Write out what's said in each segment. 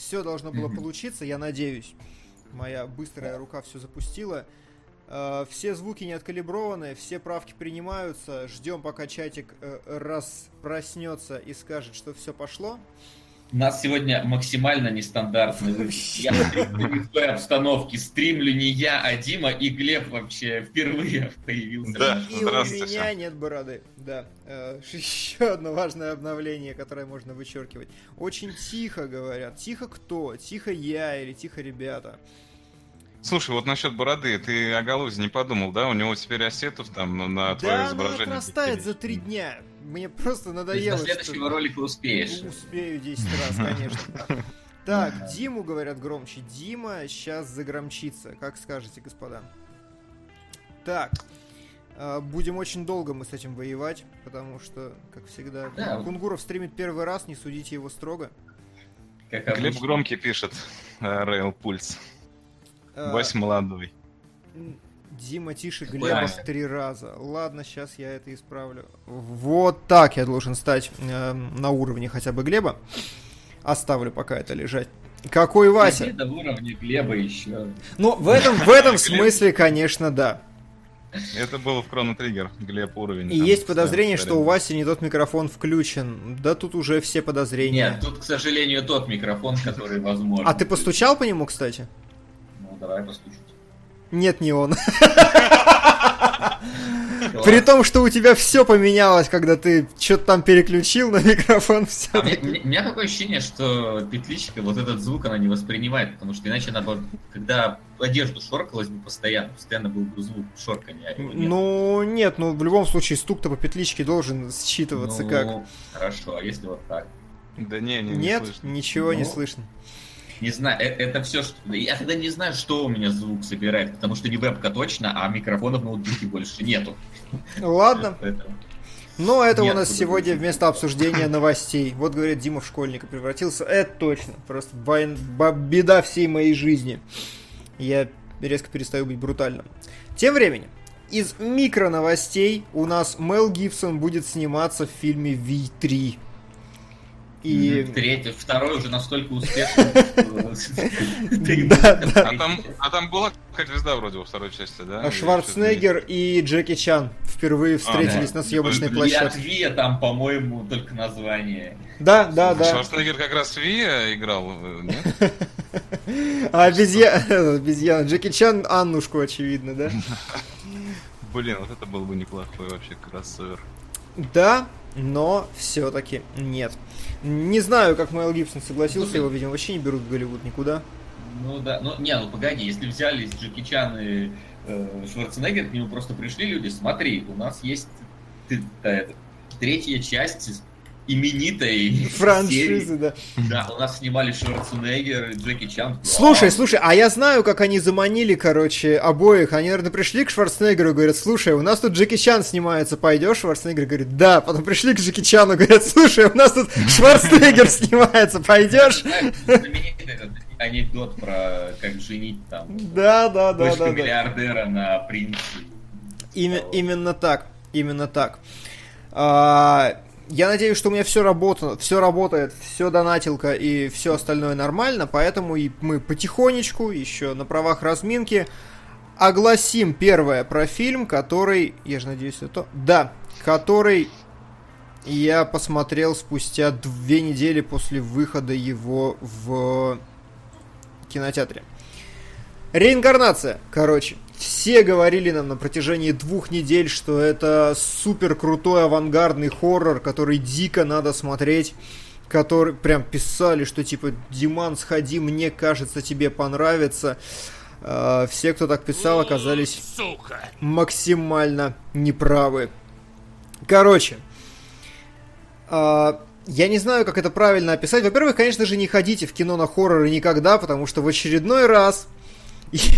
все должно было получиться, я надеюсь. Моя быстрая рука все запустила. Э, все звуки не откалиброваны, все правки принимаются. Ждем, пока чатик э, раз проснется и скажет, что все пошло. У нас сегодня максимально нестандартный выпуск. Я в той обстановке стримлю не я, а Дима и Глеб вообще впервые появился. Да, и у меня нет бороды. Да. Э, еще одно важное обновление, которое можно вычеркивать. Очень тихо говорят. Тихо кто? Тихо я или тихо ребята? Слушай, вот насчет бороды, ты о Галузе не подумал, да? У него теперь осетов там на твое да, изображение. Да, отрастает за три дня. Мне просто надоело. До следующего что... ролика успеешь. Успею 10 раз, конечно. Так, Диму говорят громче. Дима сейчас загромчится. Как скажете, господа? Так. А, будем очень долго мы с этим воевать, потому что, как всегда, да. Кунгуров стримит первый раз, не судите его строго. Как Глеб Громкий пишет, Рейл Пульс. А, Вась молодой. Дима тише Глеба в три раза. Ладно, сейчас я это исправлю. Вот так я должен стать э, на уровне хотя бы Глеба. Оставлю пока это лежать. Какой Вася? Это уровне Глеба еще. Ну, в этом, в этом смысле, конечно, да. Это было в Chrono Trigger, Глеб уровень. И есть подозрение, что у Васи не тот микрофон включен. Да тут уже все подозрения. Нет, тут, к сожалению, тот микрофон, который возможен. А ты постучал по нему, кстати? Ну, давай постучу. Нет, не он. При том, что у тебя все поменялось, когда ты что-то там переключил на микрофон. Все а мне, у меня такое ощущение, что петличка вот этот звук она не воспринимает, потому что иначе она бы, когда одежду шоркалась бы постоянно, постоянно был бы звук шоркания. А нет. Ну, нет, ну в любом случае стук-то по петличке должен считываться ну, как. Хорошо, а если вот так? Да не, не, не Нет, слышно. ничего ну, не слышно. Не знаю, это, это все, что... Я тогда не знаю, что у меня звук собирает, потому что не вебка точно, а микрофона в ноутбуке больше нету. Ладно. Но это Нет, у нас сегодня быть. вместо обсуждения новостей. Вот, говорит, Дима в школьника превратился. Это точно. Просто войн... беда всей моей жизни. Я резко перестаю быть брутальным. Тем временем, из микроновостей у нас Мел Гибсон будет сниматься в фильме V3. И... Третий, второй уже настолько успешный. А там была как звезда вроде во второй части, да? Шварценеггер и Джеки Чан впервые а, встретились на съемочной площадке. Вия там, по-моему, только название. Да, да, да. Шварценеггер как раз Вия играл, нет? А обезьяна. Джеки Чан Аннушку, очевидно, да? Блин, вот это был бы неплохой вообще кроссовер. Да, но все-таки нет. Не знаю, как Мэл Гибсон согласился, его, видимо, вообще не берут в Голливуд никуда. Ну да, ну не, ну погоди, если взяли Джеки Чан и э, Шварценеггер, к нему просто пришли люди, смотри, у нас есть ты, э, третья часть именитой франшизы, да. Да, у нас снимали Шварценеггер, Джеки Чан. Слушай, слушай, а я знаю, как они заманили, короче, обоих. Они, наверное, пришли к Шварценеггеру и говорят, слушай, у нас тут Джеки Чан снимается, пойдешь? Шварценеггер говорит, да. Потом пришли к Джеки Чану, говорят, слушай, у нас тут Шварценеггер снимается, пойдешь? Анекдот про как женить там. Да, да, да, да. миллиардера на принце. Именно так, именно так. А, я надеюсь, что у меня все работает, все работает, все донатилка и все остальное нормально, поэтому и мы потихонечку, еще на правах разминки, огласим первое про фильм, который, я же надеюсь, это... Да, который я посмотрел спустя две недели после выхода его в кинотеатре. Реинкарнация, короче. Все говорили нам на протяжении двух недель, что это супер крутой авангардный хоррор, который дико надо смотреть. Который прям писали, что типа Диман, сходи, мне кажется, тебе понравится. Uh, все, кто так писал, оказались Сука. максимально неправы. Короче, uh, я не знаю, как это правильно описать. Во-первых, конечно же, не ходите в кино на хорроры никогда, потому что в очередной раз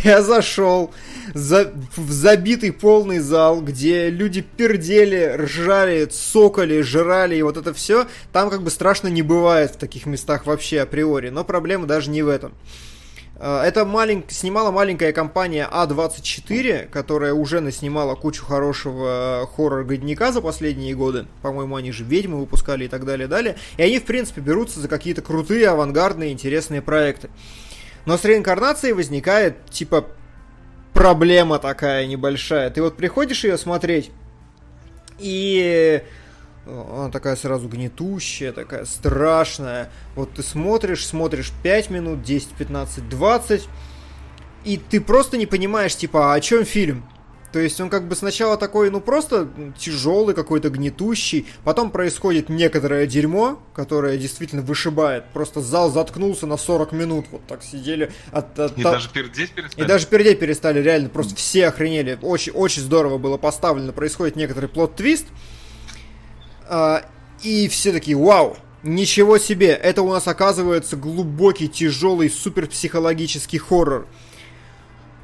я зашел за, в забитый полный зал, где люди пердели, ржали, цокали, жрали и вот это все. Там как бы страшно не бывает в таких местах вообще априори. Но проблема даже не в этом. Э, это малень... снимала маленькая компания А24, которая уже наснимала кучу хорошего хоррор-годника за последние годы. По-моему, они же «Ведьмы» выпускали и так далее, далее. И они, в принципе, берутся за какие-то крутые, авангардные, интересные проекты. Но с реинкарнацией возникает, типа, проблема такая небольшая. Ты вот приходишь ее смотреть, и она такая сразу гнетущая, такая страшная. Вот ты смотришь, смотришь 5 минут, 10, 15, 20, и ты просто не понимаешь, типа, а о чем фильм? То есть он как бы сначала такой, ну просто тяжелый какой-то, гнетущий, потом происходит некоторое дерьмо, которое действительно вышибает. Просто зал заткнулся на 40 минут, вот так сидели. От, от, и от... даже пердеть перестали? И даже пердеть перестали, реально, просто все охренели. Очень, очень здорово было поставлено, происходит некоторый плод-твист. А, и все такие, вау, ничего себе, это у нас оказывается глубокий, тяжелый, суперпсихологический хоррор.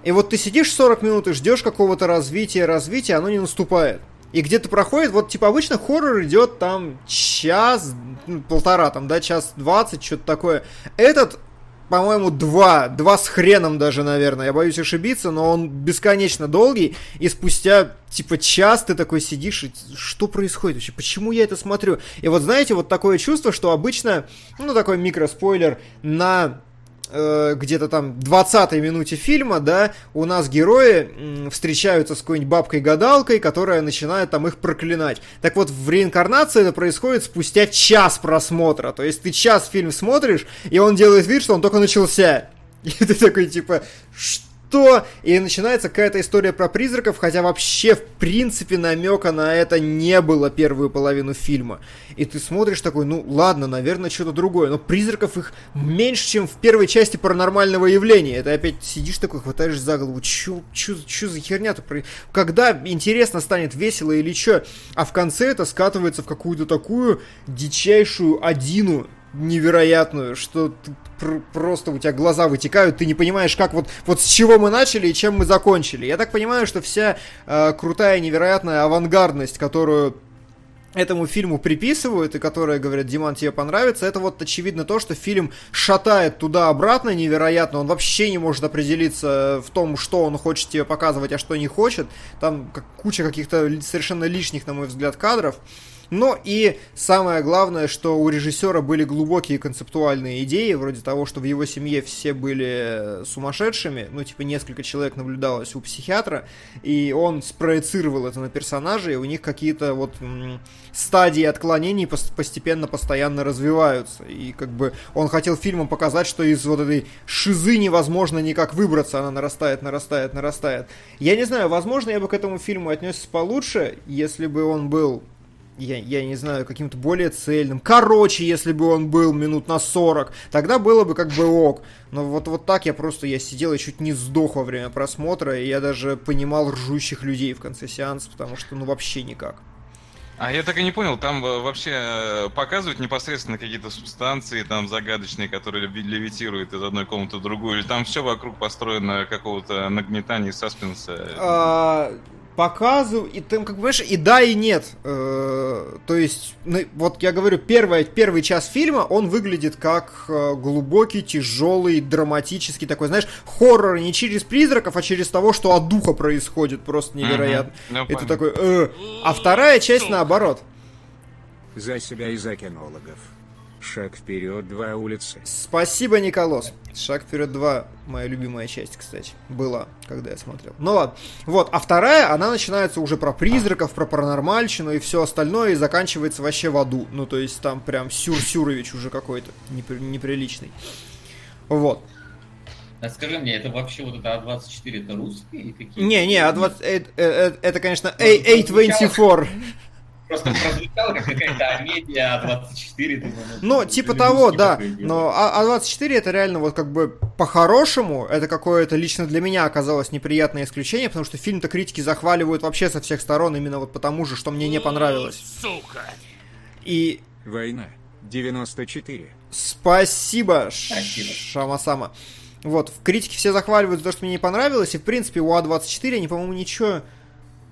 И вот ты сидишь 40 минут и ждешь какого-то развития, развития, оно не наступает. И где-то проходит, вот типа обычно хоррор идет там час, ну, полтора, там, да, час двадцать, что-то такое. Этот по-моему, два, два с хреном даже, наверное, я боюсь ошибиться, но он бесконечно долгий, и спустя, типа, час ты такой сидишь, и что происходит вообще, почему я это смотрю? И вот, знаете, вот такое чувство, что обычно, ну, такой микроспойлер, на э, где-то там 20-й минуте фильма, да, у нас герои встречаются с какой-нибудь бабкой-гадалкой, которая начинает там их проклинать. Так вот, в реинкарнации это происходит спустя час просмотра. То есть ты час фильм смотришь, и он делает вид, что он только начался. И ты такой, типа, что? Что? И начинается какая-то история про призраков, хотя вообще, в принципе, намека на это не было первую половину фильма. И ты смотришь такой, ну ладно, наверное, что-то другое, но призраков их меньше, чем в первой части паранормального явления. Это опять сидишь такой, хватаешь за голову, чё, чё, чё за херня-то? Когда интересно станет весело или чё? А в конце это скатывается в какую-то такую дичайшую одину, невероятную, что пр- просто у тебя глаза вытекают, ты не понимаешь, как вот, вот с чего мы начали и чем мы закончили. Я так понимаю, что вся э, крутая, невероятная авангардность, которую этому фильму приписывают, и которая, говорят, Диман, тебе понравится, это вот очевидно то, что фильм шатает туда-обратно невероятно, он вообще не может определиться в том, что он хочет тебе показывать, а что не хочет. Там куча каких-то совершенно лишних, на мой взгляд, кадров. Но и самое главное, что у режиссера были глубокие концептуальные идеи, вроде того, что в его семье все были сумасшедшими, ну, типа, несколько человек наблюдалось у психиатра, и он спроецировал это на персонажей, и у них какие-то вот стадии отклонений постепенно, постоянно развиваются. И как бы он хотел фильмом показать, что из вот этой шизы невозможно никак выбраться, она нарастает, нарастает, нарастает. Я не знаю, возможно, я бы к этому фильму отнесся получше, если бы он был я, я не знаю, каким-то более цельным. Короче, если бы он был минут на 40, тогда было бы как бы ок. Но вот, вот так я просто, я сидел и чуть не сдох во время просмотра, и я даже понимал ржущих людей в конце сеанса, потому что ну вообще никак. А я так и не понял, там э, вообще э, показывают непосредственно какие-то субстанции там загадочные, которые левитируют из одной комнаты в другую, или там все вокруг построено какого-то нагнетания и саспенса? Показываю, и там, как понимаешь, и да, и нет. Э, то есть, ну, вот я говорю, первый, первый час фильма, он выглядит как э, глубокий, тяжелый, драматический такой, знаешь, хоррор не через призраков, а через того, что от духа происходит, просто невероятно. Mm-hmm. Ну, ты такой, э. А вторая часть наоборот. За себя и за кинологов. Шаг вперед, два улицы. Спасибо, Николос. Шаг вперед 2, моя любимая часть, кстати, была, когда я смотрел. Ну ладно. Вот, а вторая, она начинается уже про призраков, про паранормальщину и все остальное, и заканчивается вообще в аду. Ну, то есть там прям Сюр-Сюрович уже какой-то непри- неприличный. Вот. А скажи мне, это вообще вот это А24, это русские какие-то? Не, не, А20, это, это, это конечно, A24. Просто прозвучало как какая-то Амедиа 24. Думаю, ну, типа того, да. Но А24 это реально вот как бы по-хорошему, это какое-то лично для меня оказалось неприятное исключение, потому что фильм-то критики захваливают вообще со всех сторон именно вот потому же, что мне не понравилось. Сука! И... Война. 94. Спасибо, Спасибо. Шама-сама. Вот, в критике все захваливают за то, что мне не понравилось, и в принципе у А24 они, по-моему, ничего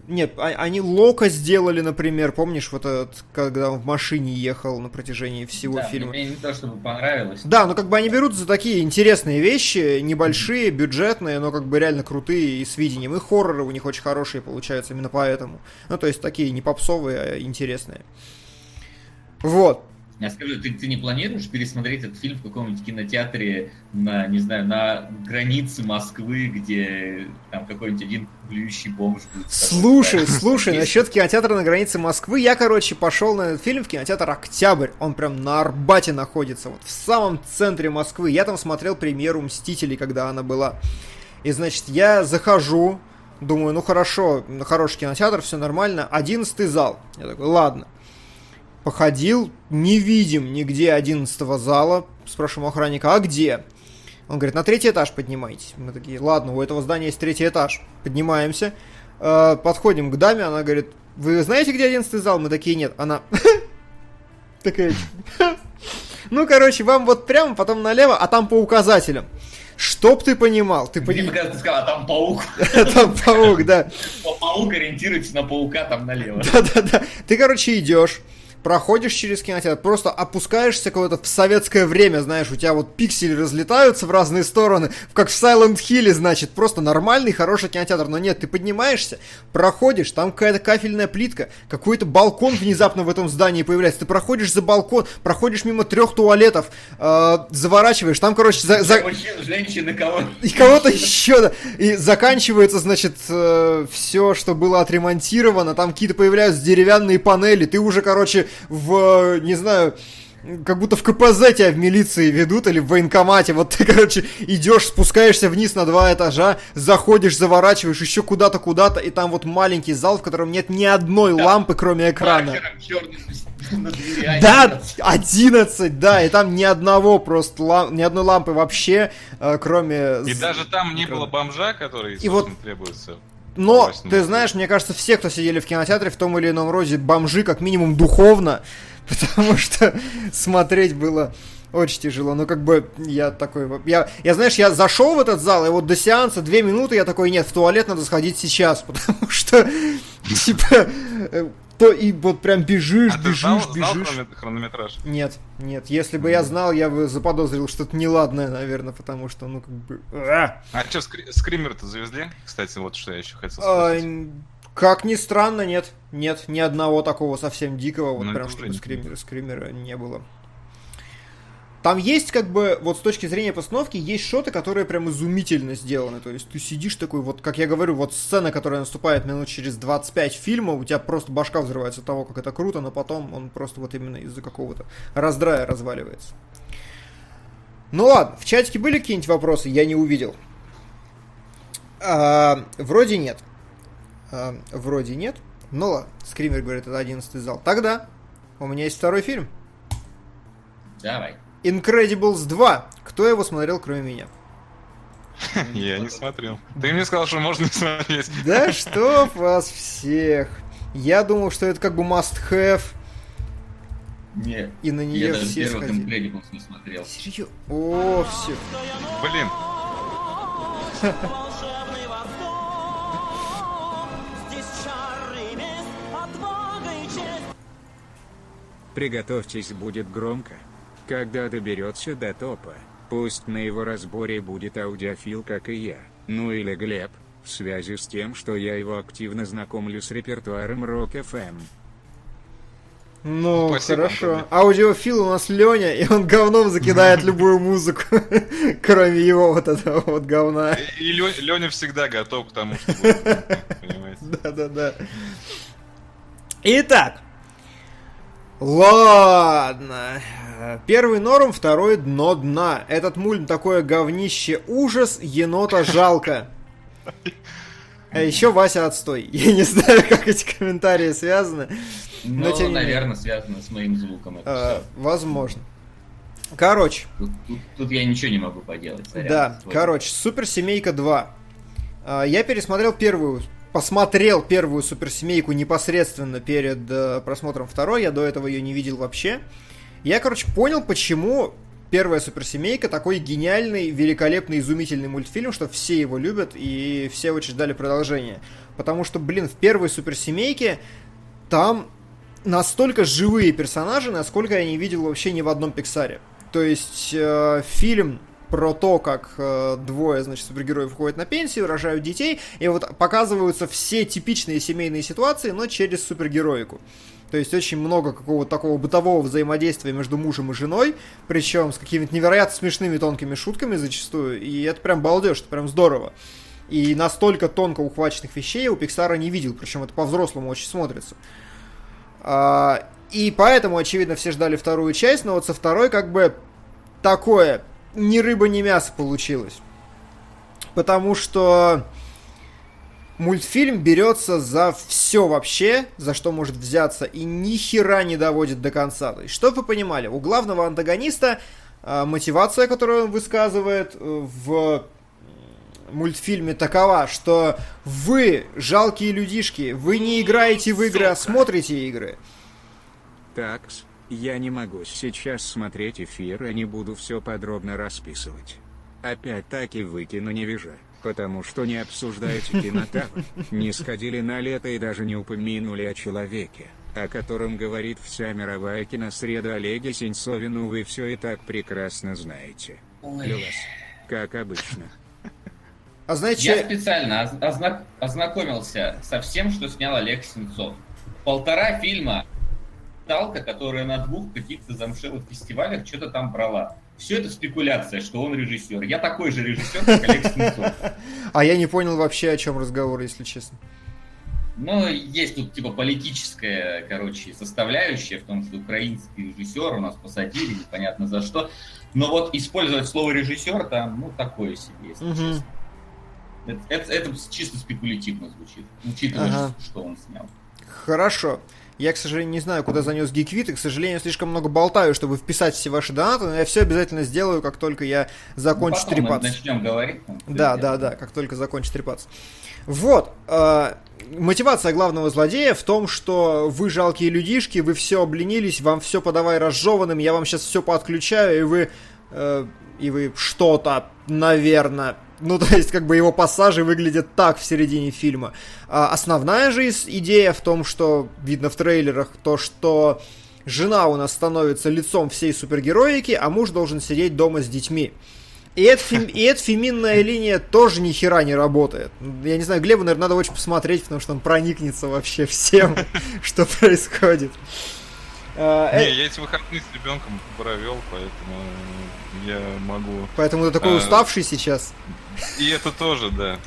Нет, а- они Лока сделали, например, помнишь, вот этот, когда он в машине ехал на протяжении всего Да, фильма. Мне не то, чтобы понравилось. Да, ну как бы они берут за такие интересные вещи, небольшие, бюджетные, но как бы реально крутые и с видением. И хорроры у них очень хорошие получаются именно поэтому. Ну, то есть такие не попсовые, а интересные. Вот. Я скажу, ты, ты не планируешь пересмотреть этот фильм в каком-нибудь кинотеатре на, не знаю, на границе Москвы, где там какой-нибудь один блюющий бомж будет? Слушай, слушай, Есть. насчет кинотеатра на границе Москвы, я, короче, пошел на этот фильм в кинотеатр Октябрь. Он прям на Арбате находится, вот в самом центре Москвы. Я там смотрел премьеру Мстителей, когда она была. И, значит, я захожу, думаю, ну хорошо, хороший кинотеатр, все нормально. Одиннадцатый зал. Я такой, ладно. Походил, не видим нигде одиннадцатого зала. Спрашиваем охранника, а где? Он говорит, на третий этаж поднимайтесь. Мы такие, ладно, у этого здания есть третий этаж. Поднимаемся. Э, подходим к даме, она говорит, вы знаете, где одиннадцатый зал? Мы такие, нет. Она такая, ну, короче, вам вот прямо, потом налево, а там по указателям. Чтоб ты понимал, ты Мне понимаешь, показалось, ты сказал, а там паук. там паук, да. Паук ориентируется на паука там налево. Да-да-да. Ты, короче, идешь, проходишь через кинотеатр, просто опускаешься куда-то в советское время, знаешь, у тебя вот пиксели разлетаются в разные стороны, как в Silent Hill, значит, просто нормальный, хороший кинотеатр. Но нет, ты поднимаешься, проходишь, там какая-то кафельная плитка, какой-то балкон внезапно в этом здании появляется. Ты проходишь за балкон, проходишь мимо трех туалетов, э, заворачиваешь, там, короче, за- за- женщины, кого и кого-то еще, да. И заканчивается, значит, все, что было отремонтировано. Там какие-то появляются деревянные панели. Ты уже, короче, в, э, не знаю, как будто в КПЗ тебя в милиции ведут или в военкомате. Вот ты, короче, идешь, спускаешься вниз на два этажа, заходишь, заворачиваешь еще куда-то, куда-то, и там вот маленький зал, в котором нет ни одной лампы, кроме экрана. двери. Да, 11, да, и там ни одного просто, лам- ни одной лампы вообще, э, кроме... И даже там не было бомжа, который, И вот- требуется. Но, на ты знаешь, мне кажется, все, кто сидели в кинотеатре, в том или ином роде бомжи, как минимум духовно, потому что смотреть было очень тяжело. Ну, как бы, я такой... Я, я, знаешь, я зашел в этот зал, и вот до сеанса две минуты я такой, нет, в туалет надо сходить сейчас, потому что, типа, то и вот прям бежишь, А знал, бежишь, знал бежишь. хрономет- хронометраж? Нет, нет, если бы я знал, я бы заподозрил что-то неладное, наверное, потому что, ну, как бы... а. А что, скример-то завезли? Кстати, вот что я еще хотел А, спросить. н- Как ни странно, нет. Нет, ни одного такого совсем дикого, вот Ну, прям чтобы скримера, скримера не было. Там есть, как бы, вот с точки зрения постановки, есть шоты, которые прям изумительно сделаны. То есть ты сидишь такой, вот, как я говорю, вот сцена, которая наступает минут через 25 фильма, у тебя просто башка взрывается от того, как это круто, но потом он просто вот именно из-за какого-то раздрая разваливается. Ну ладно, в чатике были какие-нибудь вопросы? Я не увидел. А, вроде нет. А, вроде нет. Ну ладно, Скример говорит, это 11 зал. Тогда у меня есть второй фильм. Давай. Incredibles 2. Кто его смотрел, кроме меня? Я не смотрел. Ты мне сказал, что можно не смотреть. Да что вас всех. Я думал, что это как бы must-have, Не, и на нее я даже все первых сходили. Incredibles не смотрел. Серьезно? О, все. Блин. Приготовьтесь, будет громко. Когда доберется до топа, пусть на его разборе будет аудиофил, как и я, ну или Глеб, в связи с тем, что я его активно знакомлю с репертуаром Rock FM. Ну, Спасибо, хорошо. Антон. Аудиофил у нас Леня, и он говном закидает любую музыку, кроме его вот этого вот говна. и Леня всегда готов к тому. Понимаете? Да-да-да. Итак. Ладно. Первый норм, второй дно дна. Этот мульт такое говнище ужас, енота жалко. А еще Вася отстой. Я не знаю, как эти комментарии связаны. Но, Ну, тем наверное, связано с моим звуком. Это А, возможно. Короче, Тут, тут- тут я ничего не могу поделать. сорян. Да, Вот. короче, Суперсемейка 2. А, Я пересмотрел первую, посмотрел первую Суперсемейку непосредственно перед э, просмотром второй, я до этого ее не видел вообще. Я, короче, понял, почему первая Суперсемейка такой гениальный, великолепный, изумительный мультфильм, что все его любят и все очень ждали продолжения. Потому что, блин, в первой суперсемейке там настолько живые персонажи, насколько я не видел вообще ни в одном Пиксаре. То есть э, фильм про то, как э, двое, значит, супергероев уходят на пенсию, рожают детей, и вот показываются все типичные семейные ситуации, но через супергероику. То есть очень много какого-то такого бытового взаимодействия между мужем и женой, причем с какими-то невероятно смешными тонкими шутками зачастую, и это прям балдеж, это прям здорово. И настолько тонко ухваченных вещей у Пиксара не видел, причем это по-взрослому очень смотрится. А, и поэтому, очевидно, все ждали вторую часть, но вот со второй как бы такое ни рыба, ни мясо получилось. Потому что мультфильм берется за все вообще, за что может взяться, и ни хера не доводит до конца. То есть, чтобы вы понимали, у главного антагониста э, мотивация, которую он высказывает э, в мультфильме такова, что вы, жалкие людишки, вы не играете в игры, а смотрите игры. Такс, я не могу сейчас смотреть эфир и не буду все подробно расписывать. Опять-таки выкину не вижу, потому что не обсуждаете кинотавр, не сходили на лето и даже не упомянули о человеке, о котором говорит вся мировая киносреда Олеге Сенцовину вы все и так прекрасно знаете. Люлас, как обычно. А знаете, Я специально озна- ознакомился со всем, что снял Олег Сенцов. Полтора фильма Талка, которая на двух каких-то замшелых фестивалях что-то там брала. Все это спекуляция, что он режиссер. Я такой же режиссер, как Олег Сенцов. а я не понял вообще, о чем разговор, если честно. Но есть тут типа политическая, короче, составляющая в том, что украинский режиссер у нас посадили, непонятно за что. Но вот использовать слово режиссер там, ну, такое себе, если Мгм. честно. Это, это- это чисто спекулятивно звучит, учитывая, Ага. что он снял. Хорошо. Я, к сожалению, не знаю, куда занес Гиквит, и, к сожалению, слишком много болтаю, чтобы вписать все ваши донаты, но я все обязательно сделаю, как только я закончу Ну, трепаться. начнем говорить. там, Да, да, да, как только закончит трепаться. Вот. э, мотивация главного злодея в том, что вы жалкие людишки, вы все обленились, вам все подавай разжеванным, я вам сейчас все подключаю, и вы... э, и вы что-то, наверное... Ну, то есть, как бы его пассажи выглядят так в середине фильма. А основная же идея в том, что видно в трейлерах, то, что жена у нас становится лицом всей супергероики, а муж должен сидеть дома с детьми. И эта, фем- и эта феминная линия тоже ни хера не работает. Я не знаю, Глебу, наверное, надо очень посмотреть, потому что он проникнется вообще всем, что происходит. А, э, Не, я эти выходные с ребенком провел, поэтому я могу. Поэтому ты такой а, уставший сейчас. И это тоже, да.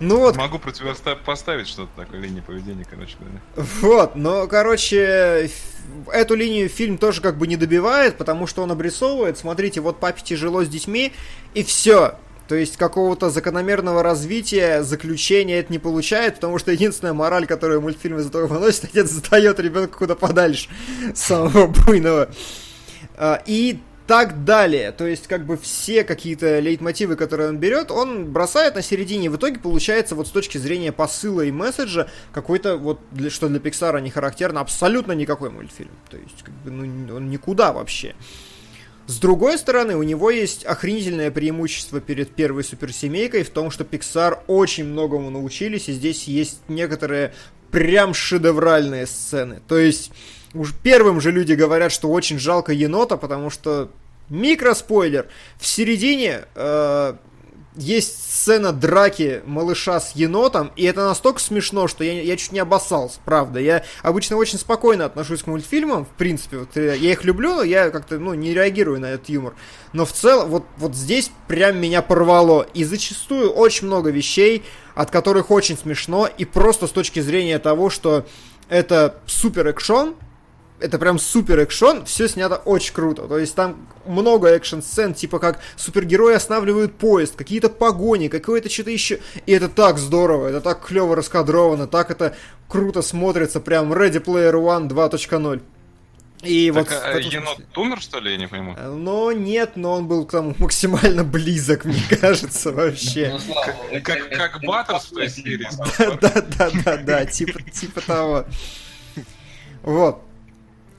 Ну вот, Могу противопоставить что-то такое линии поведения, короче говоря. Вот, но, короче, эту линию фильм тоже как бы не добивает, потому что он обрисовывает, смотрите, вот папе тяжело с детьми, и все. То есть какого-то закономерного развития, заключения это не получает, потому что единственная мораль, которую мультфильм из этого выносит, отец сдает ребенка куда подальше самого буйного. А, И так далее. То есть, как бы все какие-то лейтмотивы, которые он берет, он бросает на середине. В итоге получается вот с точки зрения посыла и месседжа какой-то вот, для, что для Пиксара не характерно, абсолютно никакой мультфильм. То есть, как бы, ну, он никуда вообще. С другой стороны, у него есть охренительное преимущество перед первой суперсемейкой в том, что Pixar очень многому научились, и здесь есть некоторые прям шедевральные сцены. То есть, уж первым же люди говорят, что очень жалко енота, потому что микроспойлер, в середине э, есть сцена драки малыша с енотом, и это настолько смешно, что я, я чуть не обоссался, правда. Я обычно очень спокойно отношусь к мультфильмам, в принципе. Вот, э, я их люблю, но я как-то ну, не реагирую на этот юмор. Но в целом, вот, вот здесь прям меня порвало. И зачастую очень много вещей, от которых очень смешно, и просто с точки зрения того, что это супер экшон, это прям супер экшон, все снято очень круто. То есть там много экшн-сцен, типа как супергерои останавливают поезд, какие-то погони, какое-то что-то еще. И это так здорово, это так клево раскадровано, так это круто смотрится, прям Ready Player One 2.0. И Так, вот а этом енот умер, что ли, я не пойму? Но нет, но он был к тому максимально близок, мне кажется, вообще. Ну, Как, как Баттерс в той серии. Да, да, да, да, типа, типа того. Вот.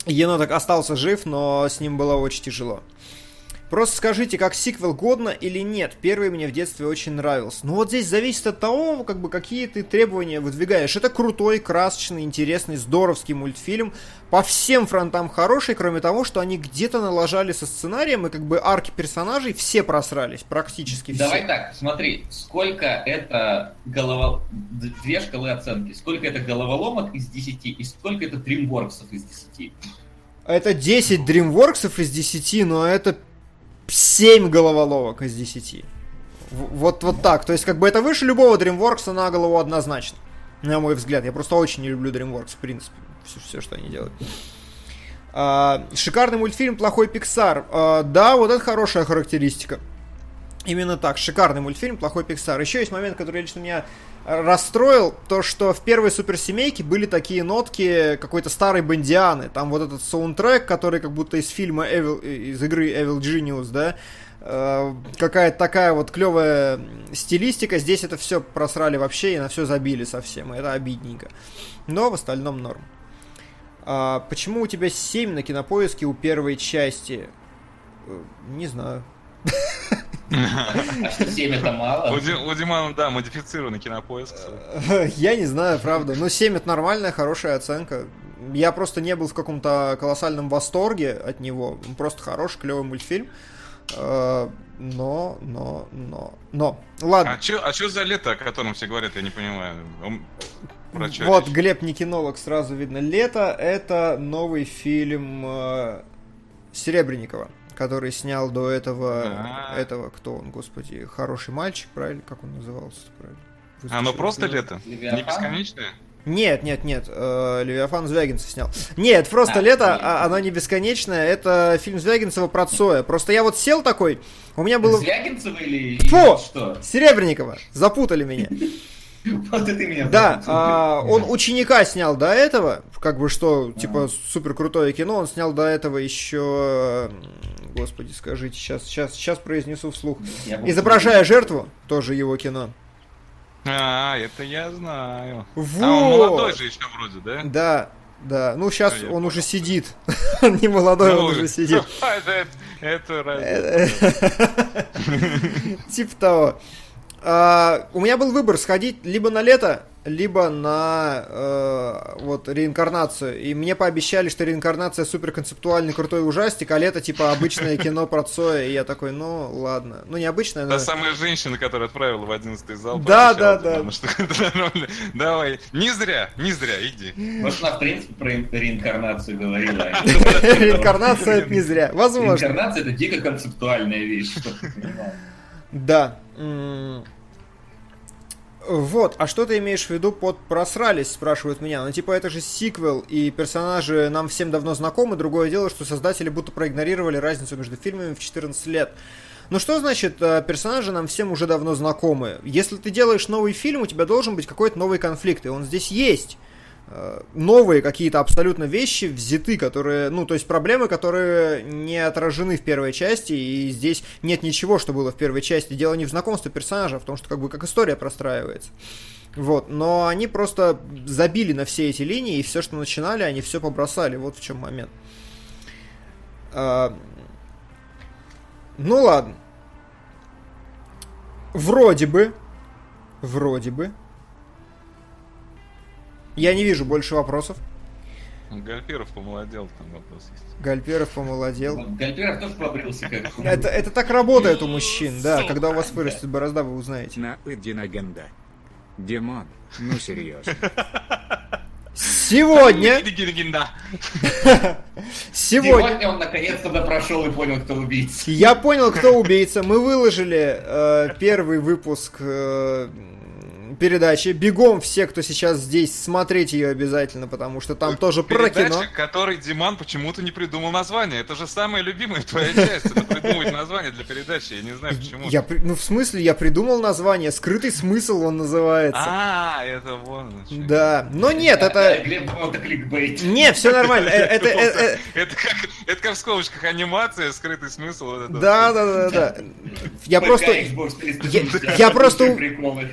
Еноток остался жив, но с ним было очень тяжело. Просто скажите, как сиквел годно или нет. Первый мне в детстве очень нравился. Ну вот здесь зависит от того, как бы какие ты требования выдвигаешь. Это крутой, красочный, интересный, здоровский мультфильм. По всем фронтам хороший, кроме того, что они где-то налажали со сценарием, и как бы арки персонажей все просрались, практически все. Давай так, смотри, сколько это голова... Две шкалы оценки. Сколько это головоломок из 10 и сколько это дримворксов из 10? Это 10 DreamWorks из 10, но это 7 головоловок из 10. В- Вот, вот так. То есть, как бы это выше любого DreamWorks на голову однозначно. На мой взгляд. Я просто очень не люблю DreamWorks, в принципе. Все, все что они делают. А, шикарный мультфильм «Плохой Пиксар». А, да, вот это хорошая характеристика. Именно так. Шикарный мультфильм «Плохой Пиксар». Еще есть момент, который лично меня расстроил, то, что в первой суперсемейке были такие нотки какой-то старой бандианы. Там вот этот саундтрек, который как будто из фильма Evil, из игры Evil Genius, да, Э, какая-то такая вот клевая стилистика. Здесь это все просрали вообще и на все забили совсем. И это обидненько. Но в остальном норм. А, почему у тебя 7 на кинопоиске у первой части? Э, Не знаю. А что 7 это У, мало? У Димана, да, модифицированный кинопоиск. Я не знаю, правда. Но 7 это нормальная, хорошая оценка. Я просто не был в каком-то колоссальном восторге от него. Просто хороший, клевый мультфильм. Э, Но, но, но, но. Ладно. А чё, а чё за лето, о котором все говорят, я не понимаю. Он- Вот, речь? Глеб не кинолог, сразу видно. Лето это новый фильм э, Серебренникова, который снял до этого, А. этого, кто он, господи, хороший мальчик, правильно, как он назывался, правильно? Оно Выскочил. просто лето? Не бесконечное? Нет, нет, нет, э, Левиафан Звягинцев снял. Нет, просто А, лето, нет. а, оно не бесконечное, это фильм Звягинцева про Цоя. Просто я вот сел такой, у меня было... Звягинцева или Фу! что? Серебренникова, запутали меня. Вот это меня Да, а, он ученика снял до этого, как бы что, типа супер крутое кино, он снял до этого еще, господи, скажите, сейчас, сейчас, сейчас произнесу вслух. Изображая жертву, тоже его кино. А, это я знаю. Вот. А он молодой же еще вроде, да? Да, да. Ну сейчас Я он понял. уже сидит, он не молодой, Ну, он уже сидит. Это, это разница. Типа того. А, у меня был выбор сходить либо на лето, либо на э, вот реинкарнацию. И мне пообещали, что реинкарнация супер концептуальный крутой ужастик, а лето типа обычное кино про Цоя. И я такой, ну ладно. Ну не обычное, но... Та самая женщина, которая отправила в 11 зал. Да, да, да. Давай. Не зря, не зря, иди. Может, она, в принципе, про ре- реинкарнацию говорила. Реинкарнация это не зря. Возможно. Реинкарнация это дико концептуальная вещь. Да. Вот, а что ты имеешь в виду под просрались, спрашивают меня. Ну, типа, это же сиквел, и персонажи нам всем давно знакомы. Другое дело, что создатели будто проигнорировали разницу между фильмами в 14 лет. Ну что значит, э, персонажи нам всем уже давно знакомы? Если ты делаешь новый фильм, у тебя должен быть какой-то новый конфликт, и он здесь есть. Э, Новые какие-то абсолютно вещи взяты, которые, ну, то есть проблемы, которые не отражены в первой части, и здесь нет ничего, что было в первой части. Дело не в знакомстве персонажа, а в том, что как бы как история простраивается. Вот, но они просто забили на все эти линии, и все, что начинали, они все побросали. Вот в чем момент. А, ну ладно. Вроде бы. Вроде бы. Я не вижу больше вопросов. Гальперов помолодел, там вопрос есть. Гальперов помолодел. Вот Гальперов тоже побрился как Это, это так работает у мужчин, да. Сука. Когда у вас вырастет борозда, вы узнаете. На Эдинагенда. Димон, ну серьезно. Сегодня, сегодня, Сегодня он наконец-то допрошел и понял, кто убийца. я понял, кто убийца. Мы выложили э, первый выпуск э, передачи. Бегом все, кто сейчас здесь, смотреть ее обязательно, потому что там тоже про кино. Передача, которой Диман почему-то не придумал название. Это же самая любимая твоя часть. Это придумать название для передачи. Я не знаю почему. Я, ну, в смысле, я придумал название. Скрытый смысл он называется. А, это вон. Да. Но нет, это... Не, все нормально. Э, Это, э, э, Это как, в скобочках анимация, скрытый смысл. да, да, да, да. Я просто... Xbox 360, я- просто-.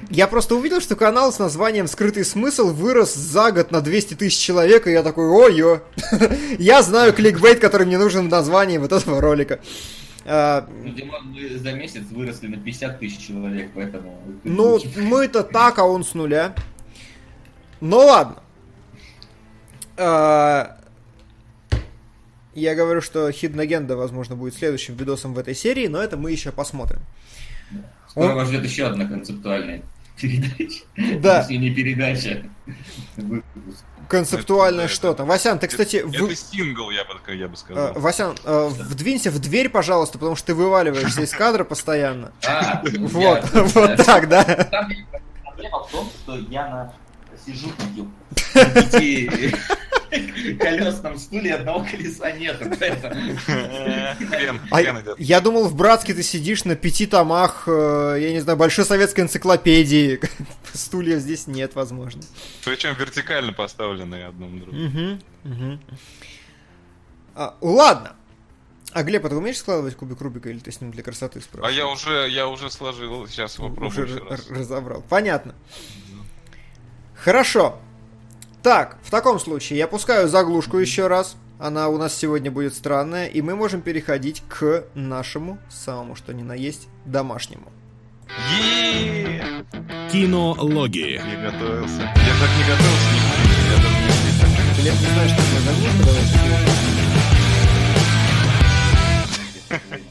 Я просто увидел, что канал с названием «Скрытый смысл» вырос за год на 200 тысяч человек, и я такой, ой-ё. Я знаю кликбейт, который мне нужен в названии вот этого ролика. А, Ну, Димон, мы за месяц выросли на 50 тысяч человек, поэтому... Ну, мы-то так, а он с нуля. Ну ладно. А, Я говорю, что Hidden Agenda, возможно, будет следующим видосом в этой серии, но это мы еще посмотрим. Скоро вас ждет еще одна концептуальная передача. Да. Если не передача. выпуск. Концептуальное Это- что-то. Васян, ты, кстати, Это вы- сингл, я бы, я бы сказал. Васян, э, вдвинься в дверь, пожалуйста, потому что ты вываливаешься из кадра постоянно. А, Вот, я- вот так, да. Там проблема в том, что я на сижу пяти колесном стуле, одного колеса нету. поэтому- Хрен, А я думал, в Братске ты сидишь на пяти томах, э, я не знаю, большой советской энциклопедии. Стульев здесь нет, возможно. Причем вертикально поставленные одно на другое. Мгм, мгм. А, ладно. А Глеб, а ты умеешь складывать кубик Рубика или ты с ним для красоты А спрашиваешь? я уже, я уже сложил, сейчас Уже попробую еще р- раз. разобрал. Понятно. Хорошо. Так, в таком случае я пускаю заглушку еще раз. Она у нас сегодня будет странная, и мы можем переходить к нашему самому что ни на есть домашнему. Кинологии. Я готовился. Я так не готовился, не помню. Я даже не слышал. Не знаешь, что такое заглушка? Давай.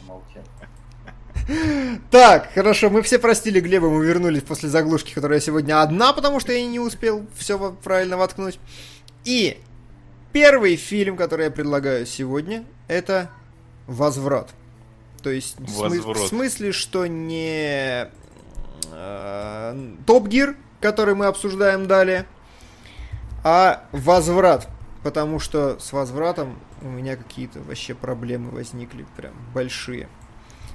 Так, хорошо, мы все простили Глеба, мы вернулись после заглушки, которая сегодня одна, потому что я не успел все правильно воткнуть. И первый фильм, который я предлагаю сегодня, это «Возврат». То есть «Возврат». в смысле, что не э, Топ Гир, который мы обсуждаем далее, а «Возврат». Потому что с «Возвратом» у меня какие-то вообще проблемы возникли, прям большие.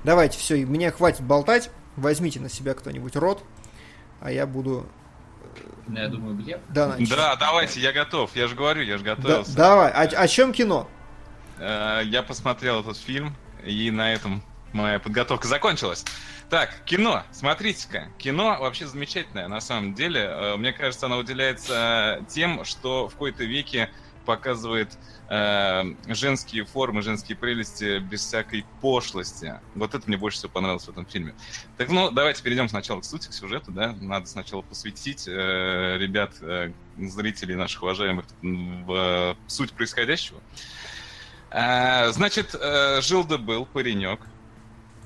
Давайте, все, мне хватит болтать. Возьмите на себя кто-нибудь рот, а я буду... Ну, Я думаю, Глеб. Да, начать. Да, давайте, я готов. Я же говорю, я же Да- готовился. давай, о, о чем кино? Э, Я посмотрел этот фильм, и на этом моя подготовка закончилась. Так, кино, смотрите-ка. Кино вообще замечательное, на самом деле. Э, Мне кажется, оно выделяется э, тем, что в какой-то веке показывает э, женские формы, женские прелести без всякой пошлости. Вот это мне больше всего понравилось в этом фильме. Так, ну, давайте перейдем сначала к сути, к сюжету, да. Надо сначала посвятить э, ребят, э, зрителей наших уважаемых в э, суть происходящего. А, значит, э, жил да был паренек.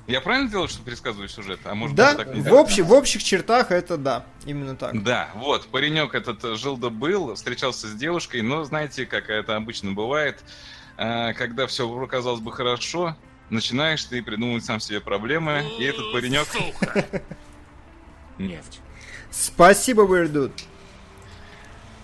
Я правильно делаю, что пересказываю сюжет? А может Да, быть, так не в, общем, в общих чертах это да, именно так. Да, вот, паренек этот жил да был, встречался с девушкой, но знаете, как это обычно бывает, э, когда все казалось бы хорошо, начинаешь ты придумывать сам себе проблемы, и этот паренек... Нефть. Спасибо, Weirdude.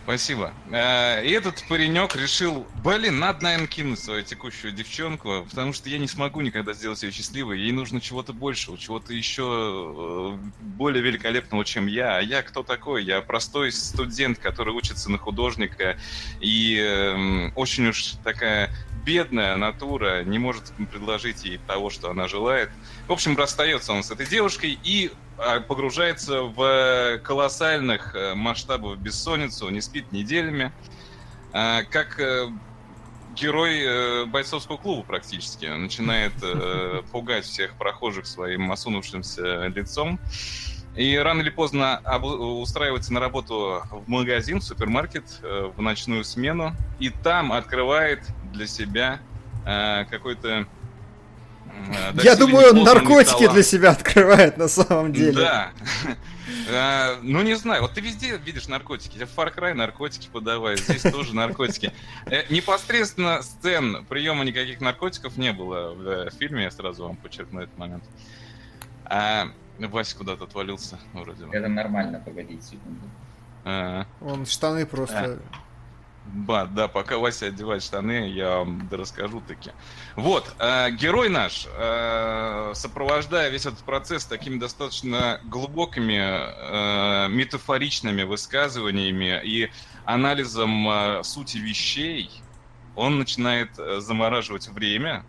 Спасибо. Э, И этот паренек решил, блин, надо, наверное, кинуть свою текущую девчонку, потому что я не смогу никогда сделать ее счастливой. Ей нужно чего-то большего, чего-то еще э, более великолепного, чем я. А я кто такой? Я простой студент, который учится на художника, и эм, очень уж такая бедная натура не может предложить ей того, что она желает. В общем, расстается он с этой девушкой и а, погружается в колоссальных э, масштабов бессонницу, не спит неделями, А, как э, герой э, бойцовского клуба практически. Начинает э, пугать всех прохожих своим осунувшимся лицом. И рано или поздно устраивается на работу в магазин, в супермаркет, э, в ночную смену. И там открывает для себя э, какой-то... э, Я думаю, он наркотики талант. для себя открывает на самом деле. Да. А, Ну, не знаю, вот ты везде видишь наркотики. В Far Cry наркотики подавай, здесь тоже наркотики. Непосредственно сцен приема никаких наркотиков не было в фильме, я сразу вам подчеркну этот момент. А, Вася куда-то отвалился, вроде бы. Это нормально, погодите секунду. А, Он штаны просто... Ба, да, пока Вася одевает штаны, я вам расскажу таки. Вот, э, герой наш, э, сопровождая весь этот процесс такими достаточно глубокими, э, метафоричными высказываниями и анализом э, сути вещей, он начинает э, замораживать время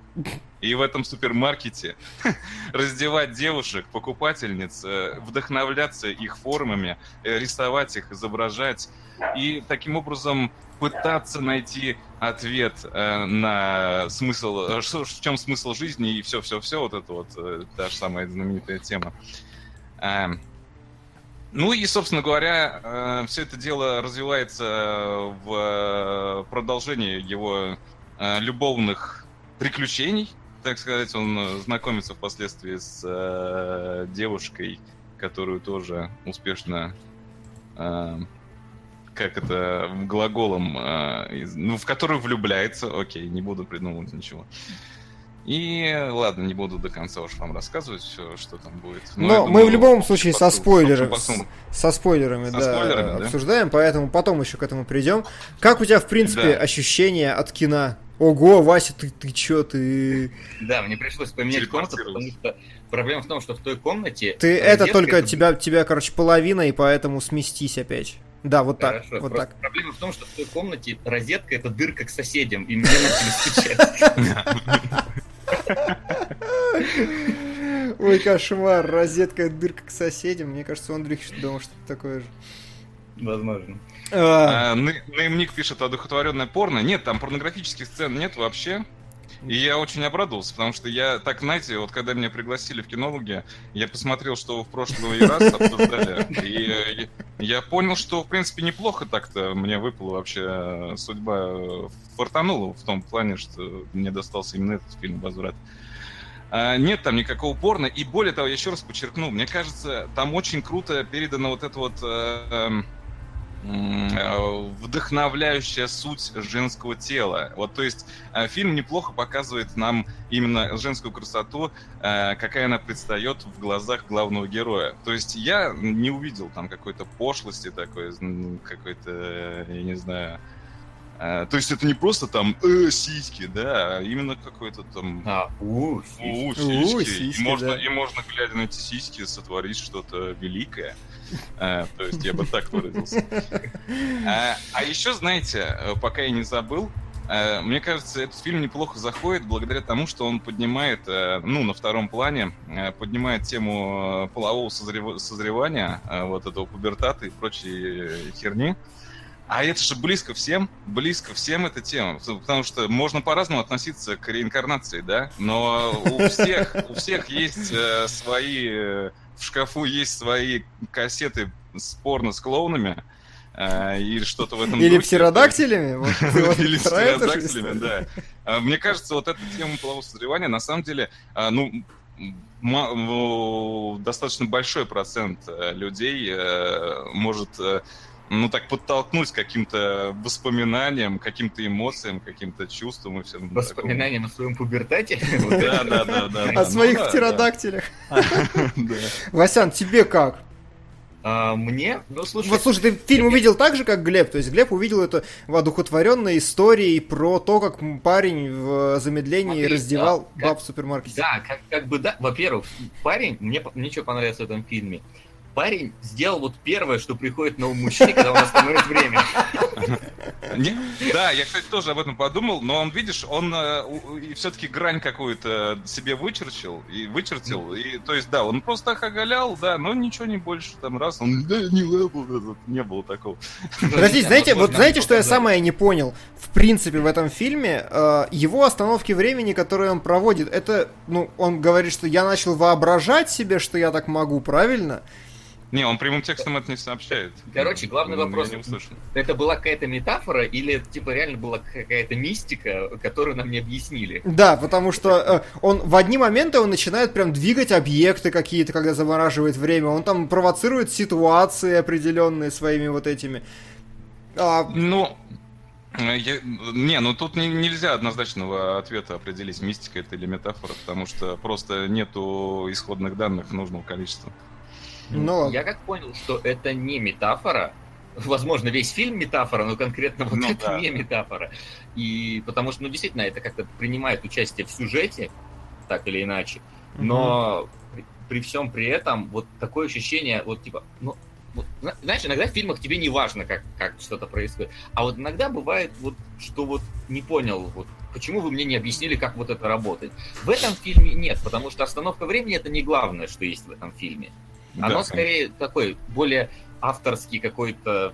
и в этом супермаркете раздевать девушек, покупательниц, э, вдохновляться их формами, э, рисовать их, изображать и таким образом пытаться найти ответ э, на смысл, э, в чем смысл жизни и все-все-все, вот это вот э, та же самая знаменитая тема. Ну и, собственно говоря, все это дело развивается в продолжении его э, любовных приключений, так сказать. Он знакомится впоследствии с э, девушкой, которую тоже успешно, э, как это, глаголом, э, ну, в которую влюбляется. Окей, не буду придумывать ничего. И ладно, не буду до конца уж вам рассказывать все, что там будет. Но, Но мы в любом случае со спойлерами, потом, со спойлерами, Со да, спойлерами, да? обсуждаем, поэтому потом еще к этому придем. Как у тебя, в принципе, Да. ощущения от кино? Ого, Вася, ты, ты чё, ты... Да, мне пришлось поменять комнату, потому что проблема в том, что в той комнате... Ты э, это детская- только тебя, тебя, короче, половина, и поэтому сместись опять. Да, вот так, Хорошо, вот просто так. проблема в том, что в той комнате розетка это дырка к соседям, и мне начали стучать. Ой, кошмар, розетка, дырка к соседям. Мне кажется, у Андрюхи что- дома что-то такое же. Возможно. А, Ны- Неймник пишет одухотворенное порно. Нет, там порнографических сцен нет вообще. И я очень обрадовался, потому что я так, знаете, вот когда меня пригласили в кинологи, я посмотрел, что в прошлый раз обсуждали, и э, я понял, что, в принципе, неплохо так-то мне выпала вообще э, судьба. э, Фартанула в том плане, что мне достался именно этот фильм «Возврат». А, Нет там никакого порно, и более того, я еще раз подчеркну, мне кажется, там очень круто передана вот эта вот э, эм, э, вдохновляющая суть женского тела. Вот, то есть э, фильм неплохо показывает нам именно женскую красоту, э, какая она предстает в глазах главного героя. То есть я не увидел там какой-то пошлости такой, какой-то, э, я не знаю. э, То есть это не просто там э, сиськи, да, а именно какой-то там А, у, у, сиськи. сиськи. У, и, сиськи, можно, да. и можно, глядя на эти сиськи, сотворить что-то великое. Э, то есть я бы так выразился. А, а еще, знаете, э, пока я не забыл, э, мне кажется, этот фильм неплохо заходит благодаря тому, что он поднимает, э, ну, на втором плане, поднимает тему полового созрев- созревания, вот этого пубертата и прочей херни. А это же близко всем, близко всем эта тема, потому что можно по-разному относиться к реинкарнации, да, но у всех, у всех есть э, свои, в шкафу есть свои кассеты с порно с клоунами, э, или что-то в этом Или духе. птеродактилями? Вот Или птеродактилями, да. А, Мне кажется, вот эта тема полового созревания, на самом деле, а, ну, ну, достаточно большой процент э, людей э, может, ну, так подтолкнуть к каким-то воспоминаниям, каким-то эмоциям, каким-то чувствам и всем такому. Воспоминания о своем пубертате. Да, да, да, да. О своих Ну да, птеродактилях. да. Васян, тебе как? А, Мне, ну слушай, Вот слушай, ты фильм увидел так же, как Глеб? То есть Глеб увидел это в одухотворенной истории про то, как парень в замедлении Смотри, раздевал да, баб в супермаркете. Да, как, как бы да. Во-первых, парень, мне, мне что понравилось в этом фильме. Парень сделал вот первое, что приходит на ум мужчине, когда он остановит время. Да, я, кстати, тоже об этом подумал, но он, видишь, он все-таки грань какую-то себе вычерчил, и вычертил, и, то есть, да, он просто так оголял, да, но ничего не больше, там, раз, он, да, не был, не было такого. Подождите, знаете, вот знаете, что я самое не понял? В принципе, в этом фильме э, его остановки времени, которые он проводит, это, ну, он говорит, что я начал воображать себе, что я так могу, правильно? Не, он прямым текстом это не сообщает. Короче, главный вопрос. Я не услышал. Это была какая-то метафора или это, типа реально была какая-то мистика, которую нам не объяснили? Да, потому что э, он в одни моменты он начинает прям двигать объекты какие-то, когда замораживает время. Он там провоцирует ситуации определенные своими вот этими. А, Ну, я- не, ну тут не- нельзя однозначного ответа определить, мистика это или метафора, потому что просто нету исходных данных нужного количества. Ну ладно. Я как понял, что это не метафора. Возможно, весь фильм метафора, но конкретно вот Ну это да. не метафора. И потому что, ну, действительно, это как-то принимает участие в сюжете, так или иначе. Но при, при всем при этом вот такое ощущение, вот типа, ну, вот, зна- знаешь, иногда в фильмах тебе не важно, как, как что-то происходит. А вот иногда бывает вот, что вот не понял, вот, почему вы мне не объяснили, как вот это работает. В этом фильме нет, потому что остановка времени это не главное, что есть в этом фильме. Оно Да, скорее такой более авторский какой-то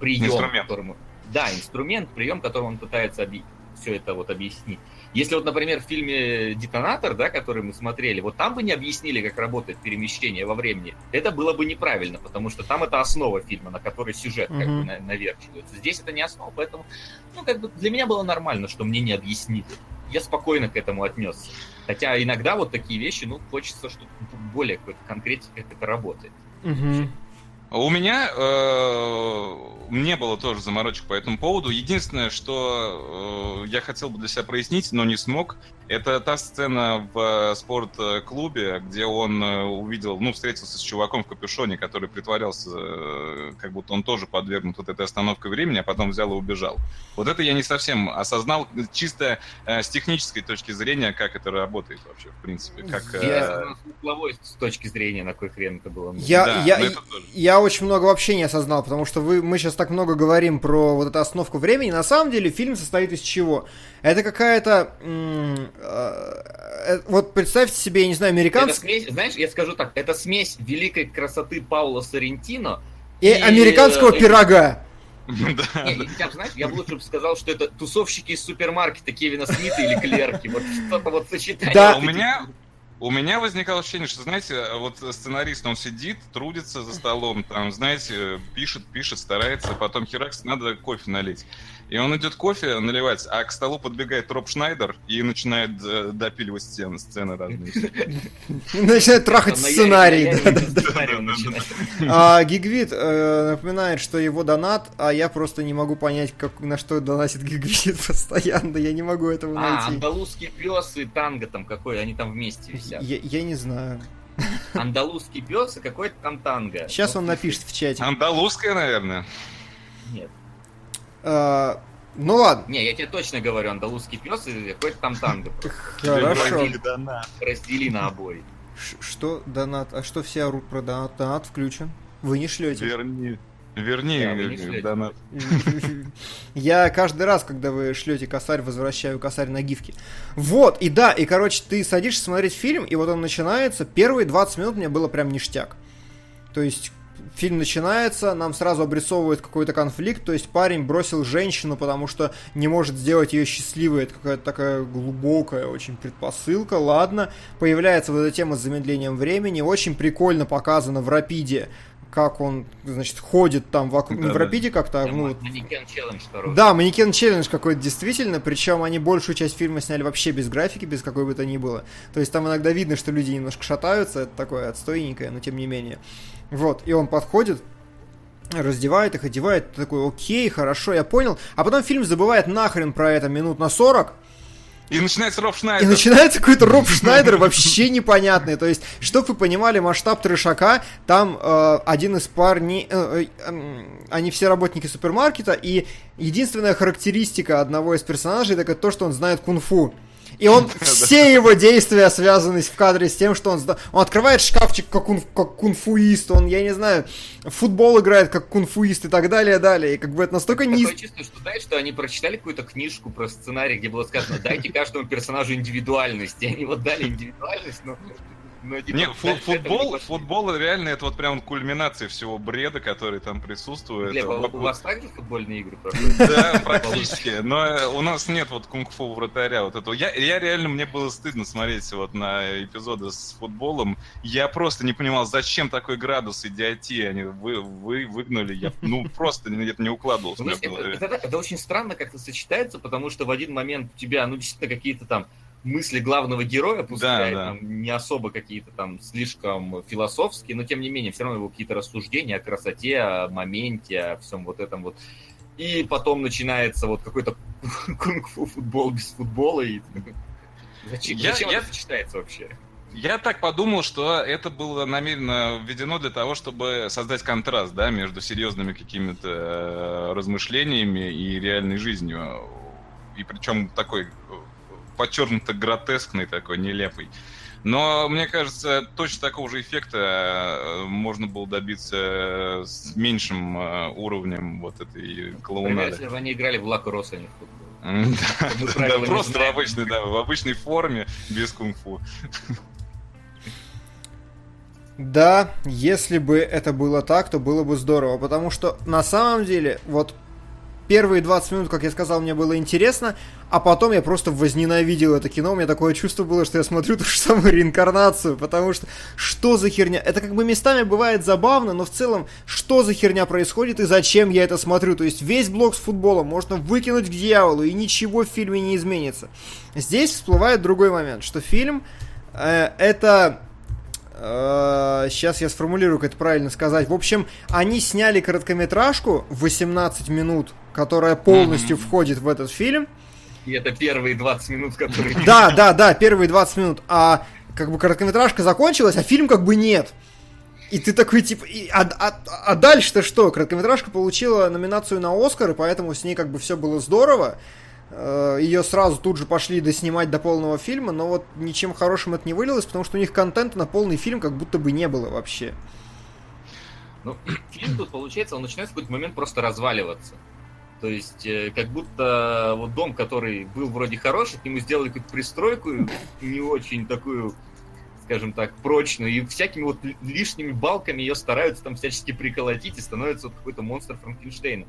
прием, Инструмент. которому. да, инструмент, прием, которым он пытается объ... все это вот объяснить. Если вот, например, в фильме «Детонатор», да, который мы смотрели, вот там бы не объяснили, как работает перемещение во времени, это было бы неправильно, потому что там это основа фильма, на которой сюжет как бы на- наверчивается. Здесь это не основа, поэтому, ну, как бы для меня было нормально, что мне не объяснили. Я спокойно к этому отнесся. Хотя иногда вот такие вещи, ну, хочется, чтобы более какой-то конкретики, как это работает. Мгм. У меня э, не было тоже заморочек по этому поводу. Единственное, что э, я хотел бы для себя прояснить, но не смог, это та сцена в спортклубе, где он э, увидел, ну, встретился с чуваком в капюшоне, который притворялся, э, как будто он тоже подвергнут вот этой остановкой времени, а потом взял и убежал. Вот это я не совсем осознал, чисто э, с технической точки зрения, как это работает вообще, в принципе. Как, э, Я осознал с с точки зрения, на кой хрен это было. Я, Да, я, но это я очень много вообще не осознал, потому что вы, мы сейчас так много говорим про вот эту остановку времени. На самом деле фильм состоит из чего? Это какая-то... э, э, вот представьте себе, я не знаю, Это американцы смесь, знаешь, я скажу так, это смесь великой красоты Паула Соррентино и и, американского э, пирога. Да, Не, я знаешь, я бы лучше бы сказал, что это тусовщики из супермаркета Кевина Смита или клерки. Вот что-то вот сочетание. Да. вот У этих меня, у меня возникало ощущение, что, знаете, вот сценарист, он сидит, трудится за столом, там, знаете, пишет, пишет, старается, потом херакс, надо кофе налить. И он идет кофе наливать, а к столу подбегает Роб Шнайдер и начинает э, допиливать сцены, сцены разные. Начинает трахать сценарий. А Гигвит э, напоминает, что его донат, а я просто не могу понять, на что донатит Гигвит постоянно. Я не могу этого А, найти. андалузский пес и танго там какой, они там вместе висят. Я, я не знаю. Андалузский пес и какой-то там танго. Сейчас Ну, он напишет в чате. Андалузская, наверное. Нет. А, ну ладно, Не, я тебе точно говорю, андалузский пес и какой-то там танго. хорошо. Раздели на обои. Что донат? А что все орут про донат? Донат включен. Вы не шлете. Верни. Верни, Да, не э, донат. Я каждый раз, когда вы шлете косарь, возвращаю косарь на гифки. Вот, и да, и короче, ты садишься смотреть фильм, и вот он начинается. Первые 20 минут мне было прям ништяк. То есть фильм начинается, нам сразу обрисовывают какой-то конфликт, то есть парень бросил женщину, потому что не может сделать ее счастливой, это какая-то такая глубокая очень предпосылка, ладно. Появляется вот эта тема с замедлением времени, очень прикольно показано в Рапиде, как он, значит, ходит там вокруг, не в Да-да. Рапиде как-то, ну, вот Манекен челлендж да, манекен челлендж какой-то действительно, причем они большую часть фильма сняли вообще без графики, без какой бы то ни было. То есть там иногда видно, что люди немножко шатаются, это такое отстойненькое, но тем не менее. Вот, и он подходит, раздевает их, одевает, ты такой, окей, хорошо, я понял. А потом фильм забывает нахрен про это минут на 40, И начинается Роб и Шнайдер. начинается какой-то Роб Шнайдер вообще непонятный. То есть, чтобы вы понимали масштаб трешака, там э, один из парней, э, э, эм, они все работники супермаркета, и единственная характеристика одного из персонажей, это то, что он знает кунг-фу. И он, все его действия связаны в кадре с тем, что он, он открывает шкафчик как, кун, как кунг-фуист, он, я не знаю, футбол играет как кунг-фуист и так далее, далее. И как бы это настолько не... Такое чувство, что знаешь, что они прочитали какую-то книжку про сценарий, где было сказано, дайте каждому персонажу индивидуальность. И они вот дали индивидуальность, но... но типа, Не, фу- этого не футбол, футбол реально это вот прям кульминация всего бреда, который там присутствует. Глеб, а у вас также футбольные игры проходят? Да, практически. Но э, у нас нет вот кунг-фу вратаря вот этого. Я, я реально, мне было стыдно смотреть вот на эпизоды с футболом. Я просто не понимал, зачем такой градус идиотии они вы, вы выгнали. Я, ну, просто это не укладывалось Ну, это, это- это очень странно как-то сочетается, потому что в один момент у тебя, ну, действительно, какие-то там мысли главного героя, пускай да. там, не особо какие-то там слишком философские, но тем не менее, все равно его какие-то рассуждения о красоте, о моменте, о всем вот этом вот. И потом начинается вот какой-то кунг-фу футбол без футбола. И... Зачем, Я- зачем я- это сочетается вообще? Я так подумал, что это было намеренно введено для того, чтобы создать контраст, да, между серьезными какими-то э, размышлениями и реальной жизнью. И причем такой подчеркнуто гротескный такой, нелепый. Но, мне кажется, точно такого же эффекта э, можно было добиться э, с меньшим э, уровнем вот этой клоунады. если бы они играли в лакросс, а не в футбол. Да, Просто в обычной, да, в обычной форме, без кунг-фу. Да, если бы это было так, то было бы здорово, потому что на самом деле, вот первые 20 минут, как я сказал, мне было интересно, а потом я просто возненавидел это кино. У меня такое чувство было, что я смотрю ту же самую реинкарнацию, потому что что за херня? Это как бы местами бывает забавно, но в целом, что за херня происходит и зачем я это смотрю? То есть весь блок с футболом можно выкинуть к дьяволу, и ничего в фильме не изменится. Здесь всплывает другой момент, что фильм э, это сейчас я сформулирую, как это правильно сказать. В общем, они сняли короткометражку в 18 минут, которая полностью Мгм. входит в этот фильм. И это первые 20 минут, которые... Да, да, да, первые 20 минут. А как бы короткометражка закончилась, а фильм как бы нет. И ты такой, типа, и- а, а- а дальше-то что? Короткометражка получила номинацию на Оскар, и поэтому с ней как бы все было здорово. Ее сразу тут же пошли доснимать до полного фильма, но вот ничем хорошим это не вылилось, потому что у них контента на полный фильм как будто бы не было вообще. Ну, фильм тут, получается, он начинает в какой-то момент просто разваливаться. То есть, э, как будто вот дом, который был вроде хороший, к нему сделали какую-то пристройку не очень такую, скажем так, прочную, и всякими вот ли- лишними балками ее стараются там всячески приколотить, и становится вот какой-то монстр Франкенштейна.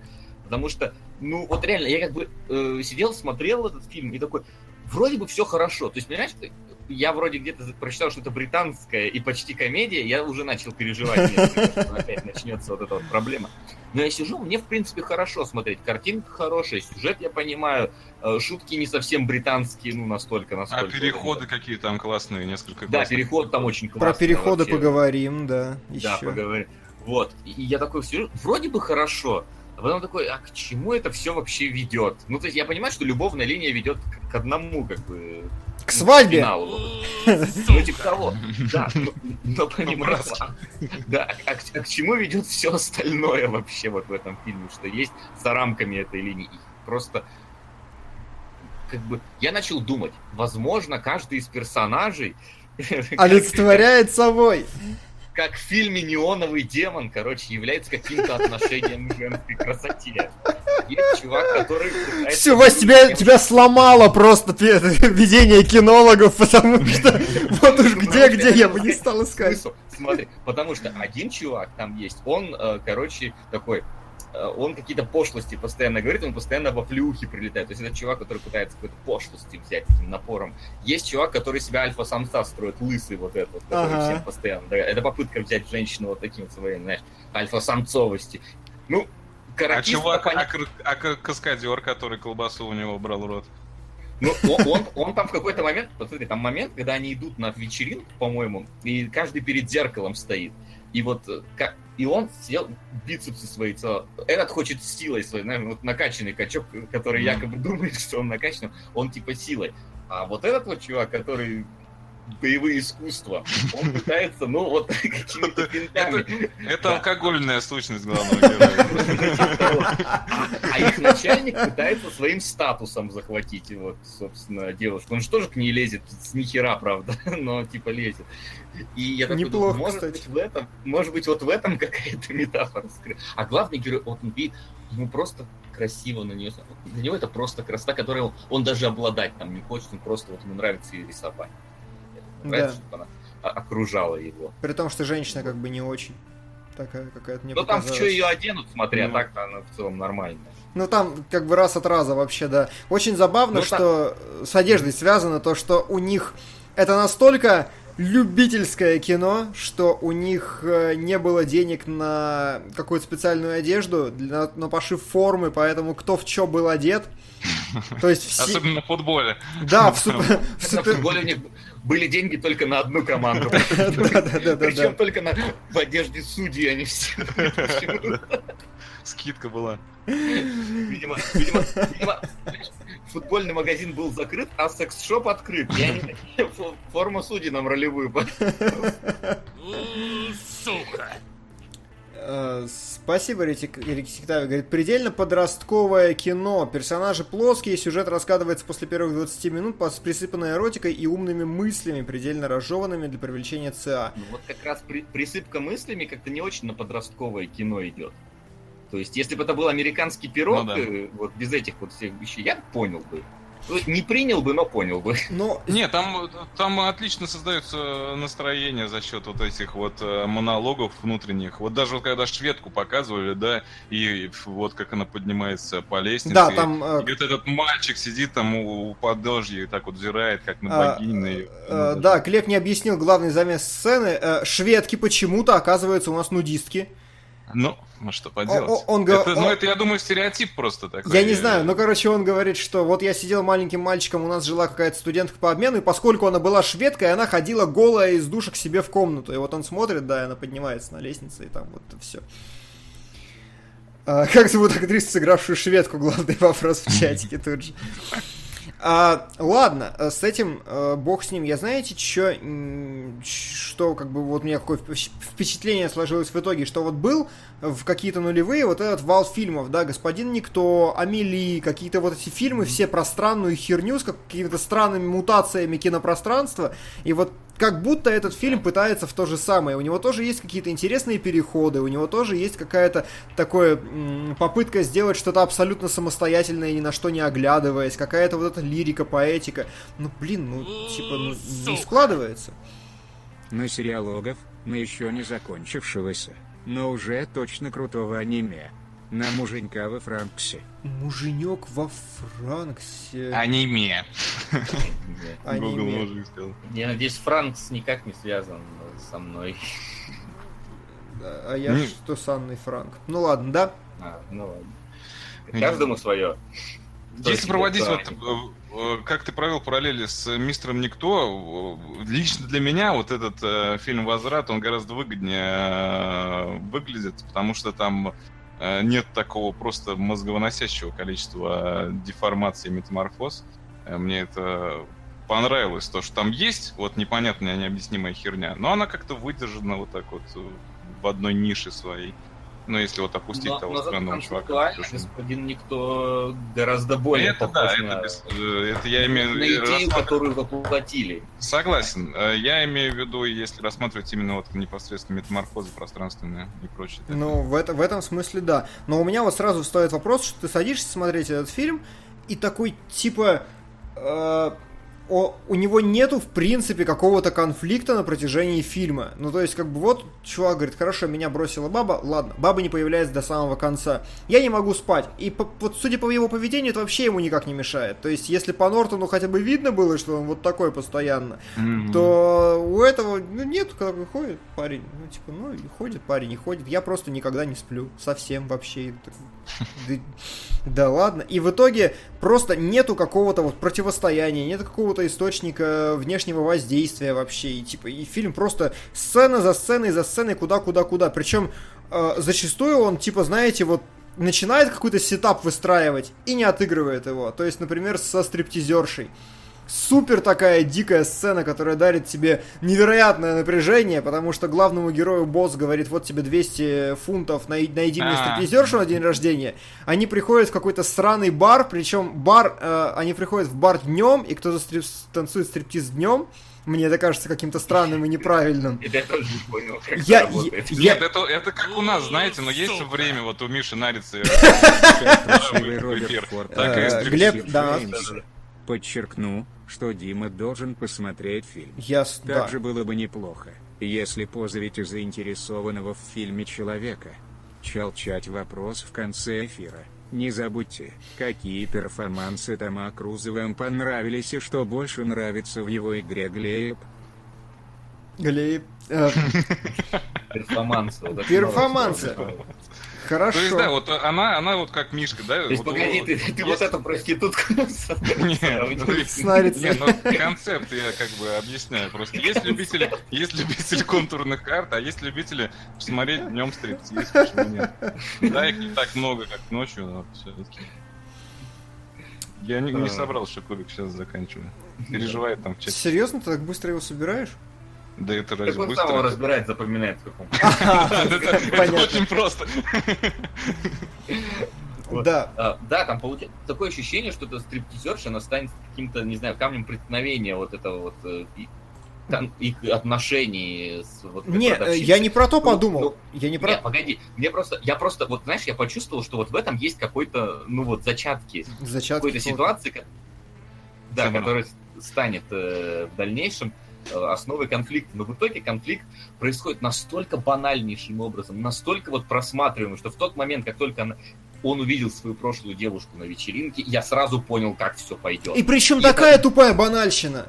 Потому что, ну, вот реально, я как бы э, сидел, смотрел этот фильм и такой, вроде бы все хорошо. То есть, понимаешь, я вроде где-то прочитал, что это британская и почти комедия, я уже начал переживать, что опять начнется вот эта вот проблема. Но я сижу, мне в принципе хорошо смотреть. Картинка хорошая, сюжет я понимаю, э, шутки не совсем британские, ну настолько, А насколько. переходы какие там классные, несколько Да, классных. переход там очень классный. Про переходы вообще. поговорим, да. Да, Еще. поговорим. Вот. И и я такой сижу, вроде бы хорошо, а потом такой, а к чему это все вообще ведет? Ну, то есть я понимаю, что любовная линия ведет к, к одному, как бы, К свадьбе! финалу. Ну, типа того. Да, но, но помимо этого, а- да, а, к- а к чему ведет все остальное вообще вот в этом фильме, что есть за рамками этой линии? Просто как бы я начал думать, возможно, каждый из персонажей Олицетворяет собой. Как в фильме «Неоновый демон», короче, является каким-то отношением к женской красоте. Есть чувак, который... Все, Вась, тебя, тебя сломало просто видение кинологов, потому что вот уж где, потому где что я бы не стал искать. Смотри, потому что один чувак там есть, он, э, короче, такой, он какие-то пошлости постоянно говорит, он постоянно во плюхи прилетает. То есть это чувак, который пытается какой-то пошлости взять таким напором. Есть чувак, который себя альфа-самца строит, лысый вот этот, который Ага. всем постоянно. да, это попытка взять женщину вот таким своим, знаешь, альфа-самцовости. Ну, А каратист, чувак, а, понятно, кр- а к- каскадер, который колбасу у него брал в рот. Ну, он, он, он там в какой-то момент, посмотри, там момент, когда они идут на вечеринку, по-моему, и каждый перед зеркалом стоит. И вот э, ка- и он сел бицепсы свои цело. Этот хочет силой своей, знаешь, вот накачанный качок, который якобы думает, что он накачан, он типа силой. А вот этот вот чувак, который боевые искусства, он пытается, ну, вот какими-то пинками. Это алкогольная сущность главного героя. А их начальник пытается своим статусом захватить, вот, собственно, девушку. Он же тоже к ней лезет, с нихера, правда, но типа лезет. И я такой Неплохо, думаю, может кстати. быть в этом, может быть вот в этом какая-то метафора скрыта. А главный герой, вот он видит, ему просто красиво на нее, для него это просто красота, которой он, он даже обладать там не хочет, он просто вот ему нравится ее рисовать. Да. Нравится, чтобы она окружала его. При том, что женщина как бы не очень такая какая-то мне Ну там в что ее оденут, смотря, Ну. так-то она в целом нормальная. Ну там как бы раз от раза вообще, да. Очень забавно, Ну, что с одеждой связано то, что у них это настолько любительское кино, что у них э, не было денег на какую-то специальную одежду, для, на пошив формы, поэтому кто в чё был одет. То есть все... Особенно в футболе. Да, в супер... в На супер- футболе у них были деньги только на одну команду. Причем только на, в одежде судьи они все. Почему? Скидка была. Видимо, видимо, видимо, футбольный магазин был закрыт, а секс-шоп открыт. Такие, «Фу- форму судей нам ролевую. под-». Сука! Э, Спасибо, Ритик- Рик Сиктави. Говорит, предельно подростковое кино. Персонажи плоские, сюжет раскадывается после первых 20 минут с присыпанной эротикой и умными мыслями, предельно разжеванными для привлечения ЦА. Ну, Вот как раз при- присыпка мыслями как-то не очень на подростковое кино идет. То есть, если бы это был американский пирог, Ну да. э, вот без этих вот всех вещей, я бы понял бы. Ну, Не принял бы, но понял бы. Но Не, там, там отлично создается настроение за счет вот этих вот э, монологов внутренних. Вот даже вот когда шведку показывали, да, и вот как она поднимается по лестнице. да, и- там э, и вот этот мальчик сидит там у, у подножья и так вот взирает, как на А, богиню. э, э, да, Глеб не объяснил главный замес сцены. Э, Шведки почему-то оказываются у нас нудистки. Ну, ну что поделать. Он го- это, ну, о- это, я думаю, стереотип просто такой. Я не знаю, но, короче, он говорит, что вот я сидел маленьким мальчиком, у нас жила какая-то студентка по обмену, и поскольку она была шведкой, она ходила голая из душа к себе в комнату. И вот он смотрит, да, и она поднимается на лестнице, и там вот все. как зовут актрису, сыгравшую шведку? Главный вопрос в чатике тут же. А, ладно, э, с этим э, бог с ним. Я знаете, чё, что как бы вот у меня какое впечат- впечатление сложилось в итоге, что вот был в какие-то нулевые вот этот вал фильмов, да, Господин Никто, Амели, какие-то вот эти фильмы, все про странную херню с какими-то странными мутациями кинопространства, и вот как будто этот фильм пытается в то же самое. У него тоже есть какие-то интересные переходы, у него тоже есть какая-то такая попытка сделать что-то абсолютно самостоятельное, ни на что не оглядываясь, какая-то вот эта лирика, поэтика. Ну, блин, ну, типа, ну, не складывается. На сериалогов, на еще не закончившегося, но уже точно крутого аниме. На муженька во Франксе. Муженек во Франксе. Аниме. Google мужик сказал. Я надеюсь, Франкс никак не связан со мной. А я Не. что с Анной Франк? Ну ладно, да? А, ну ладно. Не Каждому свое. Если проводить вот, э, э, как ты провел параллели с мистером Никто, э, лично для меня вот этот э, фильм Возврат, он гораздо выгоднее э, выглядит, потому что там нет такого просто мозговыносящего количества деформаций и метаморфоз. Э, Мне это понравилось, то, что там есть вот непонятная, необъяснимая херня, но она как-то выдержана вот так вот э, в одной нише своей. Ну, если вот опустить Но, того но странного чувака. господин Никто гораздо более это да, на, это, без- э, это я имею на идею, которую воплотили. Согласен. Э, Я имею в виду, если рассматривать именно вот непосредственно метаморфозы пространственные и прочее. такое. Ну, в, это, в этом смысле да. Но у меня вот сразу встает вопрос, что ты садишься смотреть этот фильм, и такой, типа, э, о- у него нету, в принципе, какого-то конфликта на протяжении фильма. Ну, то есть, как бы, вот чувак говорит, хорошо, меня бросила баба, ладно, баба не появляется до самого конца. Я не могу спать. И по- вот, судя по его поведению, это вообще ему никак не мешает. То есть, если по Нортону хотя бы видно было, что он вот такой постоянно, Мгм. то у этого ну, нет, как бы ходит парень. Ну, типа, ну, и ходит парень, и ходит. Я просто никогда не сплю. Совсем вообще. Да, да ладно. И в итоге просто нету какого-то вот противостояния, нет какого-то источника внешнего воздействия вообще. И типа, и фильм просто сцена за сценой за сценой куда-куда-куда. Причем э, зачастую он, типа, знаете, вот начинает какой-то сетап выстраивать и не отыгрывает его. То есть, например, со стриптизершей супер такая дикая сцена, которая дарит тебе невероятное напряжение, потому что главному герою босс говорит, вот тебе 200 фунтов, най- найди мне А. стриптизершу на день рождения. Они приходят в какой-то сраный бар, причем бар, э, они приходят в бар днем, и кто-то стрип- танцует стриптиз днем. Мне это кажется каким-то странным и неправильным. Я тоже не понял, как Я- это работает. я- Нет, это, это как у нас, знаете, но есть время, вот у Миши Нарицы Э, стриптиз. Глеб, да. Подчеркну, что Дима должен посмотреть фильм. Я, с- да. Также было бы неплохо, если позовете заинтересованного в фильме человека. Челчать вопрос в конце эфира. Не забудьте, какие перформансы Тома Круза вам понравились и что больше нравится в его игре Глеб. Глеб, э, Перформансы. Перформансы. Хорошо. То есть, да, вот она, она вот как Мишка, да? То есть, вот, погоди, вот, ты, ты вот эту проститутку Нет, ну концепт я как бы объясняю. Просто есть любители, есть любители контурных карт, а есть любители смотреть днем стриптиз. Почему нет? Да, их не так много, как ночью, но все-таки. Я не, не А. собрал еще кубик, сейчас заканчиваю. Переживает там в чате. Серьезно, ты так быстро его собираешь? Да это Так разве он сам его быстро? разбирает, запоминает, в каком. Это очень просто. Вот. Да. А, да, там получается такое ощущение, что эта стриптизерша, она станет каким-то, не знаю, камнем преткновения вот этого вот э, и- там, их отношений с вот Не, э, я не про то Ну, подумал. ну, Я не про... погоди, мне просто, я просто, вот знаешь, я почувствовал, что вот в этом есть какой-то, ну вот, зачатки Зачатки какой-то ситуации, да, с- станет э, в дальнейшем основой конфликта. Но в итоге конфликт происходит настолько банальнейшим образом, настолько вот просматриваемым, что в тот момент, как только она- он увидел свою прошлую девушку на вечеринке, я сразу понял, как все пойдет. И причем И такая тупая банальщина.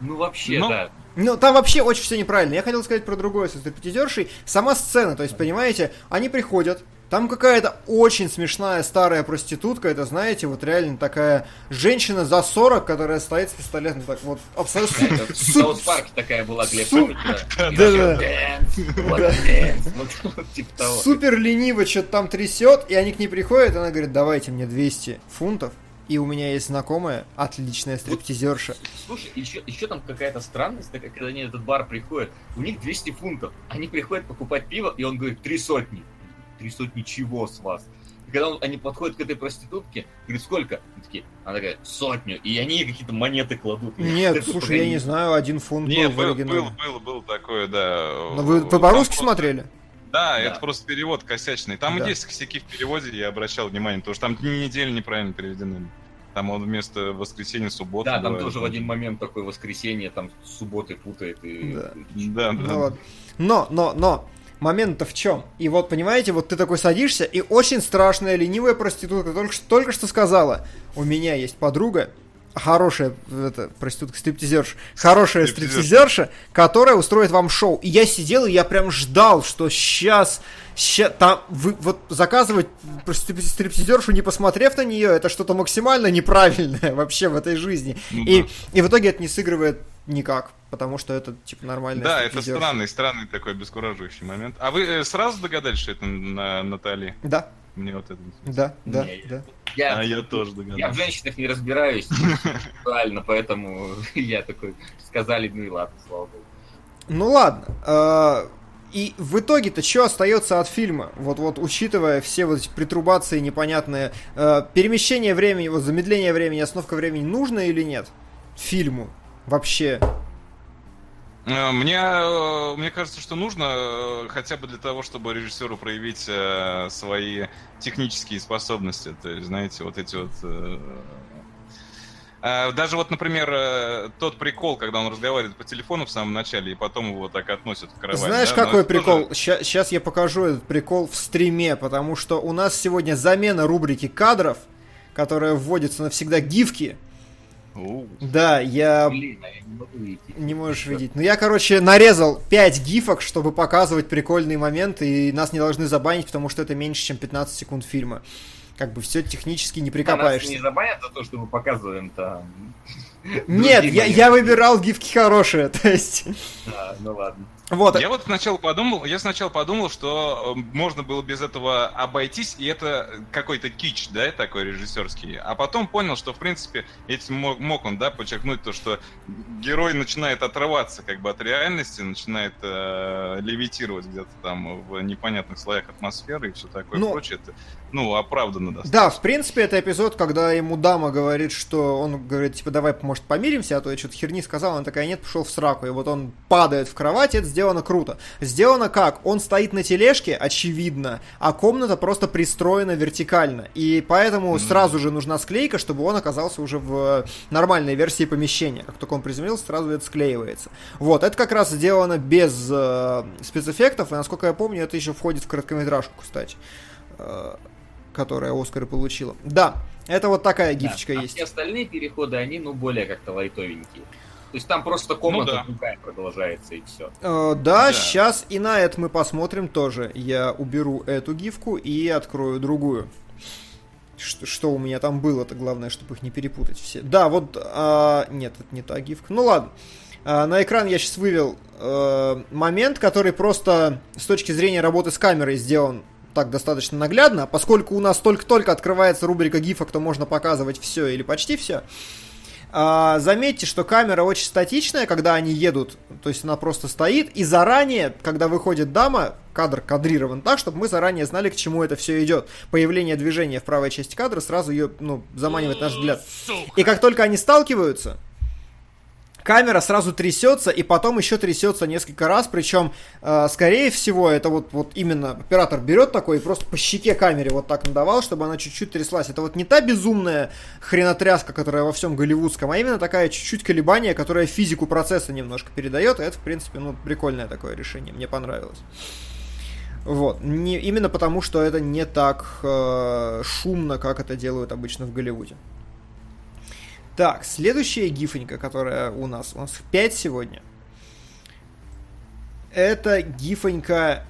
Ну вообще, Ну, да. Ну, там вообще очень все неправильно. Я хотел сказать про другое со стриптизершей. Сама сцена, то есть, понимаете, они приходят, там какая-то очень смешная старая проститутка, это, знаете, вот реально такая женщина за 40, которая стоит с пистолетом, так вот, абсолютно... Это В су- Саус Парке такая была, Глеб, Да-да. Вот, вот типа. Супер лениво что-то там трясет, и они к ней приходят, и она говорит, давайте мне 200 фунтов, и у меня есть знакомая, отличная стриптизерша. Слушай, еще, еще там какая-то странность, такая, когда они в этот бар приходят, у них 200 фунтов, они приходят покупать пиво, и он говорит, три сотни. Три сотни чего с вас? И когда он- они подходят к этой проститутке, говорит, сколько? Они такие, она такая, сотню, и они ей какие-то монеты кладут. Нет, Это слушай, я не знаю, один фунт Не, был в был, оригинале. был, был, был такое, да. Но вы, вы по-русски просто- смотрели? Да, Да. это просто перевод косячный. Там Да. есть косяки в переводе, я обращал внимание, потому что там дни недели неправильно переведены. Там он вместо воскресенья суббота. Да, там бывает. тоже в один момент такое воскресенье, там субботы путает. И... Да. Да, Ну да. ладно. Но, но, но, момент-то в чем? И вот, понимаете, вот ты такой садишься, и очень страшная ленивая проститутка только, что- только что сказала, у меня есть подруга, хорошая, это, проститутка, стриптизерша, хорошая Стриптизерша. стриптизерша, которая устроит вам шоу. И я сидел, и я прям ждал, что сейчас, ща, там, вы, вот заказывать стрип- стриптизершу, не посмотрев на нее, это что-то максимально неправильное вообще в этой жизни. Ну и, да. и в итоге это не сыгрывает никак, потому что это, типа, нормальная Да, это странный, странный такой обескураживающий момент. А вы э, сразу догадались, что это на Натали? Да, Мне вот это да, да, Не, да. Я, А я тоже я в догадался. женщинах не разбираюсь, правильно, поэтому я такой, сказали, ну и ладно, слава богу. Ну ладно. И в итоге-то что остается от фильма? Вот, вот, учитывая все вот эти притрубации непонятные, э, перемещение времени, вот замедление времени, остановка времени нужно или нет? Фильму вообще. Э, Мне, э, мне кажется, что нужно э, хотя бы для того, чтобы режиссеру проявить свои технические способности. То есть, знаете, вот эти вот... э, Даже вот, например, э, тот прикол, когда он разговаривает по телефону в самом начале, и потом его так относят в кровать. Знаешь, да, какой тоже- прикол? Сейчас я покажу этот прикол в стриме, потому что у нас сегодня замена рубрики кадров, которая вводится навсегда гифки. Да, я Блин, а я не могу видеть. Не можешь видеть. Ну, я, короче, нарезал 5 гифок, чтобы показывать прикольные моменты, и нас не должны забанить, потому что это меньше, чем 15 секунд фильма. Как бы все технически не А нас прикопаешься. не забанят за то, что мы показываем там. Нет, я, я выбирал гифки хорошие, то есть... Да, ну ладно. Вот, Я вот сначала подумал, я сначала подумал, что э, можно было без этого обойтись, и это какой-то кич, да, такой режиссерский. А потом понял, что в принципе этим мог, мог он, да, подчеркнуть то, что герой начинает отрываться как бы от реальности, начинает э, левитировать где-то там в непонятных слоях атмосферы и все такое Ну, прочее. Это, ну, оправданно достаточно. Да, в принципе, это эпизод, когда ему дама говорит, что он говорит, типа, давай, может, помиримся, а то я что-то херни сказал, она такая, нет, пошел в сраку. И вот он падает в кровать, это сделано круто. Сделано как? Он стоит на тележке, очевидно, а комната просто пристроена вертикально. И поэтому сразу же нужна склейка, чтобы он оказался уже в нормальной версии помещения. Как только он приземлился, сразу это склеивается. Вот, это как раз сделано без э, спецэффектов, и, насколько я помню, это еще входит в короткометражку, кстати. Э, которая Оскар получила. Да, это вот такая гифочка Да. А есть. все остальные переходы, они, ну, более как-то лайтовенькие. То есть там просто комната да. другая продолжается и все. Э, да, Да. сейчас и на это мы посмотрим тоже. Я уберу эту гифку и открою другую. Что, что у меня там было-то, главное, чтобы их не перепутать все. Да, вот, а, нет, это не та гифка. Ну ладно. А, на экран я сейчас вывел э, момент, который просто с точки зрения работы с камерой сделан так достаточно наглядно, поскольку у нас только-только открывается рубрика гифок, то можно показывать все или почти все. А, заметьте, что камера очень статичная, когда они едут, то есть она просто стоит, и заранее, когда выходит дама, кадр кадрирован так, чтобы мы заранее знали, к чему это все идет. Появление движения в правой части кадра сразу ее, ну, заманивает наш взгляд. И как только они сталкиваются, камера сразу трясется, и потом еще трясется несколько раз, причем, э, скорее всего, это вот, вот именно оператор берет такой и просто по щеке камере вот так надавал, чтобы она чуть-чуть тряслась. Это вот не та безумная хренотряска, которая во всем голливудском, а именно такая чуть-чуть колебание, которая физику процесса немножко передает, и это, в принципе, ну, прикольное такое решение, мне понравилось. Вот. Не, именно потому, что это не так э, шумно, как это делают обычно в Голливуде. Так, следующая гифонька, которая у нас, у нас 5 сегодня. Это гифонька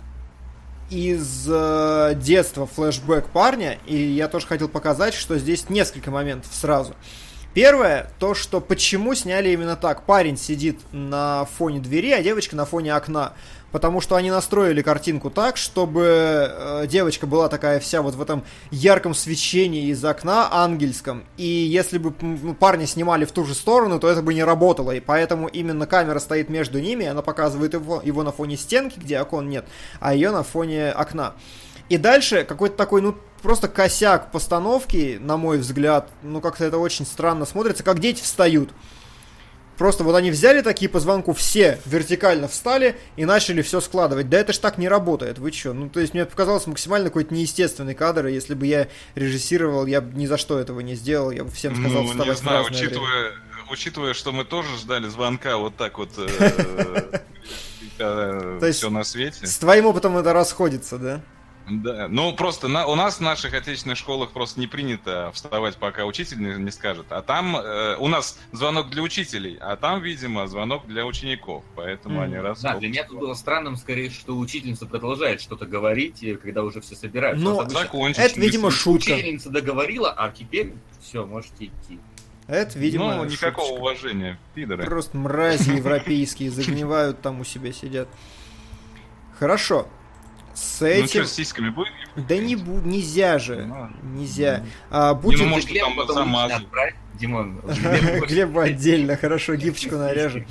из э, детства флешбэк парня, и я тоже хотел показать, что здесь несколько моментов сразу. Первое, то, что почему сняли именно так. Парень сидит на фоне двери, а девочка на фоне окна потому что они настроили картинку так, чтобы э, девочка была такая вся вот в этом ярком свечении из окна ангельском, и если бы ну, парня снимали в ту же сторону, то это бы не работало, и поэтому именно камера стоит между ними, она показывает его, его на фоне стенки, где окон нет, а ее на фоне окна. И дальше какой-то такой, ну, просто косяк постановки, на мой взгляд, ну, как-то это очень странно смотрится, как дети встают. Просто вот они взяли такие по звонку, все вертикально встали и начали все складывать. Да это ж так не работает, вы что? Ну, то есть мне показалось максимально какой-то неестественный кадр, и если бы я режиссировал, я бы ни за что этого не сделал, я бы всем сказал Ну, вставать не знаю, разное время. учитывая, учитывая, что мы тоже ждали звонка вот так вот э, То есть все на свете. С твоим опытом это расходится, да? Да, ну просто на, у нас в наших отечественных школах просто не принято вставать, пока учитель не, не скажет. А там э, у нас звонок для учителей, а там, видимо, звонок для учеников. Поэтому Мгм. они раз. Да, для меня тут было странным, скорее, что учительница продолжает что-то говорить, и когда уже все собираются. Ну, закончить. Это, видимо, шутка. Учительница договорила, а теперь все, можете идти. Это, видимо, ну, никакого шуточка. уважения, пидоры. Просто мрази европейские загнивают там у себя сидят. Хорошо. С Ну этим... что, с сиськами будет? Да не бу- нельзя же. Ну, Нельзя. А, будет... ну, может, Глеб там замазать. Димон, Глеб Глебу отдельно, хорошо, гипчику нарежем.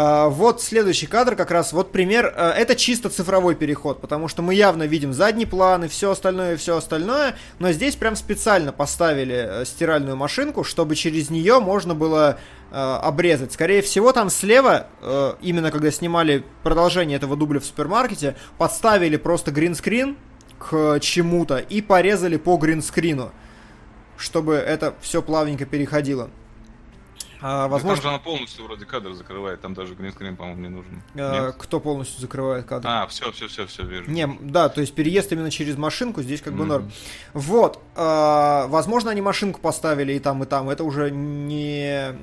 А, вот следующий кадр как раз, вот пример, а, это чисто цифровой переход, потому что мы явно видим задний план и все остальное, и все остальное, но здесь прям специально поставили э, стиральную машинку, чтобы через нее можно было э, обрезать. Скорее всего, там слева, э, именно когда снимали продолжение этого дубля в супермаркете, подставили просто гринскрин к чему-то и порезали по гринскрину, чтобы это все плавненько переходило. А, Возможно... Там же она полностью вроде кадр закрывает, там даже гринскрин, по-моему, не нужен. Нет? кто полностью закрывает кадр? А, все, все, все, все, вижу. Не, да, то есть переезд именно через машинку здесь как бы Мгм. норм. Вот, э, возможно, они машинку поставили и там, и там, это уже не,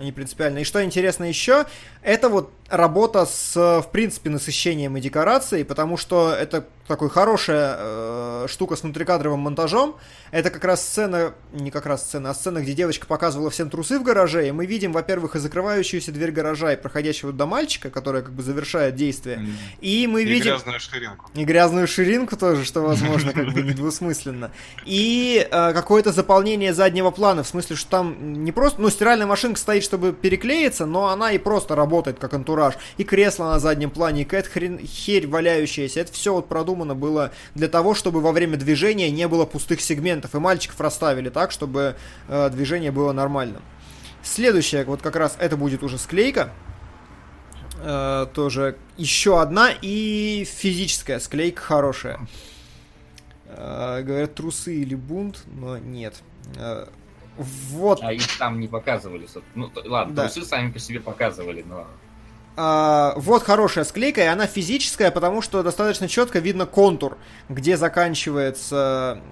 не принципиально. И что интересно еще, это вот работа с, в принципе, насыщением и декорацией, потому что это такой хорошая э, штука с внутрикадровым монтажом. Это как раз сцена, не как раз сцена, а сцена, где девочка показывала всем трусы в гараже, и мы видим, во-первых, и закрывающуюся дверь гаража, и проходящего до мальчика, которая как бы завершает действие. М. И мы И видим... грязную ширинку. И грязную ширинку тоже, что возможно, как бы недвусмысленно. И э, какое-то заполнение заднего плана, в смысле, что там не просто, ну, стиральная машинка стоит, чтобы переклеиться, но она и просто работает как антураж. И кресло на заднем плане, и какая-то хрен, херь валяющаяся. Это все вот продумано было для того, чтобы во время движения не было пустых сегментов. И мальчиков расставили так, чтобы э, движение было нормальным. Следующее, вот как раз это будет уже склейка. Э, тоже еще одна и физическая склейка хорошая. Э, говорят, трусы или бунт, но нет. Э, вот. А их там не показывали. Ну, ладно, Да. трусы сами по себе показывали, но... А, вот хорошая склейка, и она физическая, потому что достаточно четко видно контур, где заканчивается,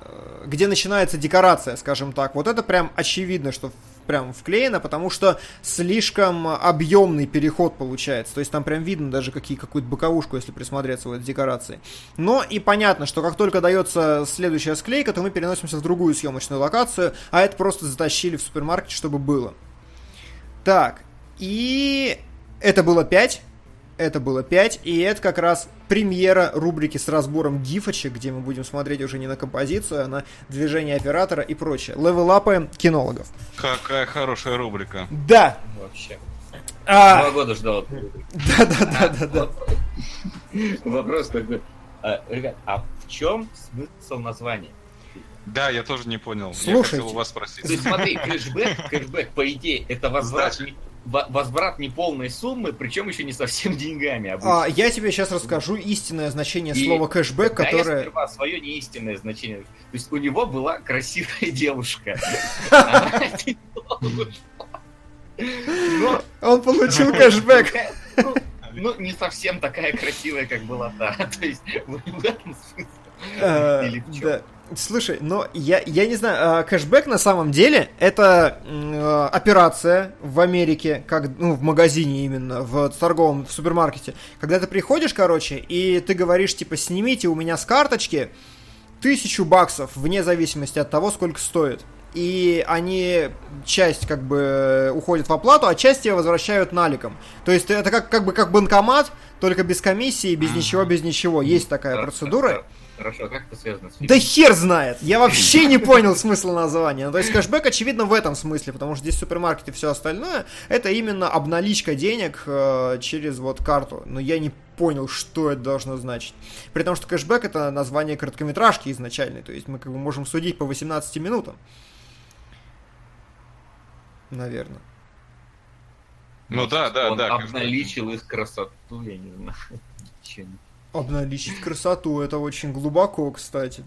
э, где начинается декорация, скажем так. Вот это прям очевидно, что прям вклеено, потому что слишком объемный переход получается. То есть там прям видно даже какие, какую-то боковушку, если присмотреться в этой декорации. Но и понятно, что как только дается следующая склейка, то мы переносимся в другую съемочную локацию, а это просто затащили в супермаркет, чтобы было. Так, и это было 5. Это было 5, и это как раз премьера рубрики с разбором гифочек, где мы будем смотреть уже не на композицию, а на движение оператора и прочее. Левелапаем кинологов. Какая хорошая рубрика. Да! Вообще. А, Два года ждал. эту рубрику. Да-да-да-да-да. Вопрос такой. а, Ребят, а в чем смысл названия? Да, я тоже не понял. Слушайте. Я хотел у вас спросить. То есть смотри, кэшбэк, кэшбэк, по идее, это возврат, возврат неполной суммы, причем еще не совсем деньгами обычно. А, я тебе сейчас расскажу истинное значение И- слова кэшбэк, Да, я которое... сперва свое неистинное значение. То есть у него была красивая девушка. Он получил кэшбэк. ну, ну, не совсем такая красивая, как была та. То есть в этом смысле. Э, Или в чём? Слушай, но я, я не знаю, а, кэшбэк на самом деле это э, операция в Америке, как, ну, в магазине именно, в торговом, в супермаркете. Когда ты приходишь, короче, и ты говоришь, типа, снимите у меня с карточки тысячу баксов, вне зависимости от того, сколько стоит. И они, часть как бы уходит в оплату, а часть тебе возвращают наликом. То есть это как, как бы как банкомат, только без комиссии, без ничего, без ничего. Есть такая процедура. Хор- Хорошо, а как это связано с Да фильмом? хер знает! Я вообще не понял смысла названия. Ну, то есть кэшбэк, очевидно, в этом смысле, потому что здесь супермаркет и все остальное, это именно обналичка денег э, через вот карту. Но я не понял, что это должно значить. При том, что кэшбэк это название короткометражки изначальной, то есть мы как бы можем судить по 18 минутам. Наверное. Ну да, да, Он да. обналичил их красоту, я не знаю. Ничего не- Обналичить красоту, это очень глубоко, кстати.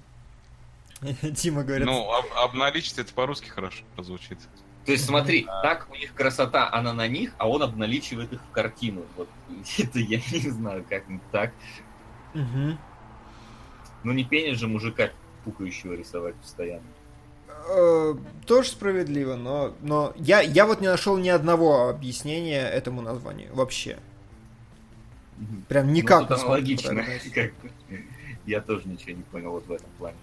Дима говорит, Ну, об- обналичить это по-русски хорошо звучит. То есть смотри, так у них красота, она на них, а он обналичивает их в картину. Вот это я не знаю, как так. «Мгм». Ну не пенит же мужика пукающего рисовать постоянно. Э, Тоже справедливо, но, но я, я вот не нашел ни одного объяснения этому названию вообще. Прям никак. Ну, не смог аналогично. Я тоже ничего не понял вот в этом плане.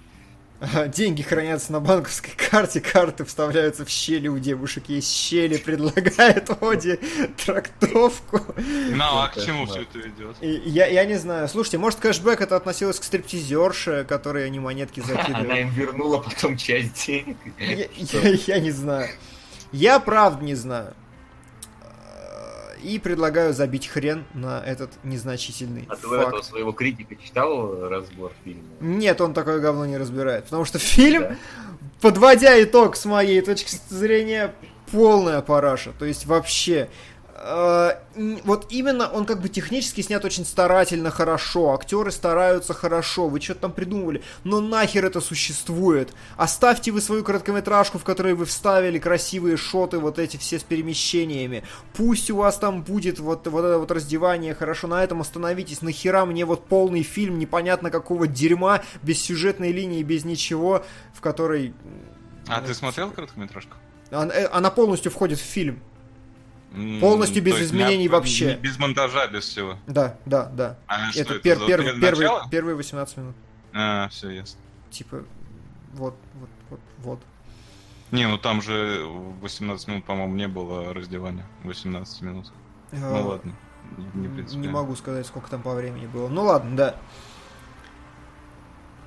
Деньги хранятся на банковской карте, карты вставляются в щели у девушек. Есть щели, предлагает Оди трактовку. Ну, а к Это чему все это ведет? Я, я не знаю. Слушайте, может кэшбэк это относилось к стриптизерше, которые они монетки Она закидывали? им вернула потом часть денег. Я, я- я не знаю. Я правда не знаю. И предлагаю забить хрен на этот незначительный А ты у этого факт. своего критика читал разбор фильма? Нет, он такое говно не разбирает. Потому что фильм, Да. подводя итог с моей точки зрения, полная параша. То есть вообще... э, вот именно он как бы технически снят очень старательно, хорошо. Актеры стараются хорошо. Вы что-то там придумывали. Но нахер это существует? Оставьте вы свою короткометражку, в которой вы вставили красивые шоты, вот эти все с перемещениями. Пусть у вас там будет вот, вот это вот раздевание, хорошо, на этом остановитесь. Нахера мне вот полный фильм непонятно какого дерьма, без сюжетной линии, без ничего, в которой... А ты смотрел короткометражку? Она, э, она полностью входит в фильм. Полностью без изменений не- вообще. не- Без монтажа, без всего. Да, да, да. А что это это пер- за- пер- это первые, начало? первые 18 минут. А, все ясно. Типа, вот, вот, вот, вот. Не, ну там же 18 минут, по-моему, не было раздевания. 18 минут. Э, Ну ладно. Не, не Не могу сказать, сколько там по времени было. Ну ладно, да.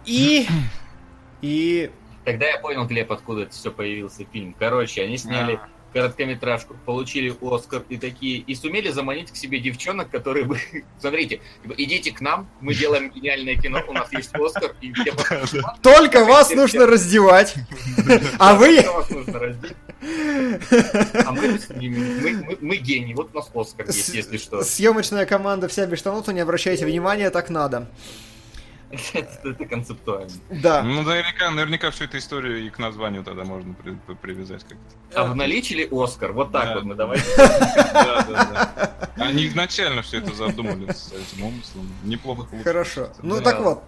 И... И... Тогда я понял, Глеб, откуда это все появился фильм. Короче, они сняли А. короткометражку, получили Оскар и такие, и сумели заманить к себе девчонок, которые бы... Смотрите, типа, идите к нам, мы делаем гениальное кино, у нас есть Оскар, и все просто, Только вас нужно раздевать. А вы... А мы, с ними, мы, мы- мы гении, вот у нас Оскар есть, если что. Съемочная команда вся без штанов, не обращайте внимания, так надо. Это, концептуально. Да. Ну, наверняка, наверняка всю эту историю и к названию тогда можно при- при- привязать как-то. Обналичили Оскар, вот так Да. вот мы давайте. Да, да, да. Они изначально все это задумали с этим умыслом. Неплохо получилось. Хорошо. Ну так вот,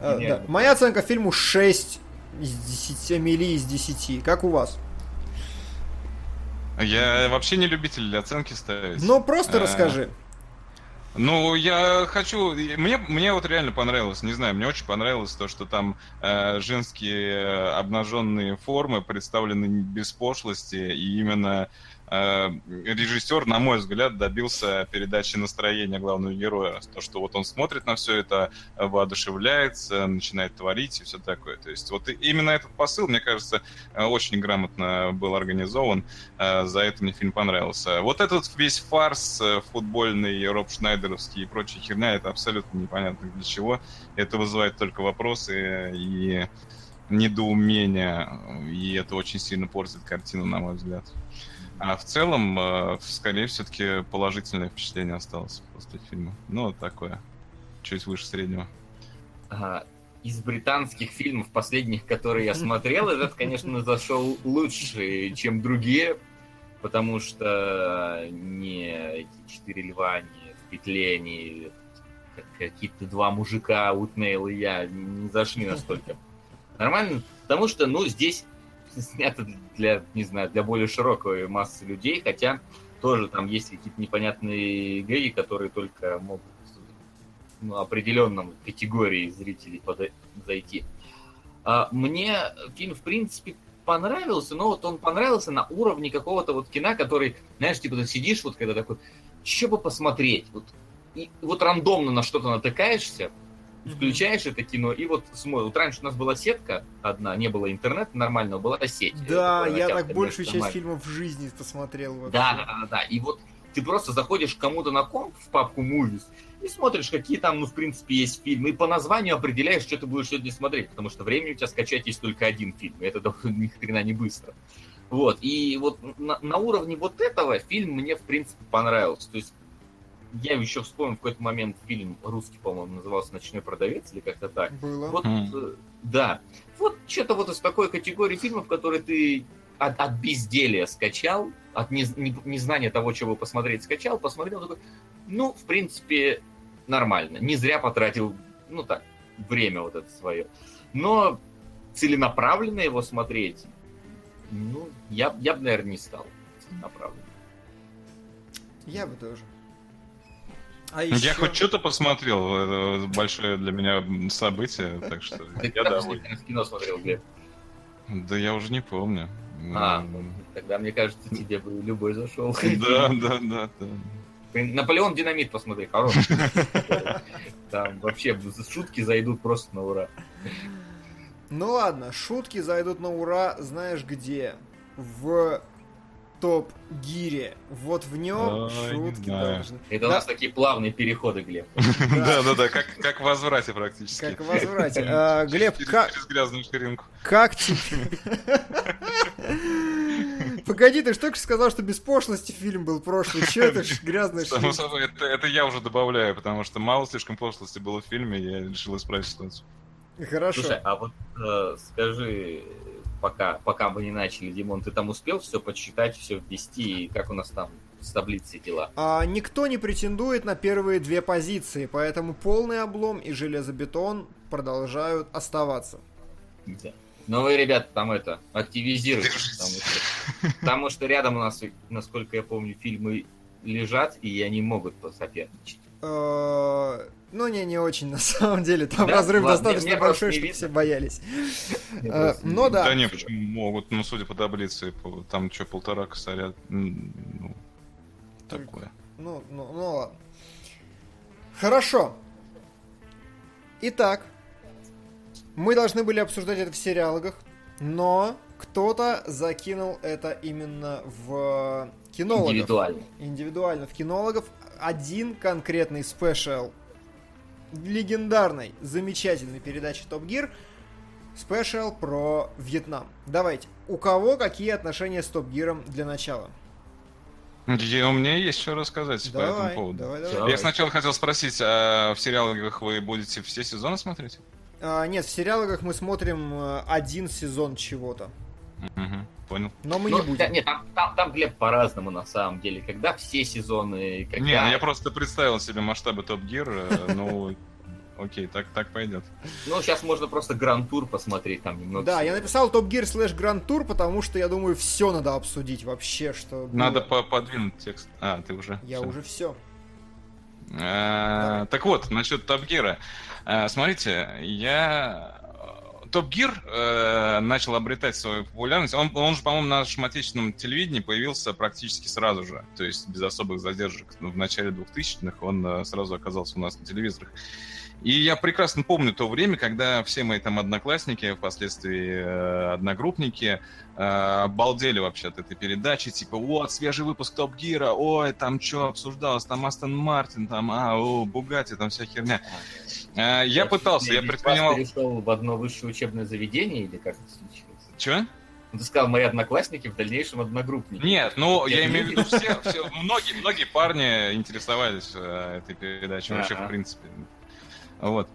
э, моя оценка фильму 6 из 10, мили из 10. Как у вас? Я вообще не любитель оценки ставить. Ну, просто А, расскажи. Ну, я хочу... Мне, мне вот реально понравилось, не знаю, мне очень понравилось то, что там э, женские обнаженные формы представлены без пошлости, и именно режиссер, на мой взгляд, добился передачи настроения главного героя. То, что вот он смотрит на все это, э, воодушевляется, начинает творить и все такое. То есть вот именно этот посыл, мне кажется, э, очень грамотно был организован. Э, За это мне фильм понравился. Вот этот весь фарс э, футбольный, Роб Шнайдеровский и прочая херня, это абсолютно непонятно для чего. Это вызывает только вопросы и недоумение, и это очень сильно портит картину, на мой взгляд. А в целом, э, скорее, все-таки положительное впечатление осталось после фильма. Ну, такое. Чуть выше среднего. А, из британских фильмов последних, которые я смотрел, этот, конечно, зашел лучше, чем другие, потому что не эти четыре льва, не в петле, не как- какие-то два мужика, Утнейл и я, не зашли настолько. Нормально, потому что, ну, здесь снято для, не знаю, для более широкой массы людей, хотя тоже там есть какие-то непонятные гэги, которые только могут ну, определенном категории зрителей зайти. А, мне фильм, в принципе, понравился, но вот он понравился на уровне какого-то вот кино, который, знаешь, типа ты сидишь вот когда такой, что бы посмотреть, вот, и вот рандомно на что-то натыкаешься, включаешь это кино и вот смотришь. Вот раньше у нас была сетка одна, не было интернета нормального, была сеть. Да, я так большую часть фильмов в жизни посмотрел вообще. Да, да, да, да. И вот ты просто заходишь кому-то на комп в папку Movies и смотришь, какие там, ну, в принципе, есть фильмы, и по названию определяешь, что ты будешь сегодня смотреть, потому что времени у тебя скачать есть только один фильм, и это ни хрена не быстро. Вот, и вот на, на уровне вот этого фильм мне, в принципе, понравился. То есть я еще вспомнил в какой-то момент фильм русский, по-моему, назывался «Ночной продавец» или как-то так. Было. Вот, э, да. Вот что-то вот из такой категории фильмов, которые ты от, от безделия скачал, от нез- не- незнания того, чего посмотреть, скачал, посмотрел, такой, ну, в принципе, нормально. Не зря потратил, ну так, время вот это свое. Но целенаправленно его смотреть, ну, я, я бы, наверное, не стал целенаправленно. Я бы тоже. А Я еще... хоть что-то посмотрел, это большое для меня событие, так что я доволен. кино смотрел, Глеб? Да я уже не помню. А, ну, тогда, мне кажется, тебе бы любой зашел. Да, да, да, да. Наполеон Динамит посмотри, хороший. Там вообще шутки зайдут просто на ура. Ну ладно, шутки зайдут на ура, знаешь где? В топ гире. Вот в нем Ой, шутки должны. Это у нас такие плавные переходы, Глеб. Да, да, да, как, как в возврате практически. Как в возврате. А, Глеб, как, через грязную ширинку. как тебе... Погоди, ты же только что сказал, что без пошлости фильм был прошлый. Че это ж грязная Само шутка? собой, это, это я уже добавляю, потому что мало слишком пошлости было в фильме, я решил исправить ситуацию. Хорошо. Слушай, а вот э, скажи, пока, пока мы не начали, Димон, ты там успел все подсчитать, все ввести, и как у нас там с таблицей дела? А, никто не претендует на первые две позиции, поэтому полный облом и железобетон продолжают оставаться. Да. Ну вы, ребята, там это, активизируйтесь, потому что, потому что рядом у нас, насколько я помню, фильмы лежат, и они могут посоперничать. Ну, не, не очень, на самом деле. Там Да? разрыв Ладно, достаточно мне большой, чтобы видно. все боялись. Мне Э, Но да. Да не, почему могут, ну, судя по таблице, там что, полтора косаря, ну, такое. Ну, ну, ну ладно. Хорошо. Итак, мы должны были обсуждать это в сериалогах, но кто-то закинул это именно в кинологов. Индивидуально. Индивидуально в кинологов. Один конкретный спешл легендарной, замечательной передачи Топ Гир. Спешл про Вьетнам. Давайте, у кого какие отношения с Топ Гиром для начала? Я- у меня есть что рассказать по этому Давай, поводу. давай, давай. Я сначала хотел спросить, а в сериалах вы будете все сезоны смотреть? А, нет, в сериалах мы смотрим э, один сезон чего-то. Мгм, понял. Но мы Ну, не будем. да, нет, там, там, там, Глеб, по-разному на самом деле. Когда все сезоны, когда... Не, ну я просто представил себе масштабы Топ Гир, э, ну, окей, так, так пойдет. Ну, сейчас можно просто гранд-тур посмотреть там немного. Да, я написал Топ Гир слэш Гранд Тур, потому что я думаю, все надо обсудить вообще, что. Надо по- подвинуть текст. А, ты уже. Я уже все. А, Так вот, насчет Топ Гира. А, Смотрите, я... Топ Гир э, начал обретать свою популярность. Он, он же, по-моему, на нашем отечественном телевидении появился практически сразу же. То есть без особых задержек. Ну, В начале 2000-х он э, сразу оказался у нас на телевизорах. И я прекрасно помню то время, когда все мои там одноклассники, впоследствии э, одногруппники, э, обалдели вообще от этой передачи, типа, вот, свежий выпуск Топ Гира, ой, там что обсуждалось, там Астон Мартин, там, а, о, Бугати, там вся херня. Э, я пытался, я предпринимал... перешел в одно высшее учебное заведение или как это случилось? Че? Ну, ты сказал, мои одноклассники в дальнейшем одногруппники. Нет, ну, я Нет, имею в виду все, все многие, многие парни интересовались э, этой передачей вообще, Ага. в принципе. Вот.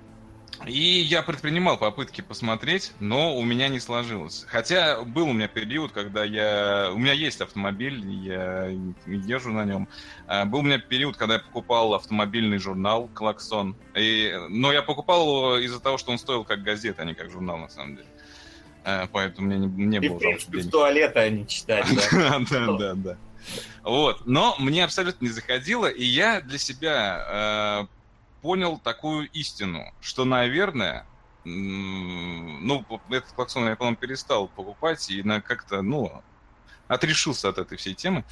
И я предпринимал попытки посмотреть, но у меня не сложилось. Хотя был у меня период, когда я... У меня есть автомобиль, я езжу на нем. А, Был у меня период, когда я покупал автомобильный журнал «Клаксон». И... Но я покупал его из-за того, что он стоил как газета, а не как журнал, на самом деле. А, Поэтому мне не, не И, было в жалко принципе, в туалета они читали, да. Да, да. Вот, но мне абсолютно не заходило, и я для себя э, понял такую истину, что, наверное, ну, этот клаксон я, по-моему, перестал покупать и на как-то, ну, отрешился от этой всей темы.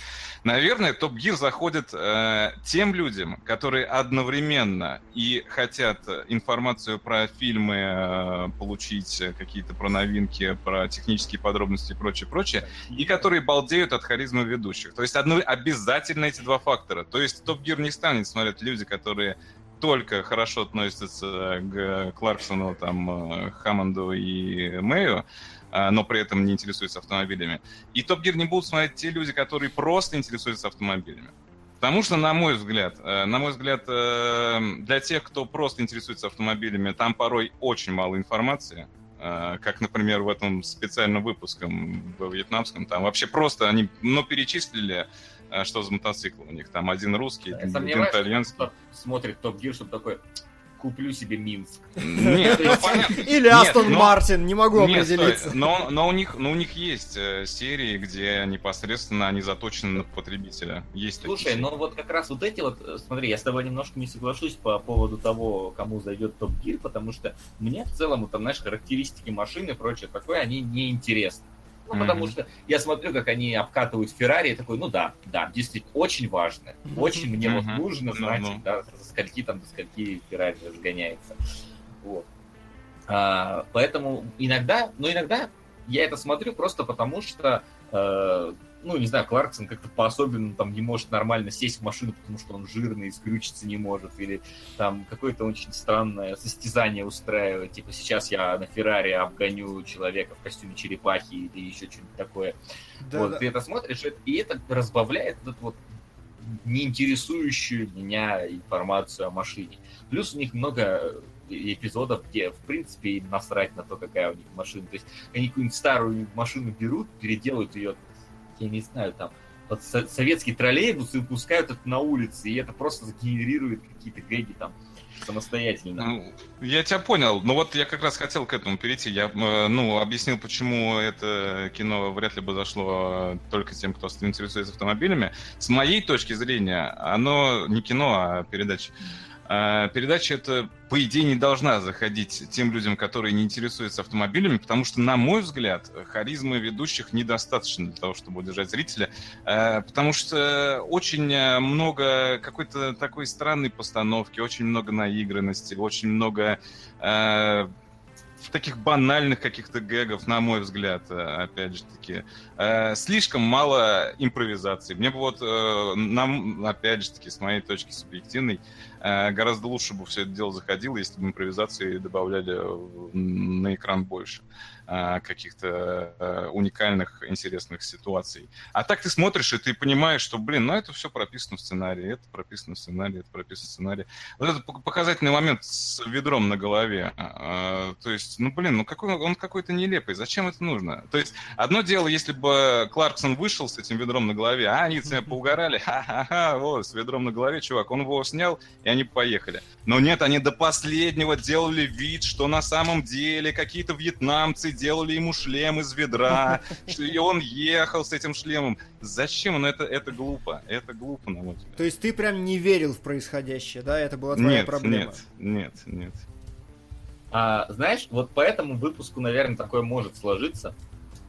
Наверное, Топ Гир заходит э, тем людям, которые одновременно и хотят информацию про фильмы э, получить, э, какие-то про новинки, про технические подробности и прочее, прочее, и которые балдеют от харизмы ведущих. То есть одно, обязательно эти два фактора. То есть Топ Гир не станет смотреть люди, которые только хорошо относятся к Кларксону, там, э, Хаммонду и Мэю, а, но при этом не интересуются автомобилями. И Топ Гир не будут смотреть те люди, которые просто интересуются автомобилями. Потому что, на мой взгляд, э, на мой взгляд, э, для тех, кто просто интересуется автомобилями, там порой очень мало информации. Как, например, в этом специальном выпуске во вьетнамском, там вообще просто они, ну, перечислили, что за мотоцикл у них. Там один русский, Я один итальянский. смотрит Топ Гир, чтобы такой, куплю себе Минск. Нет, ну, понятно. Или Астон Мартин, не могу Нет, определиться. но, но у них, но у них есть э, серии, где непосредственно они заточены на потребителя. Есть такие Слушай, серии. ну вот как раз вот эти вот, э, смотри, я с тобой немножко не соглашусь по поводу того, кому зайдет Топ Гир, потому что мне в целом, вот там, знаешь, характеристики машины и прочее такое, они не интересны. Ну, Мгм. потому что я смотрю, как они обкатывают Феррари, и такой, ну да, да, действительно, очень важно. Очень мне вот Мгм. нужно Ну, знать, ну. да, за скольки там, до скольки Феррари разгоняется. Вот. А, поэтому иногда, но иногда я это смотрю просто потому, что, э, ну, не знаю, Кларксон как-то по-особенному там не может нормально сесть в машину, потому что он жирный, скрючиться не может, или там какое-то очень странное состязание устраивает, типа сейчас я на Феррари обгоню человека в костюме черепахи или еще что-нибудь такое. Да, вот, да. ты это смотришь, и это- разбавляет вот, вот неинтересующую меня информацию о машине. Плюс у них много эпизодов, где, в принципе, им насрать на то, какая у них машина. То есть они какую-нибудь старую машину берут, переделают ее, я не знаю, там, вот со- советский троллейбус и пускают это на улице, и это просто сгенерирует какие-то гэги там самостоятельно. Ну, я тебя понял, но вот я как раз хотел к этому перейти. Я, э, ну, объяснил, почему это кино вряд ли бы зашло э, только тем, кто интересуется автомобилями. С моей точки зрения, оно не кино, а передача. А, Передача это, по идее, не должна заходить тем людям, которые не интересуются автомобилями, потому что, на мой взгляд, харизмы ведущих недостаточно для того, чтобы удержать зрителя, Э, потому что очень э, много какой-то такой странной постановки, очень много наигранности, очень много э, таких банальных каких-то гэгов, на мой взгляд, э, опять же таки. Э, слишком мало импровизации. Мне бы вот, э, нам, опять же таки, с моей точки субъективной, э, гораздо лучше бы все это дело заходило, если бы импровизации добавляли в- на экран больше э, каких-то э, уникальных, интересных ситуаций. А так ты смотришь, и ты понимаешь, что, блин, ну это все прописано в сценарии, это прописано в сценарии, это прописано в сценарии. Вот это пок- показательный момент с ведром на голове. А, То есть, ну, блин, ну какой он какой-то нелепый. Зачем это нужно? То есть, одно дело, если бы Кларксон вышел с этим ведром на голове, а они с ним поугорали, ха-ха-ха, вот, с ведром на голове, чувак, он его снял, и они поехали. Но нет, они до последнего делали вид, что на самом деле какие-то вьетнамцы делали ему шлем из ведра, что и он ехал с этим шлемом. Зачем? Ну, это, это глупо. Это глупо, на мой взгляд. То есть ты прям не верил в происходящее, да? Это была твоя Нет, проблема. нет, нет, нет. А, знаешь, вот по этому выпуску, наверное, такое может сложиться,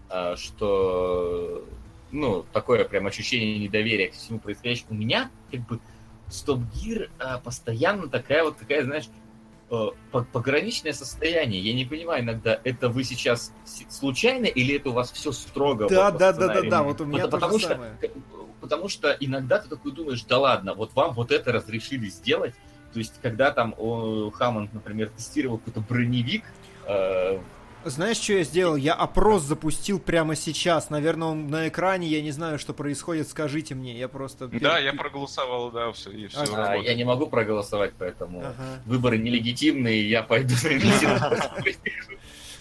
а, что, ну, такое прям ощущение недоверия к всему происходящему. У меня, как бы, Стоп Гир а, постоянно такая вот, такая, знаешь, пограничное состояние. Я не понимаю иногда, это вы сейчас случайно или это у вас все строго? Да, вот да, да, да, да, вот у меня Потому- что, самое. потому что иногда ты такой думаешь, да ладно, вот вам вот это разрешили сделать. То есть, когда там о, Хаммонд, например, тестировал какой-то броневик, э, Знаешь, что я сделал? Я опрос запустил прямо сейчас. Наверное, он на экране, я не знаю, что происходит, скажите мне. Я просто... Да, я проголосовал, да, все, и все А, я не могу проголосовать, поэтому Ага. выборы нелегитимные, я пойду на.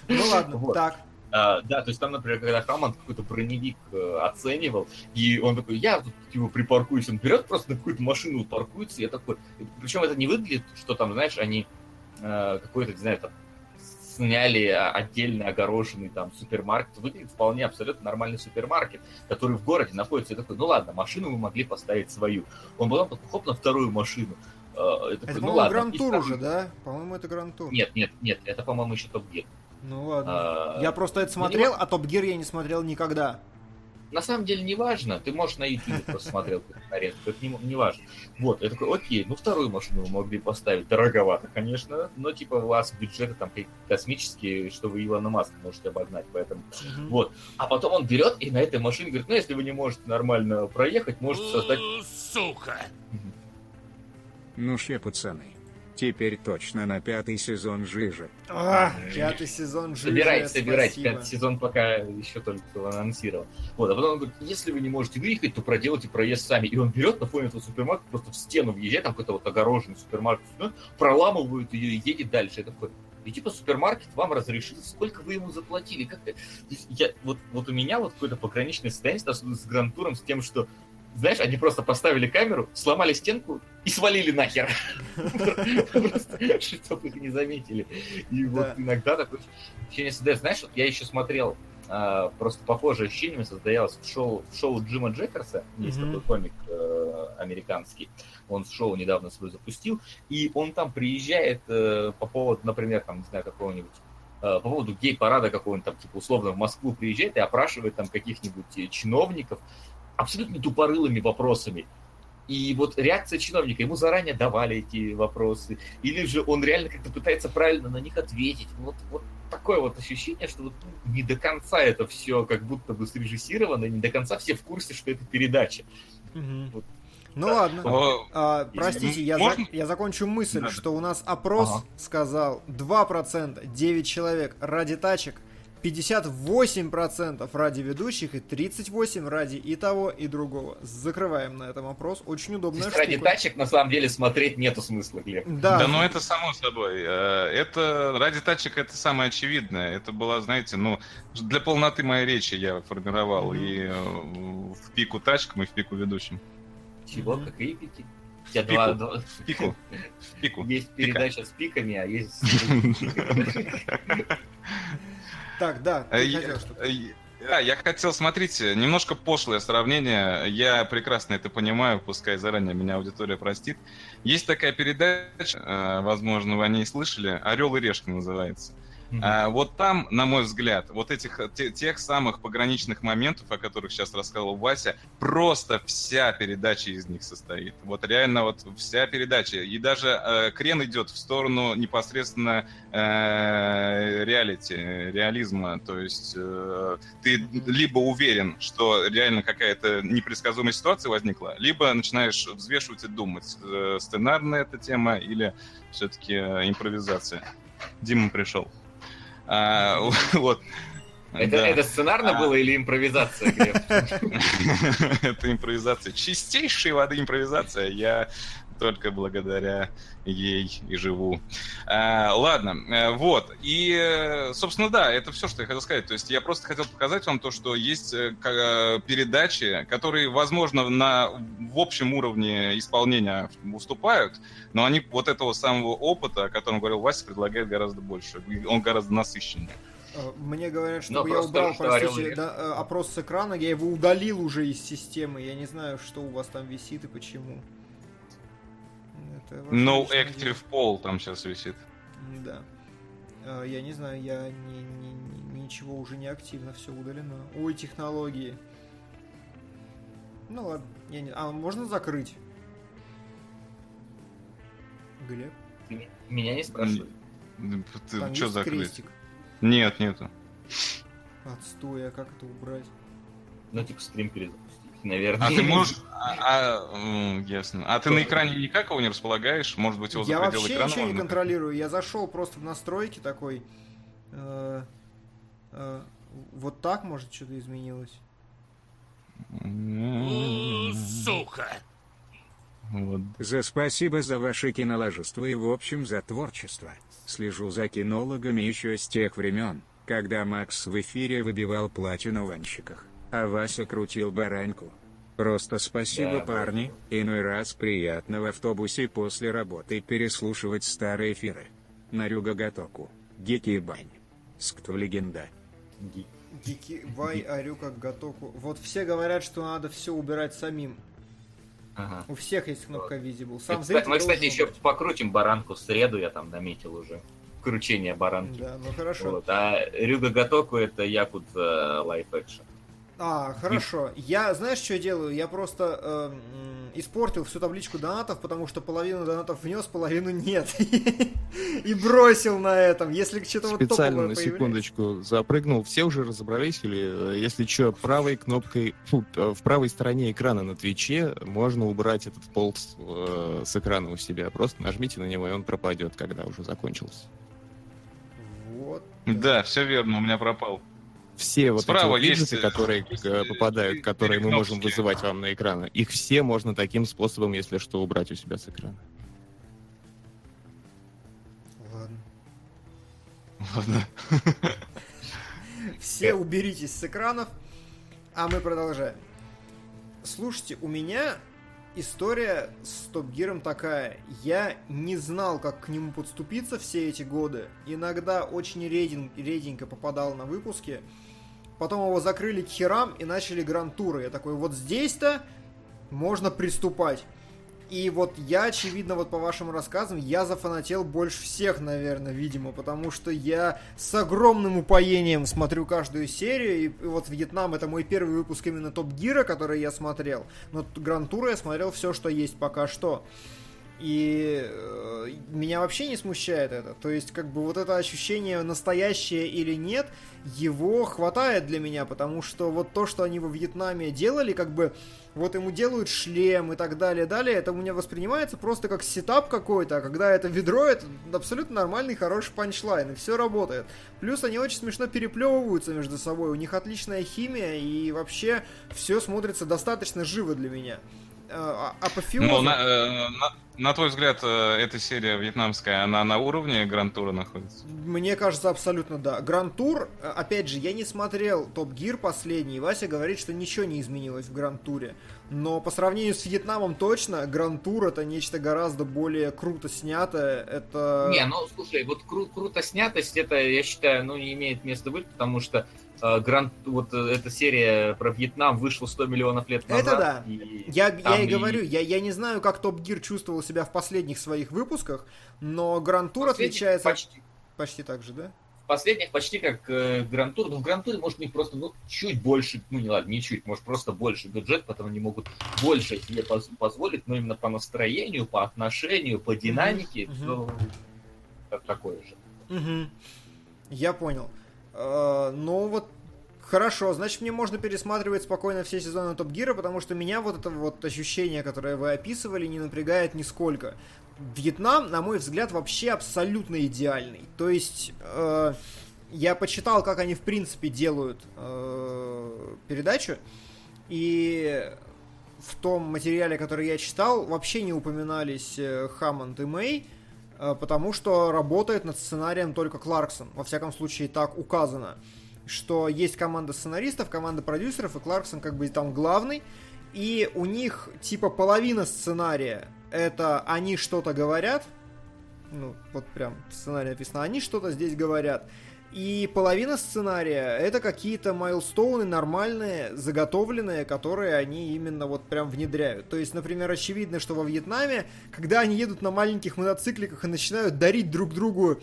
Ну ладно, Вот. так. А, да, то есть там, например, когда Хаммонд какой-то броневик э, оценивал, и он такой, я тут типа припаркуюсь, он берет просто на какую-то машину паркуется, и я такой, причем это не выглядит, что там, знаешь, они э, какой-то, не знаю, там сняли а, отдельно огороженный там супермаркет, выглядит вполне абсолютно нормальный супермаркет, который в городе находится. Я такой, ну ладно, машину вы могли поставить свою. Он потом такой, хоп, на вторую машину. Я такой, Это, ну по-моему, ладно. Гранд И Тур вторую- уже, да? По-моему, это Гранд Тур. Нет, нет, нет, это, по-моему, еще Топ Гир. Ну ладно. А, Я просто это ну, смотрел, а Топ Гир я не смотрел никогда. На самом деле не важно, ты, можешь на YouTube просто смотрел какую-то нарезку, это не, не важно. Вот, я такой, окей, ну вторую машину вы могли поставить, дороговато, конечно, но типа у вас бюджеты там какие-то космические, что вы Илона Маска можете обогнать, поэтому... Мгм. Вот, а потом он берет и на этой машине говорит, ну если вы не можете нормально проехать, можете создать... Сука! Ну ще, пацаны. Теперь точно на пятый сезон жижи. А, пятый сезон Жижи, Собирайте, собирайте, пятый сезон пока еще только был анонсирован. Вот, а потом он говорит, если вы не можете выехать, то проделайте проезд сами. И он берет на фоне этого супермаркета, просто в стену въезжает, там какой-то вот огороженный супермаркет, ну, проламывает ее и едет дальше. Я такой, и типа супермаркет вам разрешил, сколько вы ему заплатили? Как это? Я, вот, вот у меня вот какое-то пограничное состояние с Грантуром, с тем, что знаешь, они просто поставили камеру, сломали стенку и свалили нахер. Просто, чтобы их не заметили. И вот Да. иногда такое ощущение создается. Знаешь, вот я еще смотрел, а, просто похожее ощущение создавалось в шоу, в шоу Джима Джекерса. Есть такой комик э, американский. Он шоу недавно свой запустил. И он там приезжает э, по поводу, например, там, не знаю, какого-нибудь э, по поводу гей-парада какого-нибудь там, типа, условно, в Москву приезжает и опрашивает там каких-нибудь чиновников абсолютно тупорылыми вопросами. И вот реакция чиновника, ему заранее давали эти вопросы, или же он реально как-то пытается правильно на них ответить. Вот, вот такое вот ощущение, что вот ну, не до конца это все как будто бы срежиссировано, не до конца все в курсе, что это передача. Мгм. Вот. Ну Да. ладно. О, А, простите, я, за- я закончу мысль, Да. что у нас опрос Ага. сказал 2%, 9 человек ради тачек, 58% ради ведущих и 38% ради и того, и другого. Закрываем на этом опрос. Очень есть ради штука. тачек на самом деле смотреть нету смысла, Глеб. Да, Да, ну это само собой. Э, Это ради тачек это самое очевидное. Это была, знаете, ну для полноты моей речи я формировал Мгм. и э, в пику тачкам, и в пику ведущим. Чего? Мгм. Какие пики? У тебя Пику. два, два- В пику. В пику. Есть передача с пиками, а есть... так, да, ты Э, хотел я- что-то. э, Да, я хотел, смотрите, немножко пошлое сравнение. Я прекрасно это понимаю, пускай заранее меня аудитория простит. Есть такая передача, э, возможно, вы о ней слышали, «Орел и решка» называется. А, вот там, на мой взгляд, вот этих те- тех самых пограничных моментов, о которых сейчас рассказывал Вася, просто вся передача из них состоит. Вот реально вот вся передача. И даже э, крен идет в сторону непосредственно э, реалити, реализма. То есть э, ты либо уверен, что реально какая-то непредсказуемая ситуация возникла, либо начинаешь взвешивать и думать, э, сценарная эта тема или все-таки э, импровизация. Дима пришел. А, вот. Это, Да. это сценарно А. было или импровизация, Глеб? Это импровизация. Чистейшей воды импровизация. Я только благодаря ей и живу. А, ладно, э, вот. И, э, собственно, да, это все, что я хотел сказать. То есть я просто хотел показать вам то, что есть передачи, которые, возможно, на, в общем уровне исполнения уступают, но они вот этого самого опыта, о котором говорил Вася, предлагают гораздо больше. Он гораздо насыщеннее. Мне говорят, Но чтобы я убрал, то, что простите, да, опрос с экрана, я его удалил уже из системы. Я не знаю, что у вас там висит и почему. Это No Active. Poll там сейчас висит. Да. Э, Я не знаю, я ни- ни- ни- ничего уже не активно, все удалено. Ой, технологии. Ну ладно, я не... А можно закрыть? Глеб? Меня не спрашивай. Ты Там что есть закрыть? крестик. Нет, нету. Отстой, а как это убрать? Ну, типа, стрим перезапустить, наверное. А ты можешь... А, а, ясно. А ты на экране никак его не располагаешь? Может быть, его за Я вообще экрана ничего не контролирую. Я зашел просто в настройки такой. э, э, вот так, может, что-то изменилось. М, Сука! Вот. За спасибо за ваше киноложество и в общем за творчество. Слежу за кинологами еще с тех времен, когда Макс в эфире выбивал платину в ванщиках, а Вася крутил бараньку. Просто спасибо, Да, парни. Иной раз приятно в автобусе после работы переслушивать старые эфиры. Нарюга Гатоку. Геки Бань. Скту легенда. Дикий Вай, орю как готовку. Вот все говорят, что надо все убирать самим. Ага. У всех есть кнопка Visible. Сам зритель мы, кстати, еще убрать. покрутим баранку в среду, я там наметил уже. Кручение баранки. Да, ну хорошо. Вот. А Рюга Гатоку это Якут лайф экшен. А, хорошо. Я, знаешь, что я делаю? Я просто э, м, испортил всю табличку донатов, потому что половину донатов внес, половину нет. И бросил на этом. Если что-то вот Специально на секундочку запрыгнул. Все уже разобрались? Или, э, если что, правой кнопкой, фу, в правой стороне экрана на Твиче можно убрать этот полз э, с экрана у себя. Просто нажмите на него, и он пропадет, когда уже закончился. Вот. Да, все верно, у меня пропал. Все вот Справа эти вот виджеты, которые есть, э, э, попадают, которые мы можем вызывать вам на экран, их все можно таким способом, если что, убрать у себя с экрана. Ладно. Ладно. Все уберитесь с экранов, а мы продолжаем. Слушайте, у меня история с Топ Гиром такая. Я не знал, как к нему подступиться все эти годы. Иногда очень реден- реденько попадал на выпуски. Потом его закрыли к херам и начали грантуры. Я такой, вот здесь-то можно приступать. И вот я, очевидно, вот по вашим рассказам, я зафанател больше всех, наверное, видимо, потому что я с огромным упоением смотрю каждую серию, и, и вот Вьетнам это мой первый выпуск именно Топ Гира, который я смотрел, но Грантура я смотрел все, что есть пока что. И э, меня вообще не смущает это. То есть, как бы вот это ощущение настоящее или нет, его хватает для меня, потому что вот то, что они во Вьетнаме делали, как бы вот ему делают шлем и так далее, далее, это у меня воспринимается просто как сетап какой-то, а когда это ведро, это абсолютно нормальный, хороший панчлайн, и все работает. Плюс они очень смешно переплевываются между собой, у них отличная химия, и вообще все смотрится достаточно живо для меня. А, а- апофеозом- Ну, на, э, на- на твой взгляд, э, эта серия вьетнамская, она на уровне Grand Tour а находится? Мне кажется, абсолютно да. Grand Tour, э, опять же, я не смотрел Top Gear последний. Вася говорит, что ничего не изменилось в Grand Tour е. Но по сравнению с Вьетнамом точно, Гранд Тур это нечто гораздо более круто снятое. Это... Не, ну слушай, вот кру- круто снятость, это, я считаю, ну, не имеет места быть, потому что э, Гранд, вот э, эта серия про Вьетнам вышла 100 миллионов лет Это назад. да. и Я, я и говорю, я, я не знаю, как Топ Гир чувствовал себя в последних своих выпусках, но Гранд Тур отличается Почти, почти так же, да? в последних почти как э, Гранд Тур, но в Гранд Туре может у них просто ну, чуть больше, ну не ладно, не чуть, может просто больше бюджет, потому они могут больше себе поз- позволить, но именно по настроению, по отношению, по динамике, Мгм. все как такое же. Угу. Я понял. Э, Ну вот Хорошо, значит мне можно пересматривать спокойно все сезоны Топ Гира, потому что меня вот это вот ощущение, которое вы описывали, не напрягает нисколько. Вьетнам, на мой взгляд, вообще абсолютно идеальный. То есть э, я почитал, как они в принципе делают э, передачу, и в том материале, который я читал, вообще не упоминались э, Хаммонд и Мэй, потому что работает над сценарием только Кларксон. Во всяком случае, так указано. Что есть команда сценаристов, команда продюсеров, и Кларксон как бы там главный. И у них типа половина сценария это они что-то говорят. Ну, вот прям в сценарии написано, они что-то здесь говорят. И половина сценария это какие-то майлстоуны нормальные, заготовленные, которые они именно вот прям внедряют. То есть, например, очевидно, что во Вьетнаме, когда они едут на маленьких мотоцикликах и начинают дарить друг другу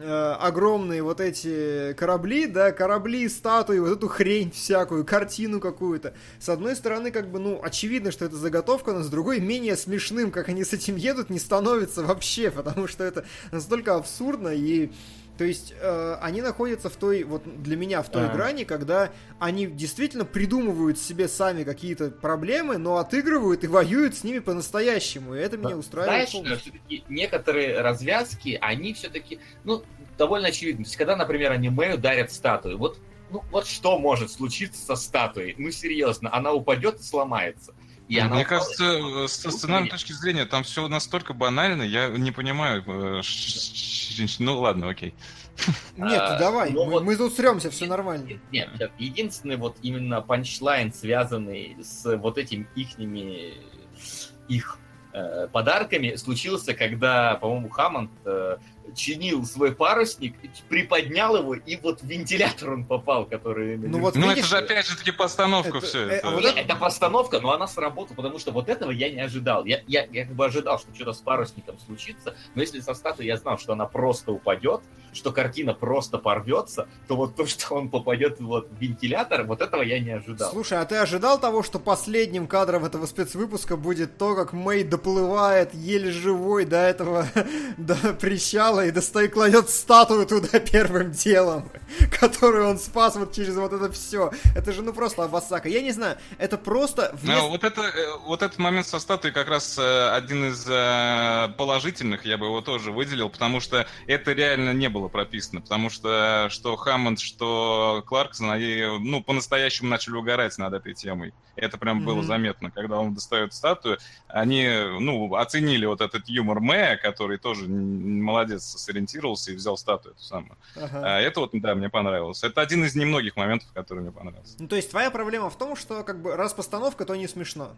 э, огромные вот эти корабли, да, корабли, статуи, вот эту хрень всякую, картину какую-то. С одной стороны, как бы, ну, очевидно, что это заготовка, но с другой, менее смешным, как они с этим едут, не становится вообще, потому что это настолько абсурдно и то есть э, они находятся в той, вот для меня в той А. грани, когда они действительно придумывают себе сами какие-то проблемы, но отыгрывают и воюют с ними по-настоящему. И это меня устраивает. Знаешь, полностью. все-таки некоторые развязки, они все-таки, ну, довольно очевидны. То есть, когда, например, аниме дарят статую, вот, ну, вот что может случиться со статуей? Ну, серьезно, она упадет и сломается. И она Мне упала, кажется, и э, сломалась. с сценарной точки зрения там все настолько банально, я не понимаю. э, Ну ладно, окей. Нет, а, давай, ну мы, вот- мы тут сремся, все нормально. Нет, нет, единственный вот именно панчлайн, связанный с вот этими ихними их э, подарками, случился, когда, по-моему, Хаммонд э, чинил свой парусник, приподнял его, и вот в вентилятор он попал, который... Ну вот Ну видишь, это же опять же таки постановка это- все э, это. вот Нет, это постановка, но она сработала, потому что вот этого я не ожидал. Я, я, я как бы ожидал, что что-то с парусником случится, но если со статуей я знал, что она просто упадет, что картина просто порвется, то вот то, что он попадет вот в вентилятор, вот этого я не ожидал. Слушай, а ты ожидал того, что последним кадром этого спецвыпуска будет то, как Мэй доплывает еле живой до этого до причала и достает, кладет статую туда первым делом, которую он спас вот через вот это все. Это же ну просто обосака. Я не знаю, это просто Ну, вместо... вот, это, э, вот этот момент со статуей как раз э, один из э, положительных, я бы его тоже выделил, потому что это реально не было прописано, потому что что Хаммонд, что Кларксон, они ну, по-настоящему начали угорать над этой темой. Это прям было Мгм. заметно, когда он достает статую, они ну, оценили вот этот юмор Мэя, который тоже молодец, сориентировался и взял статую эту самую. Ага. А это вот, да, мне понравилось. Это один из немногих моментов, который мне понравился. Ну, то есть твоя проблема в том, что как бы раз постановка, то не смешно.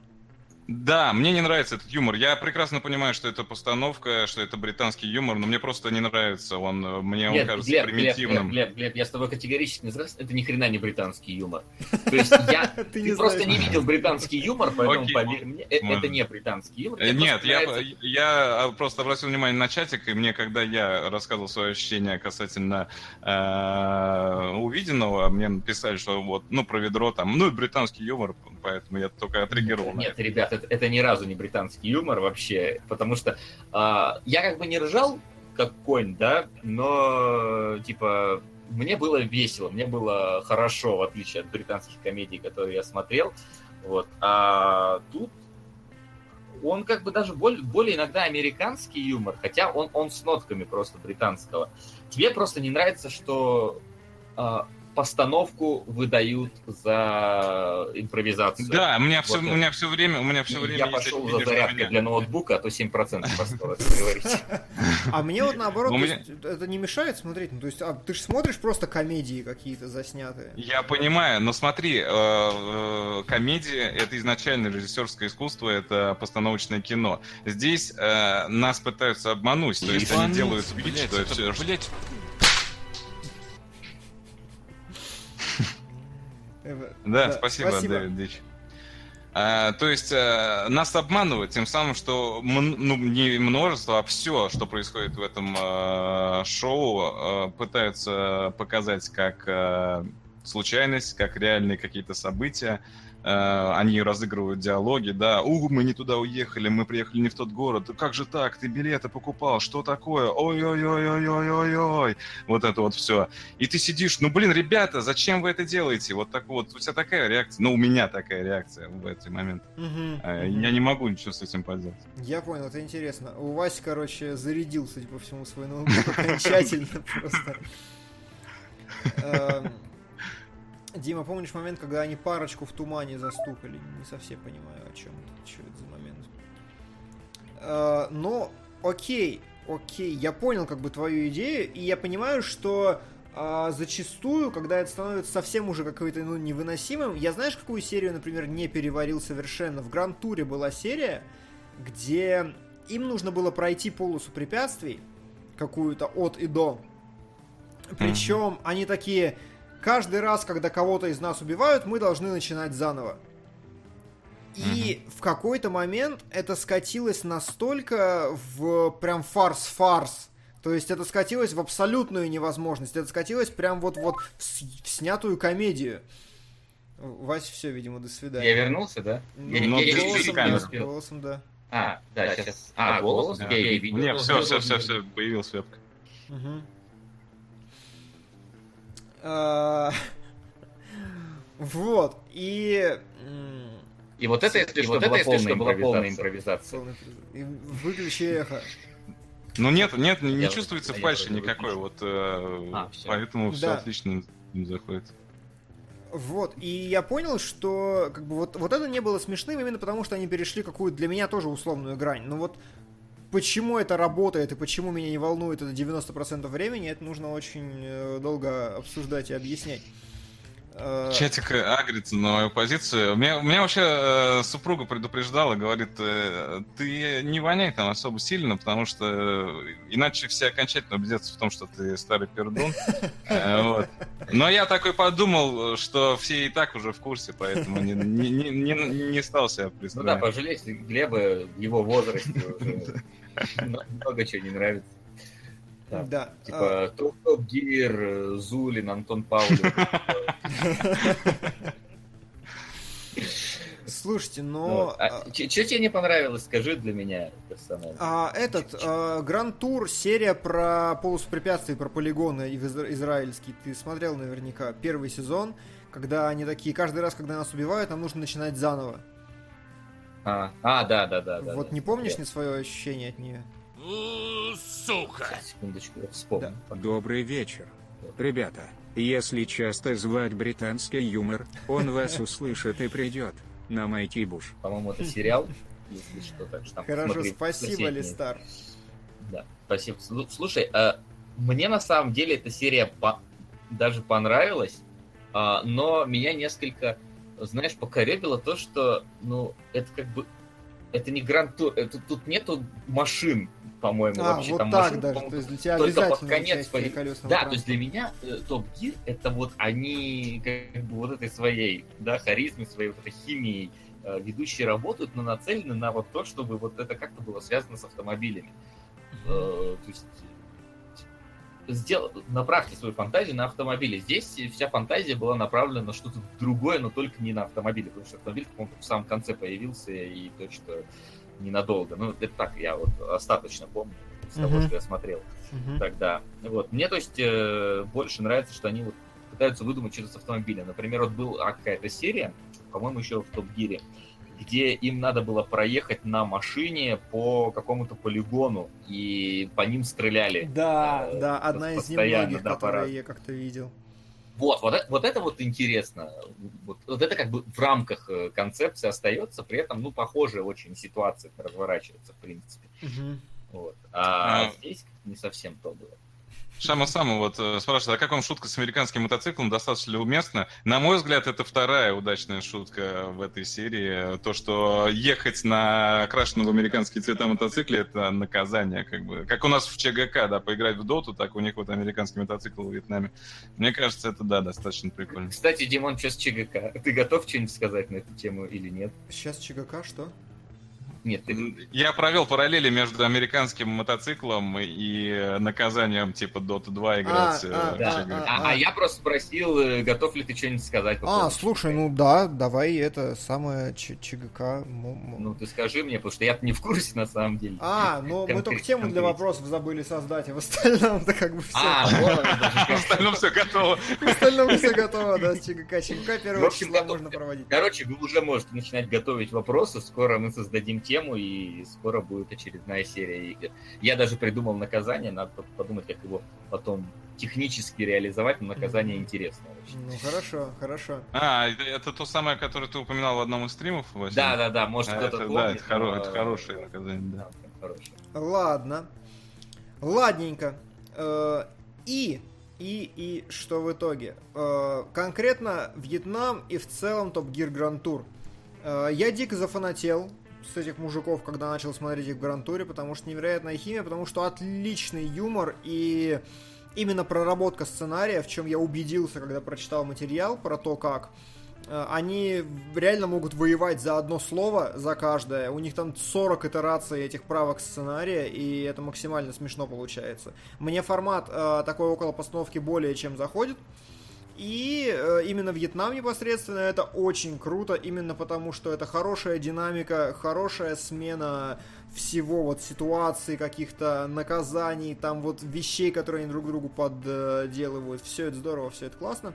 Да, мне не нравится этот юмор. Я прекрасно понимаю, что это постановка, что это британский юмор, но мне просто не нравится. Он мне он Нет, кажется Глеб, Глеб, примитивным. Глеб, Глеб, Глеб, я с тобой категорически не согласен, это ни хрена не британский юмор. То есть я, Ты ты, не просто знаешь. не видел британский юмор, поэтому Окей, поверь мне, э, это не британский юмор. Э, Мне Нет, просто я, я а, просто обратил внимание на чатик, и мне, когда я рассказывал свои ощущения касательно э, увиденного, мне написали, что вот, ну, про ведро там, ну, и британский юмор, поэтому я только отреагировал. Нет, это. Это, это ни разу не британский юмор вообще, потому что а, я как бы не ржал как конь, да, но типа мне было весело, мне было хорошо, в отличие от британских комедий, которые я смотрел, вот. А тут он как бы даже более, более иногда американский юмор, хотя он, он с нотками просто британского. Тебе просто не нравится, что а, постановку выдают за импровизацию. Да, у меня, все, Вот у меня все время, у меня все время я пошел за зарядкой для ноутбука, а то 7% осталось, говорите. А мне вот наоборот, это не мешает смотреть. Ну, то есть, а ты же смотришь просто комедии какие-то заснятые. Я понимаю, но смотри, э, э, комедия это изначально режиссерское искусство, это постановочное кино. Здесь э, нас пытаются обмануть, то есть они делают вид, Блять, что это, блять, Да, спасибо, спасибо. Дэвид Дич. А, то есть э, нас обманывают тем самым, что ну, не множество, а все, что происходит в этом э, шоу, э, пытаются показать как э, случайность, как реальные какие-то события. Они разыгрывают диалоги, да, у, мы не туда уехали, мы приехали не в тот город, как же так, ты билеты покупал, что такое, ой-ой-ой-ой-ой-ой-ой, вот это вот все. И ты сидишь, ну блин, ребята, зачем вы это делаете? Вот так вот, у тебя такая реакция, ну у меня такая реакция в эти моменты. Мгм, А, мгм. Я не могу ничего с этим поделать. Я понял, это интересно. У Васи, короче, зарядил, судя по всему, свой ноутбук окончательно просто. Дима, помнишь момент, когда они парочку в тумане застукали? Не совсем понимаю, о чем это. Что это за момент? Э, Но, окей, окей, я понял как бы твою идею, и я понимаю, что а, зачастую, когда это становится совсем уже какой-то ну, невыносимым, я знаешь, какую серию, например, не переварил совершенно? В Гранд-туре была серия, где им нужно было пройти полосу препятствий, какую-то от и до. Причем они такие, каждый раз, когда кого-то из нас убивают, мы должны начинать заново. И в какой-то момент это скатилось настолько в прям фарс-фарс, То есть это скатилось в абсолютную невозможность. Это скатилось прям вот-вот в, с- в снятую комедию. Вася, все, видимо, до свидания. Я вернулся, да? Ну, Я- ну, я- я чуть-чуть голосом, успел. голосом, да. А, да, сейчас. А, голос? Да. Я видел. Не, все, все, все, все, появилась вебка. Мгм. А, Вот, и... И вот это, если что, была полная импровизация. Выключи эхо. Ну нет, нет, не Я- чувствуется я фальши вроде никакой, вот э, А, поэтому все отлично заходит. Вот, и я понял, что как бы вот, вот это не было смешным именно потому, что они перешли какую-то для меня тоже условную грань. Но вот почему это работает и почему меня не волнует это 90% времени, это нужно очень э, долго обсуждать и объяснять. Э, Чатик э, агрится на мою позицию. Меня, меня вообще э, супруга предупреждала, говорит, э, ты не воняй там особо сильно, потому что э, иначе все окончательно убедятся в том, что ты старый пердун. Вот. Но я такой подумал, что все и так уже в курсе, поэтому не, не, не, не- не стал себя Ну да, пожалейте Глеба в его возрасте уже много чего не нравится. Да. Да. а, Типа Топ Топ Гир, Зулин, Антон Павлов. Слушайте, но... Вот. А Что тебе не понравилось, скажи для меня персонально. А, этот, Гранд Тур, серия про полосу препятствий, про полигоны изра- израильский, ты смотрел наверняка первый сезон, когда они такие, каждый раз, когда нас убивают, нам нужно начинать заново. А, а, да, да, да. да, вот да. не помнишь Я- ни свое ощущение от нее? Сейчас, Секундочку, я вспомню. Добрый вечер. Ребята, если часто звать британский юмор, он вас услышит и придет. На Майти Буш. По-моему, это сериал, если что, так что там Хорошо, спасибо. Листар. Да, спасибо. Слу- Слушай, а, мне на самом деле эта серия по- даже понравилась, а, но меня несколько, знаешь, покоребило то, что, ну, это как бы, это не Гранд Тур, это, тут нету машин, по-моему, А, вообще. вот там так машин, даже, то есть для тебя только под конец колесного Да, то есть для меня э, Топ Гир это вот они как бы вот этой своей, да, харизмой, своей вот этой химией э, ведущие работают, но нацелены на вот то, чтобы вот это как-то было связано с автомобилями. Э, То есть э, сдел... направьте свою фантазию на автомобили. Здесь вся фантазия была направлена на что-то другое, но только не на автомобили, потому что автомобиль, в самом конце появился и то, что ненадолго. Ну, это так, я вот остаточно помню с того, Мгм. что я смотрел Мгм. тогда. Вот. Мне, то есть, э, больше нравится, что они вот пытаются выдумать что-то с автомобиля. Например, вот была какая-то серия, по-моему, еще в Топ Гире, где им надо было проехать на машине по какому-то полигону, и по ним стреляли. Да, Э, да, одна из постоянно, немногих, да, которые пора. я как-то видел. Вот, вот, это- вот это вот интересно. Вот, вот это как бы в рамках э, концепции остается, при этом, ну, похожая очень ситуация разворачивается, в принципе. Мгм. Вот. А, А. здесь не совсем то было. Шама Сама вот э, спрашивает, а как вам шутка с американским мотоциклом, достаточно ли уместна? На мой взгляд, это вторая удачная шутка в этой серии. То, что ехать на окрашенном в американские цвета мотоцикле, это наказание, как бы. Как у нас в ЧГК, да, поиграть в доту, так у них вот американский мотоцикл в Вьетнаме. Мне кажется, это, да, достаточно прикольно. Кстати, Димон, сейчас ЧГК. Ты готов что-нибудь сказать на эту тему или нет? Сейчас ЧГК, что? Нет, ты... Я провел параллели между американским мотоциклом и наказанием типа Dota 2 играть. А, э, а, Да. ЧГК. А, а я просто спросил, э, готов ли ты что-нибудь сказать. по А, поводу слушай, ну да, давай это самое Ч- ЧГК. Ну, ты скажи мне, потому что я не в курсе на самом деле. А, ну мы только Конкрет- тему для вопросов забыли создать, а в остальном-то как бы все. А, В остальном все готово. В остальном все готово, да, с ЧГК. ЧГК В первого общем, числа можно проводить. Короче, вы уже можете начинать готовить вопросы. Скоро мы создадим тему, и скоро будет очередная серия игр. Я даже придумал наказание, надо под- подумать, как его потом технически реализовать, но наказание интересное очень. Ну хорошо, хорошо. А, это, это то самое, которое ты упоминал в одном из стримов, Василий? Да, да, да, может А, кто-то это, помнит. да, это, хоро- но- это хорошее наказание, да. Да, хорошее. Ладно. Ладненько. Э, И, и, и что в итоге? Э, Конкретно Вьетнам и в целом Топ Гир Гранд Тур. Э, Я дико зафанател с этих мужиков, когда начал смотреть их в Гранд Туре, потому что невероятная химия, потому что отличный юмор и именно проработка сценария, в чем я убедился, когда прочитал материал про то, как Э, Они реально могут воевать за одно слово, за каждое. У них там 40 итераций этих правок сценария, и это максимально смешно получается. Мне формат э, такой около постановки более чем заходит. И э, именно Вьетнам непосредственно это очень круто, именно потому что это хорошая динамика, хорошая смена всего вот ситуаций, каких-то наказаний, там вот вещей, которые они друг другу подделывают. Все это здорово, все это классно.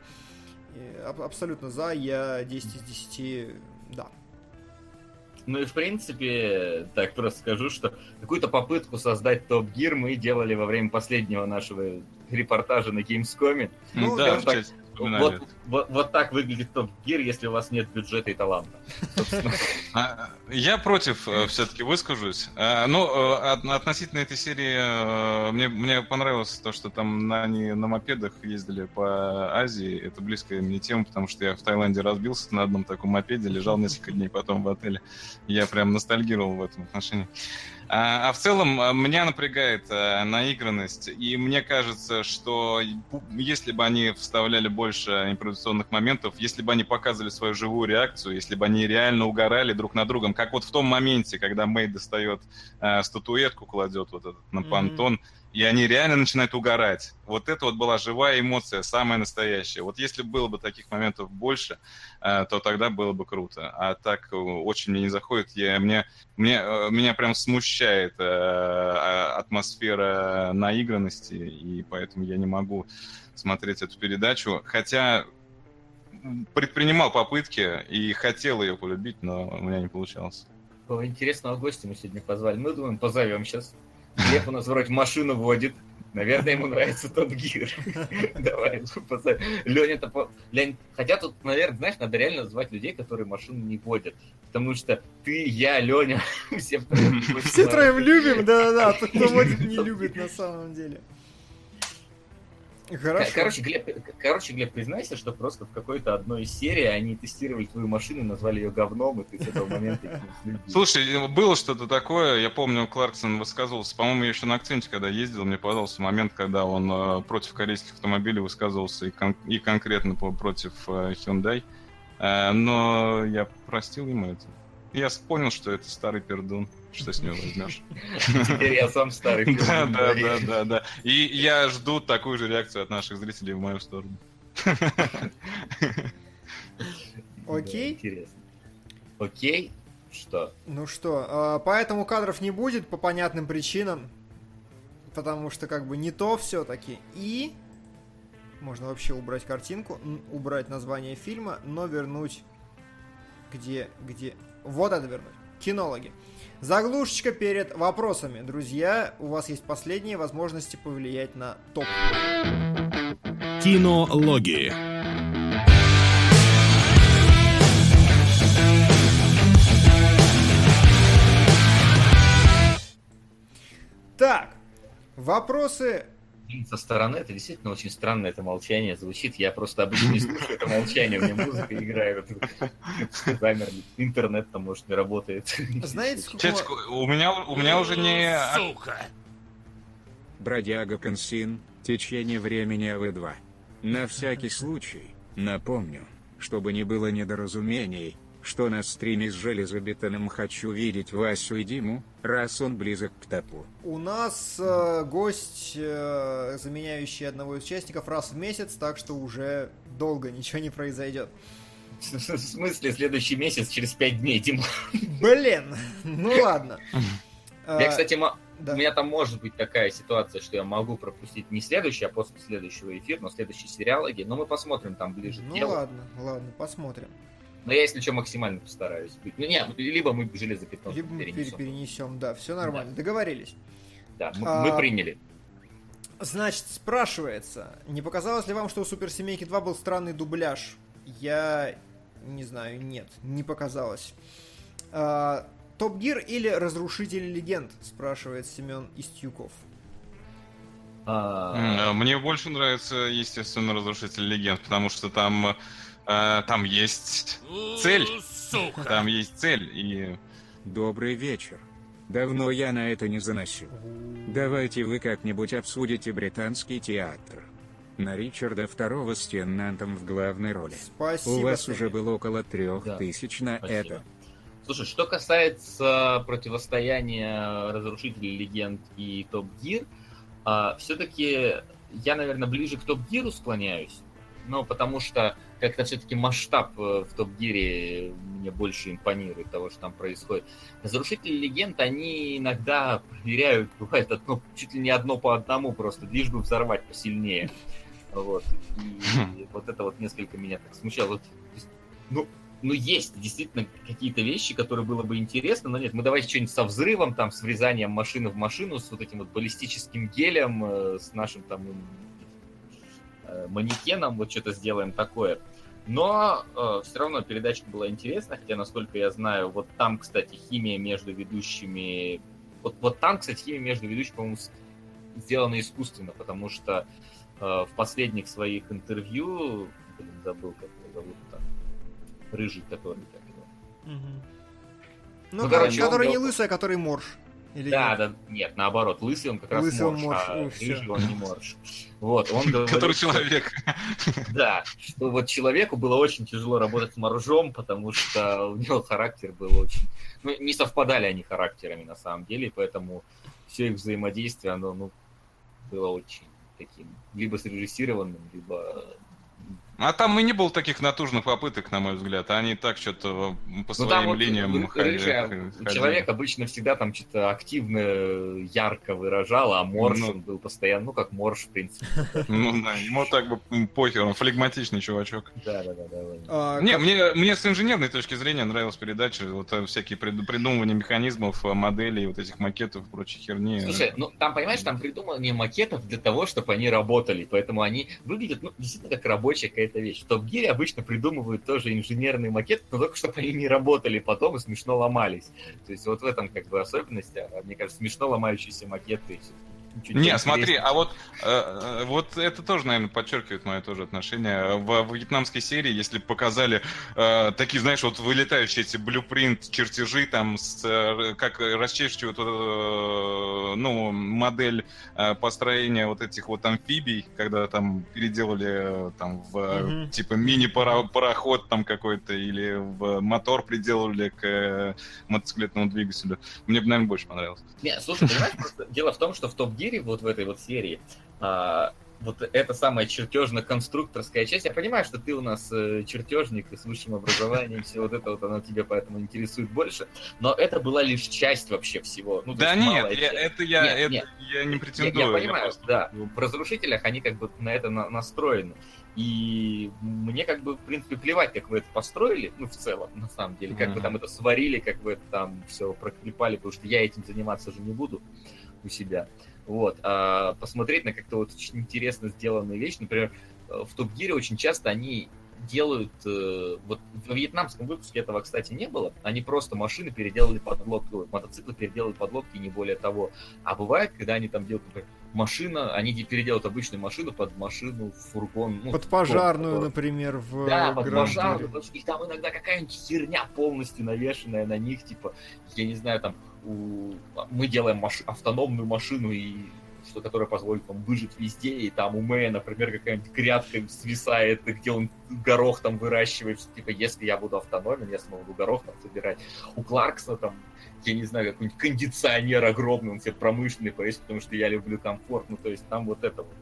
И аб- абсолютно за, я 10 из 10, да. Ну и в принципе, так просто скажу, что какую-то попытку создать Топ Гир мы делали во время последнего нашего репортажа на Gamescom. Ну, да, так. Вот, вот, вот так выглядит Топ Гир, если у вас нет бюджета и таланта. А, Я против все-таки выскажусь. А, Ну, э, от- относительно этой серии, э, мне, мне понравилось то, что там на, они на мопедах ездили по Азии. Это близкая мне тема, потому что я в Таиланде разбился на одном таком мопеде, лежал несколько дней потом в отеле. Я прям ностальгировал в этом отношении. А, а в целом а, меня напрягает а, наигранность, и мне кажется, что если бы они вставляли больше импровизационных моментов, если бы они показывали свою живую реакцию, если бы они реально угорали друг над другом, как вот в том моменте, когда Мэй достает а, статуэтку, кладет вот этот на понтон, и они реально начинают угорать. Вот это вот была живая эмоция, самая настоящая. Вот если было бы таких моментов больше, а, то тогда было бы круто. А так э, очень мне не заходит. Я, мне, мне, э, меня прям смущает э, а, атмосфера наигранности, и поэтому я не могу смотреть эту передачу. Хотя предпринимал попытки и хотел ее полюбить, но у меня не получалось. Интересного гостя мы сегодня позвали. Мы думаем, позовем сейчас. Глеб у нас вроде машину водит. Наверное, ему нравится тот гир. Давай. Леня-то... по- Лень... Хотя тут, наверное, знаешь, надо реально звать людей, которые машину не водят. Потому что ты, я, Леня, все втроем. Все троем любим, да-да-да, а тот, кто водит, не любит на самом деле. Хорошо. Короче, Глеб, короче, Глеб, признайся, что просто в какой-то одной из серий они тестировали твою машину, назвали ее говном, и ты с этого момента. Слушай, было что-то такое, я помню, Кларксон высказывался, по-моему, я еще на акценте, когда ездил, мне подался момент, когда он э, против корейских автомобилей высказывался и, кон- и конкретно по- против э, Hyundai, Э, но я простил ему это. Я понял, что это старый пердун, что с него возьмешь. Теперь я сам старый. Да, пиздун да, говорю. да, да, да. И я жду такую же реакцию от наших зрителей в мою сторону. Окей. Да, интересно. Окей. Что? Ну что, а, поэтому кадров не будет по понятным причинам, потому что как бы не то все-таки. И можно вообще убрать картинку, убрать название фильма, но вернуть где, где... Вот это вернуть. Кинологи. Заглушечка перед вопросами. Друзья, у вас есть последние возможности повлиять на топ. Кинологии. Так, вопросы Со стороны это действительно очень странно, это молчание звучит. Я просто обычно не слушаю это молчание, у меня музыка играет. Замерли. Интернет там, может, не работает. Знаете, сколько... У меня, у меня уже не... Бродяга Консин, течение времени АВ2. На всякий случай, напомню, чтобы не было недоразумений, что на стриме с железобетоном хочу видеть Васю и Диму, раз он близок к топу. У нас э, гость, э, заменяющий одного из участников раз в месяц, так что уже долго ничего не произойдет. В смысле, следующий месяц, через пять дней, Дима? Блин, ну ладно. Я, Э, кстати, да. у меня там может быть такая ситуация, что я могу пропустить не следующий, а после следующего эфира, но следующий сериалоги. Но мы посмотрим там ближе к Ну делу. ладно, ладно, посмотрим. Но я, если что, максимально постараюсь быть. Ну, нет, либо мы железобетон Либо мы перенесем. пере- перенесем, да, все нормально, договорились. Да, мы, А, мы приняли. Значит, спрашивается, не показалось ли вам, что у Суперсемейки 2 был странный дубляж? Я не знаю, нет, не показалось. А, Топ Гир или Разрушители Легенд? Спрашивает Семен Истюков. А, э, Мне больше нравится, естественно, Разрушитель Легенд, потому что там, э, там есть цель. Там есть цель, и Добрый вечер. Давно я на это не заносил. Давайте вы как-нибудь обсудите британский театр. на Ричарда Второго с Теннантом в главной роли. Спасибо. У вас уже было около трех Да, тысяч на спасибо. это. Слушай, что касается противостояния Разрушителей Легенд и Топ Гир, все-таки я, наверное, ближе к Топ Гиру склоняюсь. Ну, потому что как-то все-таки масштаб э, в Топ Гире мне больше импонирует того, что там происходит. Разрушители Легенд, они иногда проверяют, бывает, одно, чуть ли не одно по одному просто, лишь бы взорвать посильнее. Вот. И вот это вот несколько меня так смущало. Ну, ну, есть действительно какие-то вещи, которые было бы интересно, но нет, мы давайте что-нибудь со взрывом, там, с врезанием машины в машину, с вот этим вот баллистическим гелем, э, с нашим там э, манекеном, вот что-то сделаем такое. Но все равно передача была интересна, хотя, насколько я знаю, вот там, кстати, химия между ведущими... Вот, вот там, кстати, химия между ведущими, по-моему, сделана искусственно, потому что э, в последних своих интервью, блин, забыл, как его зовут там, рыжий, который как его. Мгм. Ну, Ну, короче, который не говорил- лысый, а который морж. Или Да, нет? да, нет, наоборот, лысый он как раз Лысый он морж, морж, а ой, рыжий он не морж. Вот, он говорил, Который что- человек. Да, что вот человеку было очень тяжело работать с моржом, потому что у него характер был очень... Ну, не совпадали они характерами на самом деле, поэтому все их взаимодействие, оно, ну, было очень таким, либо срежиссированным, либо... А там и не было таких натужных попыток, на мой взгляд. Они так что-то по Ну, своим там вот линиям ры- ходили- ходили. человек обычно всегда там что-то активно, ярко выражал, а морж Ну. он был постоянно, ну, как морж, в принципе. Ну да, ему так бы похер, он флегматичный чувачок. Да-да-да. А, Не, как- мне, мне с инженерной точки зрения нравилась передача, вот э, всякие прид- придумывания механизмов, э, моделей, вот этих макетов и прочей херни. Слушай, ну там, понимаешь, там придумывание макетов для того, чтобы они работали, поэтому они выглядят, ну, действительно, как рабочая какая-то вещь. В Топ Гире обычно придумывают тоже инженерные макеты, но только чтобы они не работали потом и смешно ломались. То есть вот в этом как бы особенность, а, мне кажется, смешно ломающиеся макеты. Чуть не, смотри, а вот, э, э вот это тоже, наверное, подчеркивает мое тоже отношение. В, в вьетнамской серии, если показали э, такие, знаешь, вот вылетающие эти блюпринт, чертежи там, с, э, как расчерчивают э, ну, модель э, построения вот этих вот амфибий, когда там переделали э, там в mm-hmm. типа мини-пароход там какой-то или в мотор приделали к э, мотоциклетному двигателю. Мне бы, наверное, больше понравилось. Не, слушай, понимаешь, просто дело в том, что в топ-10 гири вот в этой вот серии, а, вот эта самая чертежно-конструкторская часть. Я понимаю, что ты у нас э, чертежник с высшим образованием, все вот это вот оно тебя поэтому интересует больше. Но это была лишь часть вообще всего. Ну, да нет, я, это я, нет, это нет. я не претендую. Я, я понимаю, я просто... да. В разрушителях они как бы на это на, настроены. И мне как бы, в принципе, плевать, как вы это построили, ну, в целом, на самом деле, как mm-hmm. вы там это сварили, как вы это там все проклепали, потому что я этим заниматься же не буду у себя. Вот. А посмотреть на как-то вот очень интересно сделанные вещи, например, э, в Топ Гире очень часто они делают, э, вот в вьетнамском выпуске этого, кстати, не было, они просто машины переделали под лодки, ой, мотоциклы переделали под лодки, не более того. А бывает, когда они там делают, например, машина, они де- переделают обычную машину под машину, фургон. ну, Под пожарную, топ, например, в да, э, под Гранд пожарную. И там иногда какая-нибудь херня полностью навешенная на них, типа, я не знаю, там, мы делаем маш- автономную машину, и что, которая позволит вам выжить везде, и там у Мэя, например, какая-нибудь грядка свисает, где он горох там выращивает, что, типа, если я буду автономен, я смогу горох там собирать. У Кларкса там, я не знаю, какой-нибудь кондиционер огромный, он себе промышленный повесит, потому что я люблю комфорт, ну, то есть там вот это вот.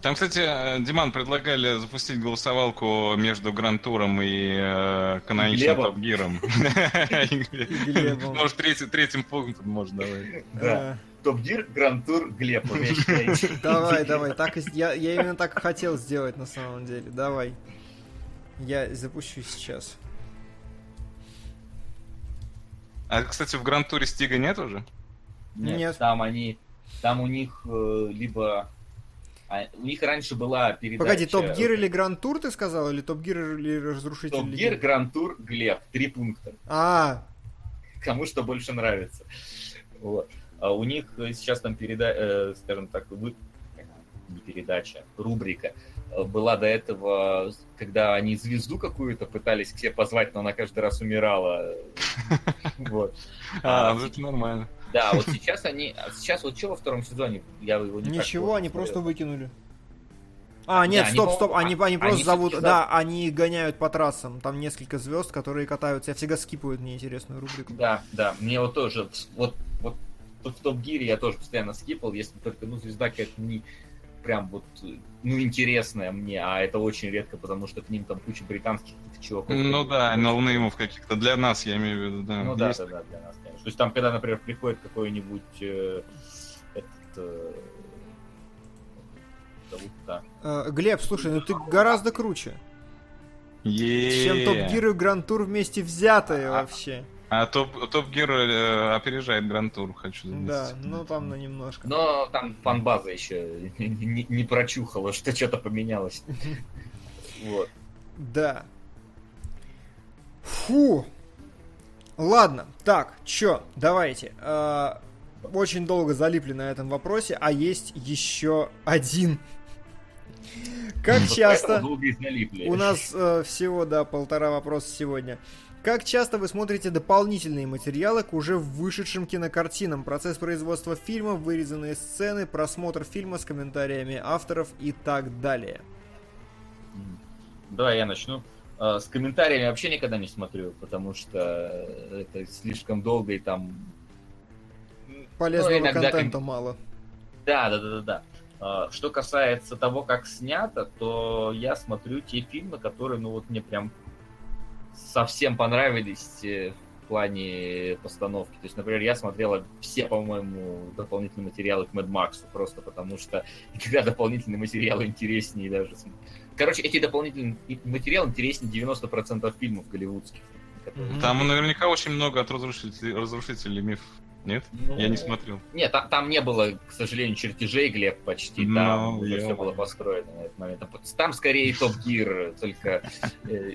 Там, кстати, э, Диман предлагали запустить голосовалку между Грантуром и э, каноничным Глебом. Топ Гиром. Глебом. Может, третьим пунктом можно давай. Да. Топ-гир, Гранд-тур, Глеб, Давай, давай, так я, я именно так и хотел сделать на самом деле. Давай. Я запущу сейчас. А, кстати, в Грантуре Стига нет уже? Нет, Нет. там они, там у них э, либо, а, у них раньше была передача. Погоди, Топ Гир или Гранд Тур ты сказал? Или Топ Гир или Разрушитель Топ Гир? Гранд Тур, Глеб, три пункта. А, Кому что больше нравится. Вот. А у них э, сейчас там переда, скажем так, вы... не передача, рубрика э, была до этого, когда они звезду какую-то пытались к себе позвать, но она каждый раз умирала. Вот. А, А, это нормально. Да, вот сейчас они, а сейчас вот что во втором сезоне, я его не ничего, они просто выкинули. А, нет, они, стоп, стоп, они, а- они просто они зовут, всё-таки да, они гоняют по трассам, там несколько звезд, которые катаются, я всегда скипаю неинтересную рубрику. Да, да, мне вот тоже, вот, вот, в Топ Гире я тоже постоянно скипал, если только, ну, звезда какая-то не прям вот, ну, интересная мне, а это очень редко, потому что к ним там куча британских чуваков. Ну да, ноунеймов каких-то. Для нас, я имею в виду, да. Ну да, да, да, для нас, конечно. То есть там, когда, например, приходит какой-нибудь э, этот, э, зовут, да. Э, Глеб, слушай, ну ты гораздо круче, Е-е-е. чем Топ Гир и Гранд Тур вместе взятые А, вообще. А топ, топ Гир э, опережает Гранд Тур, хочу заметить. Да, ну там на немножко. Но там фанбаза еще не- не прочухала, что что-то поменялось. Вот. Да. Фу. Ладно, так, чё, давайте. Э, Очень долго залипли на этом вопросе, а есть еще один. Как Вот часто... У нас э, всего, да, полтора вопроса сегодня. Как часто вы смотрите дополнительные материалы к уже вышедшим кинокартинам? Процесс производства фильма, вырезанные сцены, просмотр фильма с комментариями авторов и так далее. Давай я начну. Э, С комментариями вообще никогда не смотрю, потому что это слишком долго и там... Полезного Ну, иногда контента мало. Да, да, да, да, да. Что касается того, как снято, то я смотрю те фильмы, которые, ну вот мне прям совсем понравились э, плане постановки. То есть, например, я смотрела все, по-моему, дополнительные материалы к Mad Max, просто потому что иногда дополнительные материалы интереснее даже. Короче, эти дополнительные материалы интереснее 90% фильмов голливудских. которые-. Там наверняка очень много от разрушителей, разрушителей миф. Нет? Ну, Я не смотрел. Нет, там, там не было, к сожалению, чертежей, Глеб, почти. Ну, Там я все было построено на этот момент. Там, скорее Топ Гир, только э,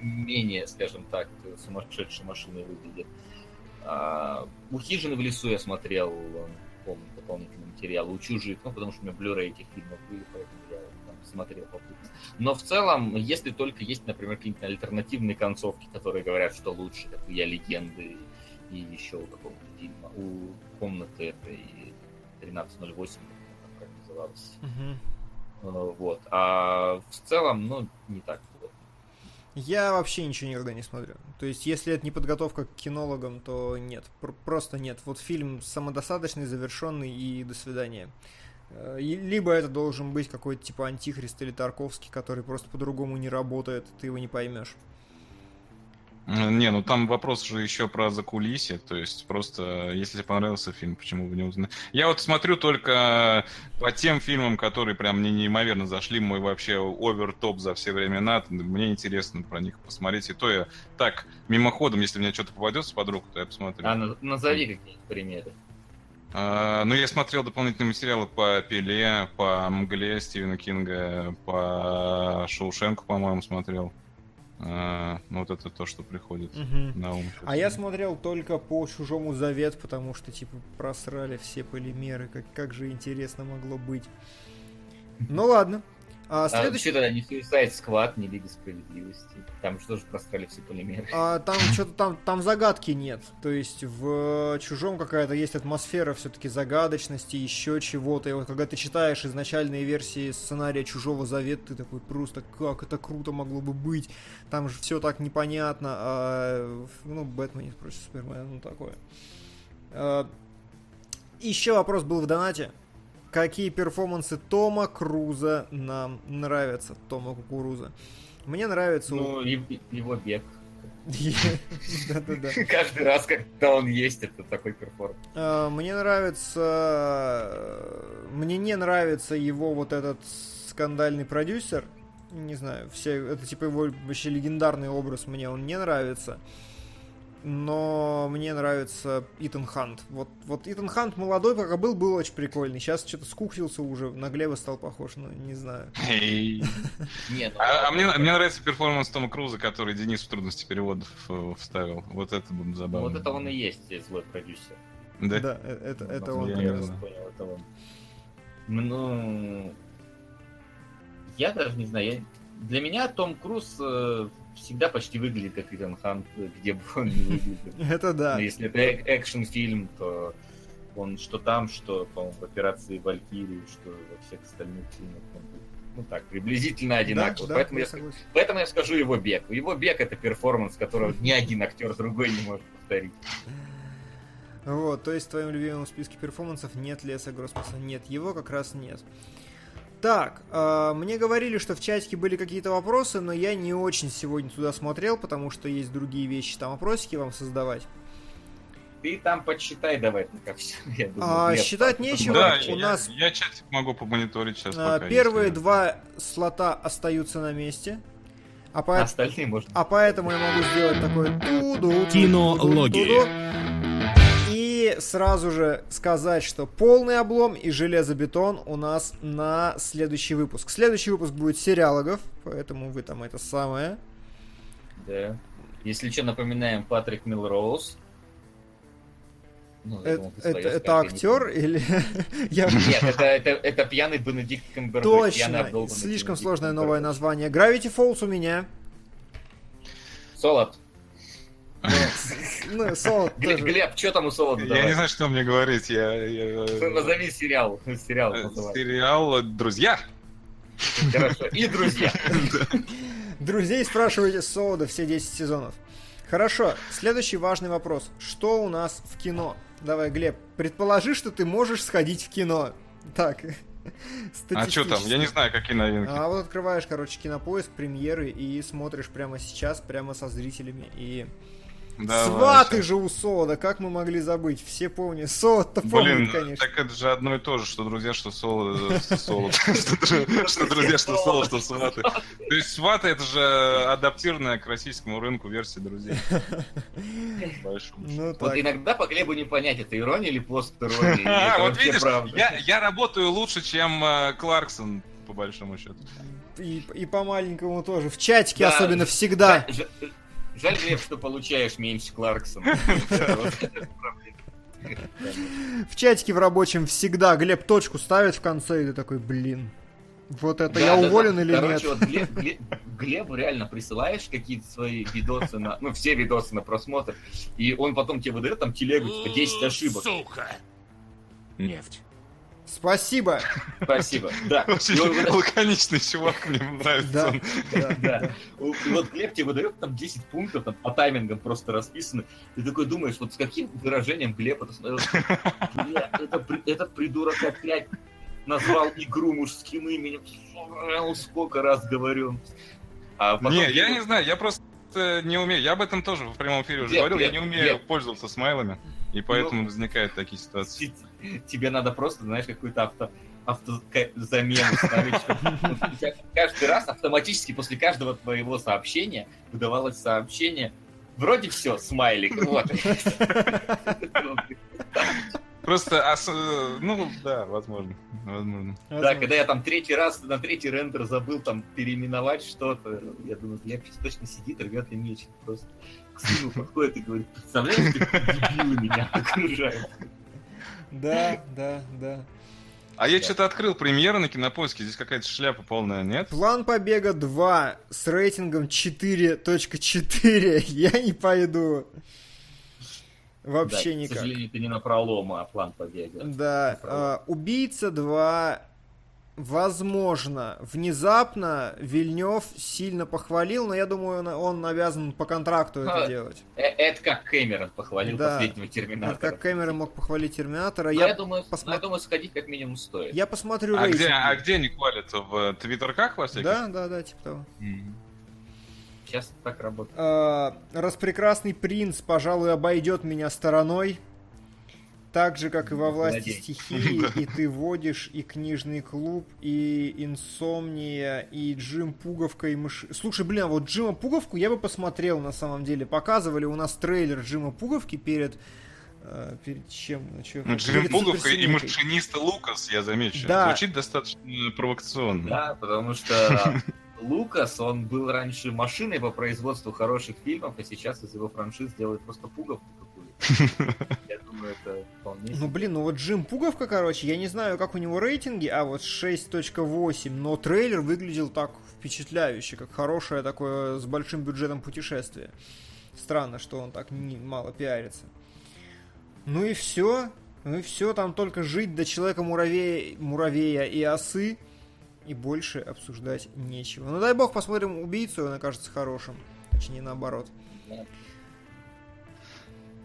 менее, скажем так, сумасшедшей машиной выглядит. А, у хижины в лесу я смотрел, помню, дополнительный материал. У чужих, ну, потому что у меня блюрей этих фильмов были, поэтому я там смотрел попутно. Но в целом, если только есть, например, какие-то альтернативные концовки, которые говорят, что лучше, как у «Я легенды» и еще у какого-то фильма, у комнаты этой 1308, как называлось. Мгм. Э, Вот. А в целом, ну, не так. Я вообще ничего никогда не смотрю. То есть, если это не подготовка к кинологам, то нет. Пр- просто нет. Вот фильм самодостаточный, завершенный и до свидания. Э, Либо это должен быть какой-то типа Антихрист или Тарковский, который просто по-другому не работает, ты его не поймешь. Э, Не, ну там вопрос же еще про закулисье, то есть просто, если тебе понравился фильм, почему бы не узнать. Я вот смотрю только по тем фильмам, которые прям мне неимоверно зашли, мой вообще овер-топ за все времена, мне интересно про них посмотреть, и то я так, мимоходом, если мне что-то попадется под руку, то я посмотрю. А на- назови какие-нибудь примеры. А, ну, я смотрел дополнительные материалы по Пеле, по Мгле Стивена Кинга, по Шоушенку, по-моему, смотрел. А, ну, вот это то, что приходит Мгм. на ум. А я смотрел только по Чужому Завет, потому что, типа, просрали все полимеры. Как, как же интересно могло быть. Ну ладно. А, А следующий... что тогда не Suicide Squad, не Лига Справедливости? Там же тоже просрали все полимеры. А, там что-то там, там загадки нет. То есть в чужом какая-то есть атмосфера все-таки загадочности, еще чего-то. И вот когда ты читаешь изначальные версии сценария Чужого Завета, ты такой просто как это круто могло бы быть. Там же все так непонятно. А, ну, Бэтмен против Супермена, ну такое. А, еще вопрос был в донате. Какие перформансы Тома Круза нам нравятся? Тома Кукуруза. Мне нравится... Ну, его бег. Да-да-да. Каждый раз, когда он есть, это такой перформанс. А, Мне нравится... Мне не нравится его вот этот скандальный продюсер. Не знаю, все... Это типа его вообще легендарный образ мне он не нравится. Но мне нравится Итан Хант. Вот, вот Итан Хант молодой, пока был, был очень прикольный. Сейчас что-то скуксился уже, на Глеба стал похож, ну, не знаю. Нет, А, а мне, мне нравится перформанс Тома Круза, который Денис в трудности переводов э, вставил. Вот это было ну, забавно. вот это он и есть злой продюсер. Да? Да, э- это, это Ну, он. я понял, это он. Ну, я даже не знаю. я- Для меня Том Круз э, всегда почти выглядит как Итан Хант, э, где бы он ни выглядел. Это да. Но если это эк- экшн-фильм, то он что там, что, по-моему, в операции Валькирии, что во всех остальных фильмах он ну так, приблизительно одинаково. Да, поэтому, я я, согласен. поэтому я скажу его бег. Его бег это перформанс, которого ни один актер другой не может повторить. Вот, то есть в твоем любимом списке перформансов нет Леса Гроспаса. Нет, его как раз нет. Так, э, мне говорили, что в чатике были какие-то вопросы, но я не очень сегодня туда смотрел, потому что есть другие вещи, там вопросики вам создавать. Ты там подсчитай давай, ну, как все. Я думаю, А, считать там нечего. Да, у я, нас- я чатик могу помониторить сейчас. А, пока, Первые если- два слота остаются на месте. А, А по- остальные можно. а поэтому я могу сделать такой туду Кинологии. И сразу же сказать, что полный облом и железобетон у нас на следующий выпуск. Следующий выпуск будет сериалогов, поэтому вы там это самое. Да. Если что, напоминаем Патрик Милроуз. Ну, Это, думал, это- это актер или... Я-. Нет, это, это, это пьяный Бенедикт Камбербэтч. Точно, слишком сложное новое название. Gravity Falls у меня. Солод. Ну, Солод Глеб, тоже. Глеб, что там у Солода? Я не знаю, что мне говорить. Я, я- Назови сериал. Сериал Э. Сериал «Друзья». Хорошо. И друзья. Друзей спрашивайте Солода все 10 сезонов. Хорошо, следующий важный вопрос. Что у нас в кино? Давай, Глеб, предположи, что ты можешь сходить в кино. Так. А что там? Я не знаю, какие новинки. А вот открываешь, короче, кинопоиск, премьеры и смотришь прямо сейчас, прямо со зрителями. И Давай, сваты щас. же у Солода, как мы могли забыть? Все помнят. Солод-то помнит, конечно. так это же одно и то же, что друзья, что соло, что соло, что дру- что друзья, что соло, что сваты. То есть сваты это же адаптированная к российскому рынку версия друзей. По большому счету. Ну Вот иногда по Глебу не понять, это ирония или пост-ирония. А, вот видишь, я, работаю лучше, чем э, Кларксон, по большому счету. И, и по маленькому тоже. В чатике Да, особенно всегда. Жаль, Глеб, что получаешь меньше Кларксона. В чатике в рабочем всегда Глеб точку ставит в конце, и ты такой, блин. Вот это Да, я да, да. уволен или Короче, нет? вот Глеб- Глеб- Глебу реально присылаешь какие-то свои видосы на... Ну, все видосы на просмотр, и он потом тебе выдает там телегу, типа, 10 ошибок. Нефть. Спасибо. Спасибо. Да. Очень он лаконичный чувак, мне нравится. Да, да. Да. И вот Глеб тебе выдает там 10 пунктов, там по таймингам просто расписаны. Ты такой думаешь, вот с каким выражением Глеб это это этот придурок опять назвал игру мужским именем. Сука, Сколько раз говорю. А потом Не, я не знаю, я просто не умею. Я об этом тоже в прямом эфире уже Глеб, говорил. Я не умею Глеб. пользоваться смайлами. И поэтому возникают такие ситуации. Тебе надо просто, знаешь, какую-то авто автозамену ну, каждый раз автоматически после каждого твоего сообщения выдавалось сообщение Вроде все, смайлик, вот. Просто, ос- ну, да, возможно. Возможно. Да, когда я там третий раз, на третий рендер забыл там переименовать что-то, я думаю, я точно сидит, рвет и мечет просто. К сыну подходит и говорит, представляешь, как дебилы меня окружают. Да, да, да. А я что-то открыл премьеры на кинопоиске, здесь какая-то шляпа полная, нет? План побега 2 с рейтингом 4.4. Я не пойду. Вообще Да, К никак. сожалению, ты не на пролом, а план побега. Да, а, Убийца 2, возможно, внезапно Вильнев сильно похвалил, но я думаю, он, он обязан по контракту это А, делать. Э, Это как Кэмерон похвалил Да. последнего Это Терминатора. как Кэмерон мог похвалить Терминатора. Но Я, я, думаю, но я думаю, сходить как минимум стоит. я посмотрю А где, а где они хвалят? В твиттерках во всяких? Да, да, да, типа того. М. Сейчас так работает. А, Распрекрасный принц, пожалуй, обойдет меня стороной. Так же, как и во власти Злодей. стихии, и ты водишь, и книжный клуб, и инсомния, и Джим Пуговка, и мыши. Слушай, блин, а вот Джима Пуговку я бы посмотрел на самом деле. Показывали у нас трейлер Джима Пуговки перед. э, перед чем? Ну, чё, Ну, Джим перед Пуговка и суперсемейкой. машинист Лукас, я замечу. Да. Звучит достаточно провокационно. Да, потому что Лукас, он был раньше машиной по производству хороших фильмов, а сейчас из его франшиз делают просто пуговку. Я думаю, это вполне... Ну блин, ну вот Джим Пуговка, короче, я не знаю, как у него рейтинги, а вот 6.8, но трейлер выглядел так впечатляюще, как хорошее такое с большим бюджетом путешествие. Странно, что он так не, мало пиарится. Ну и все. Ну и все, там только жить до человека муравея, муравея и осы. и больше обсуждать нечего. Ну дай бог посмотрим убийцу, он окажется хорошим. Точнее наоборот. В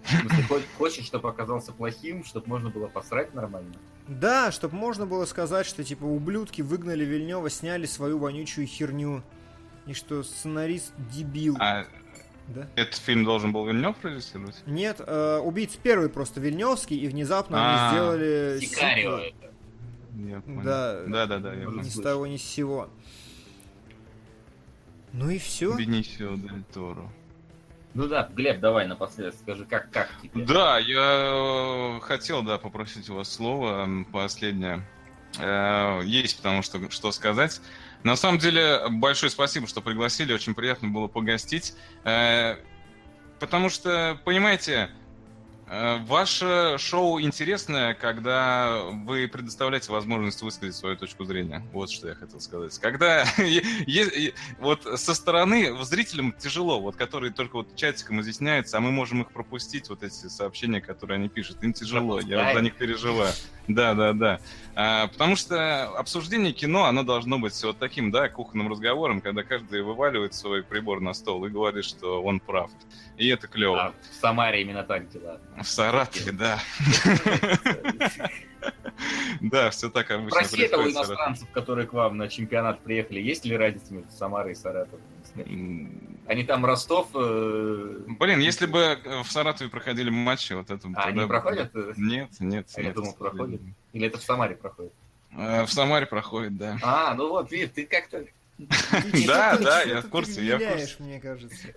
смысле, хо- хочешь, чтобы оказался плохим, чтобы можно было посрать нормально? Да, чтобы можно было сказать, что типа ублюдки выгнали Вильнева, сняли свою вонючую херню. И что сценарист дебил. А Да? этот фильм должен был Вильнев продюсировать? Нет, э, убийц первый просто Вильневский, и внезапно А. они сделали Сикарио сиквел. это. Да. да, да, да, я ни с того ни с сего. Ну и все. Бенисио Дель Торо. Ну да, Глеб, давай напоследок скажи, как, как тебе? Да, я э, хотел, да, попросить у вас слово последнее. Э, Есть потому что что сказать. На самом деле, большое спасибо, что пригласили, очень приятно было погостить. Э, Потому что, понимаете, ваше шоу интересное, когда вы предоставляете возможность высказать свою точку зрения. Вот что я хотел сказать. Когда вот со стороны зрителям тяжело, вот которые только вот чатиком изъясняются, а мы можем их пропустить, вот эти сообщения, которые они пишут. Им тяжело, я вот за них переживаю. Да, да, да. А, потому что обсуждение кино, оно должно быть вот таким, да, кухонным разговором, когда каждый вываливает свой прибор на стол и говорит, что он прав. И это клево. А в Самаре именно так дела. В Саратове, да. Да, все так обычно в Саратове. иностранцев, которые к вам на чемпионат приехали, есть ли разница между Самарой и Саратовом? М, Они там Ростов... э, Блин, если бы в Саратове проходили матчи, вот это... А, они проходят? Нет, нет, я думал, проходят. Или это в Самаре проходит? Э, В Самаре проходит, да. А, ну вот, видишь, ты как-то... Да, да, я в курсе, я в курсе. мне кажется.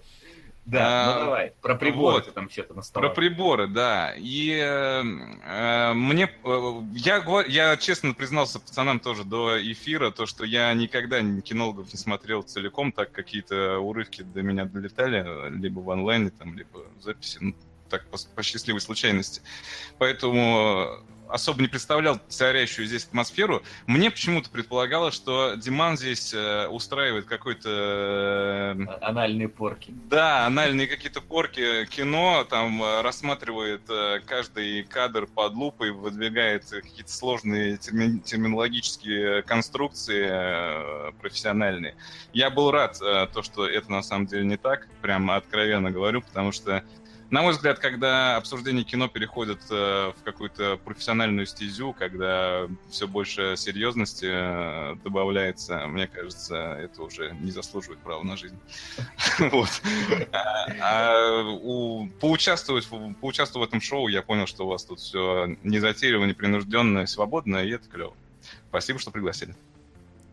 Да, А, ну давай. Про приборы вот. ты там что-то на Про приборы, да. И э, э, мне, э, я, я честно признался пацанам тоже до эфира, то, что я никогда ни кинологов не смотрел целиком, так какие-то урывки до меня долетали, э, либо в онлайне, там, либо в записи, ну, так по, по счастливой случайности. Поэтому э, особо не представлял царящую здесь атмосферу. Мне почему-то предполагалось, что Диман здесь э, устраивает какой-то э, Анальные порки. да, анальные какие-то порки, кино, там э, рассматривает каждый кадр под лупой, выдвигает какие-то сложные терми- терминологические конструкции профессиональные. Я был рад, то, что это на самом деле не так, прямо откровенно говорю, потому что на мой взгляд, когда обсуждение кино переходит э, в какую-то профессиональную стезю, когда все больше серьезности э, добавляется, мне кажется, это уже не заслуживает права на жизнь. Вот. А, а поучаствовать, в- этом шоу, я понял, что у вас тут все незатейливо, непринужденно, свободно, и это клево. Спасибо, что пригласили.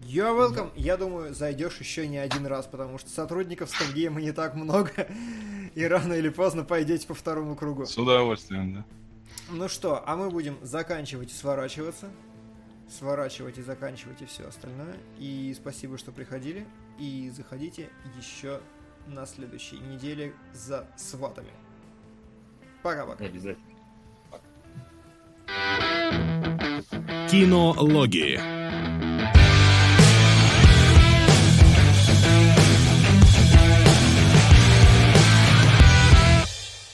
You're welcome. Я думаю, зайдешь еще не один раз, потому что сотрудников Стабгейма не так много, и рано или поздно пойдете по второму кругу. С удовольствием, да. Ну что, а мы будем заканчивать и сворачиваться. Сворачивать и заканчивать и все остальное. И спасибо, что приходили. И заходите еще на следующей неделе за сватами. Пока-пока. Обязательно. Кинологии.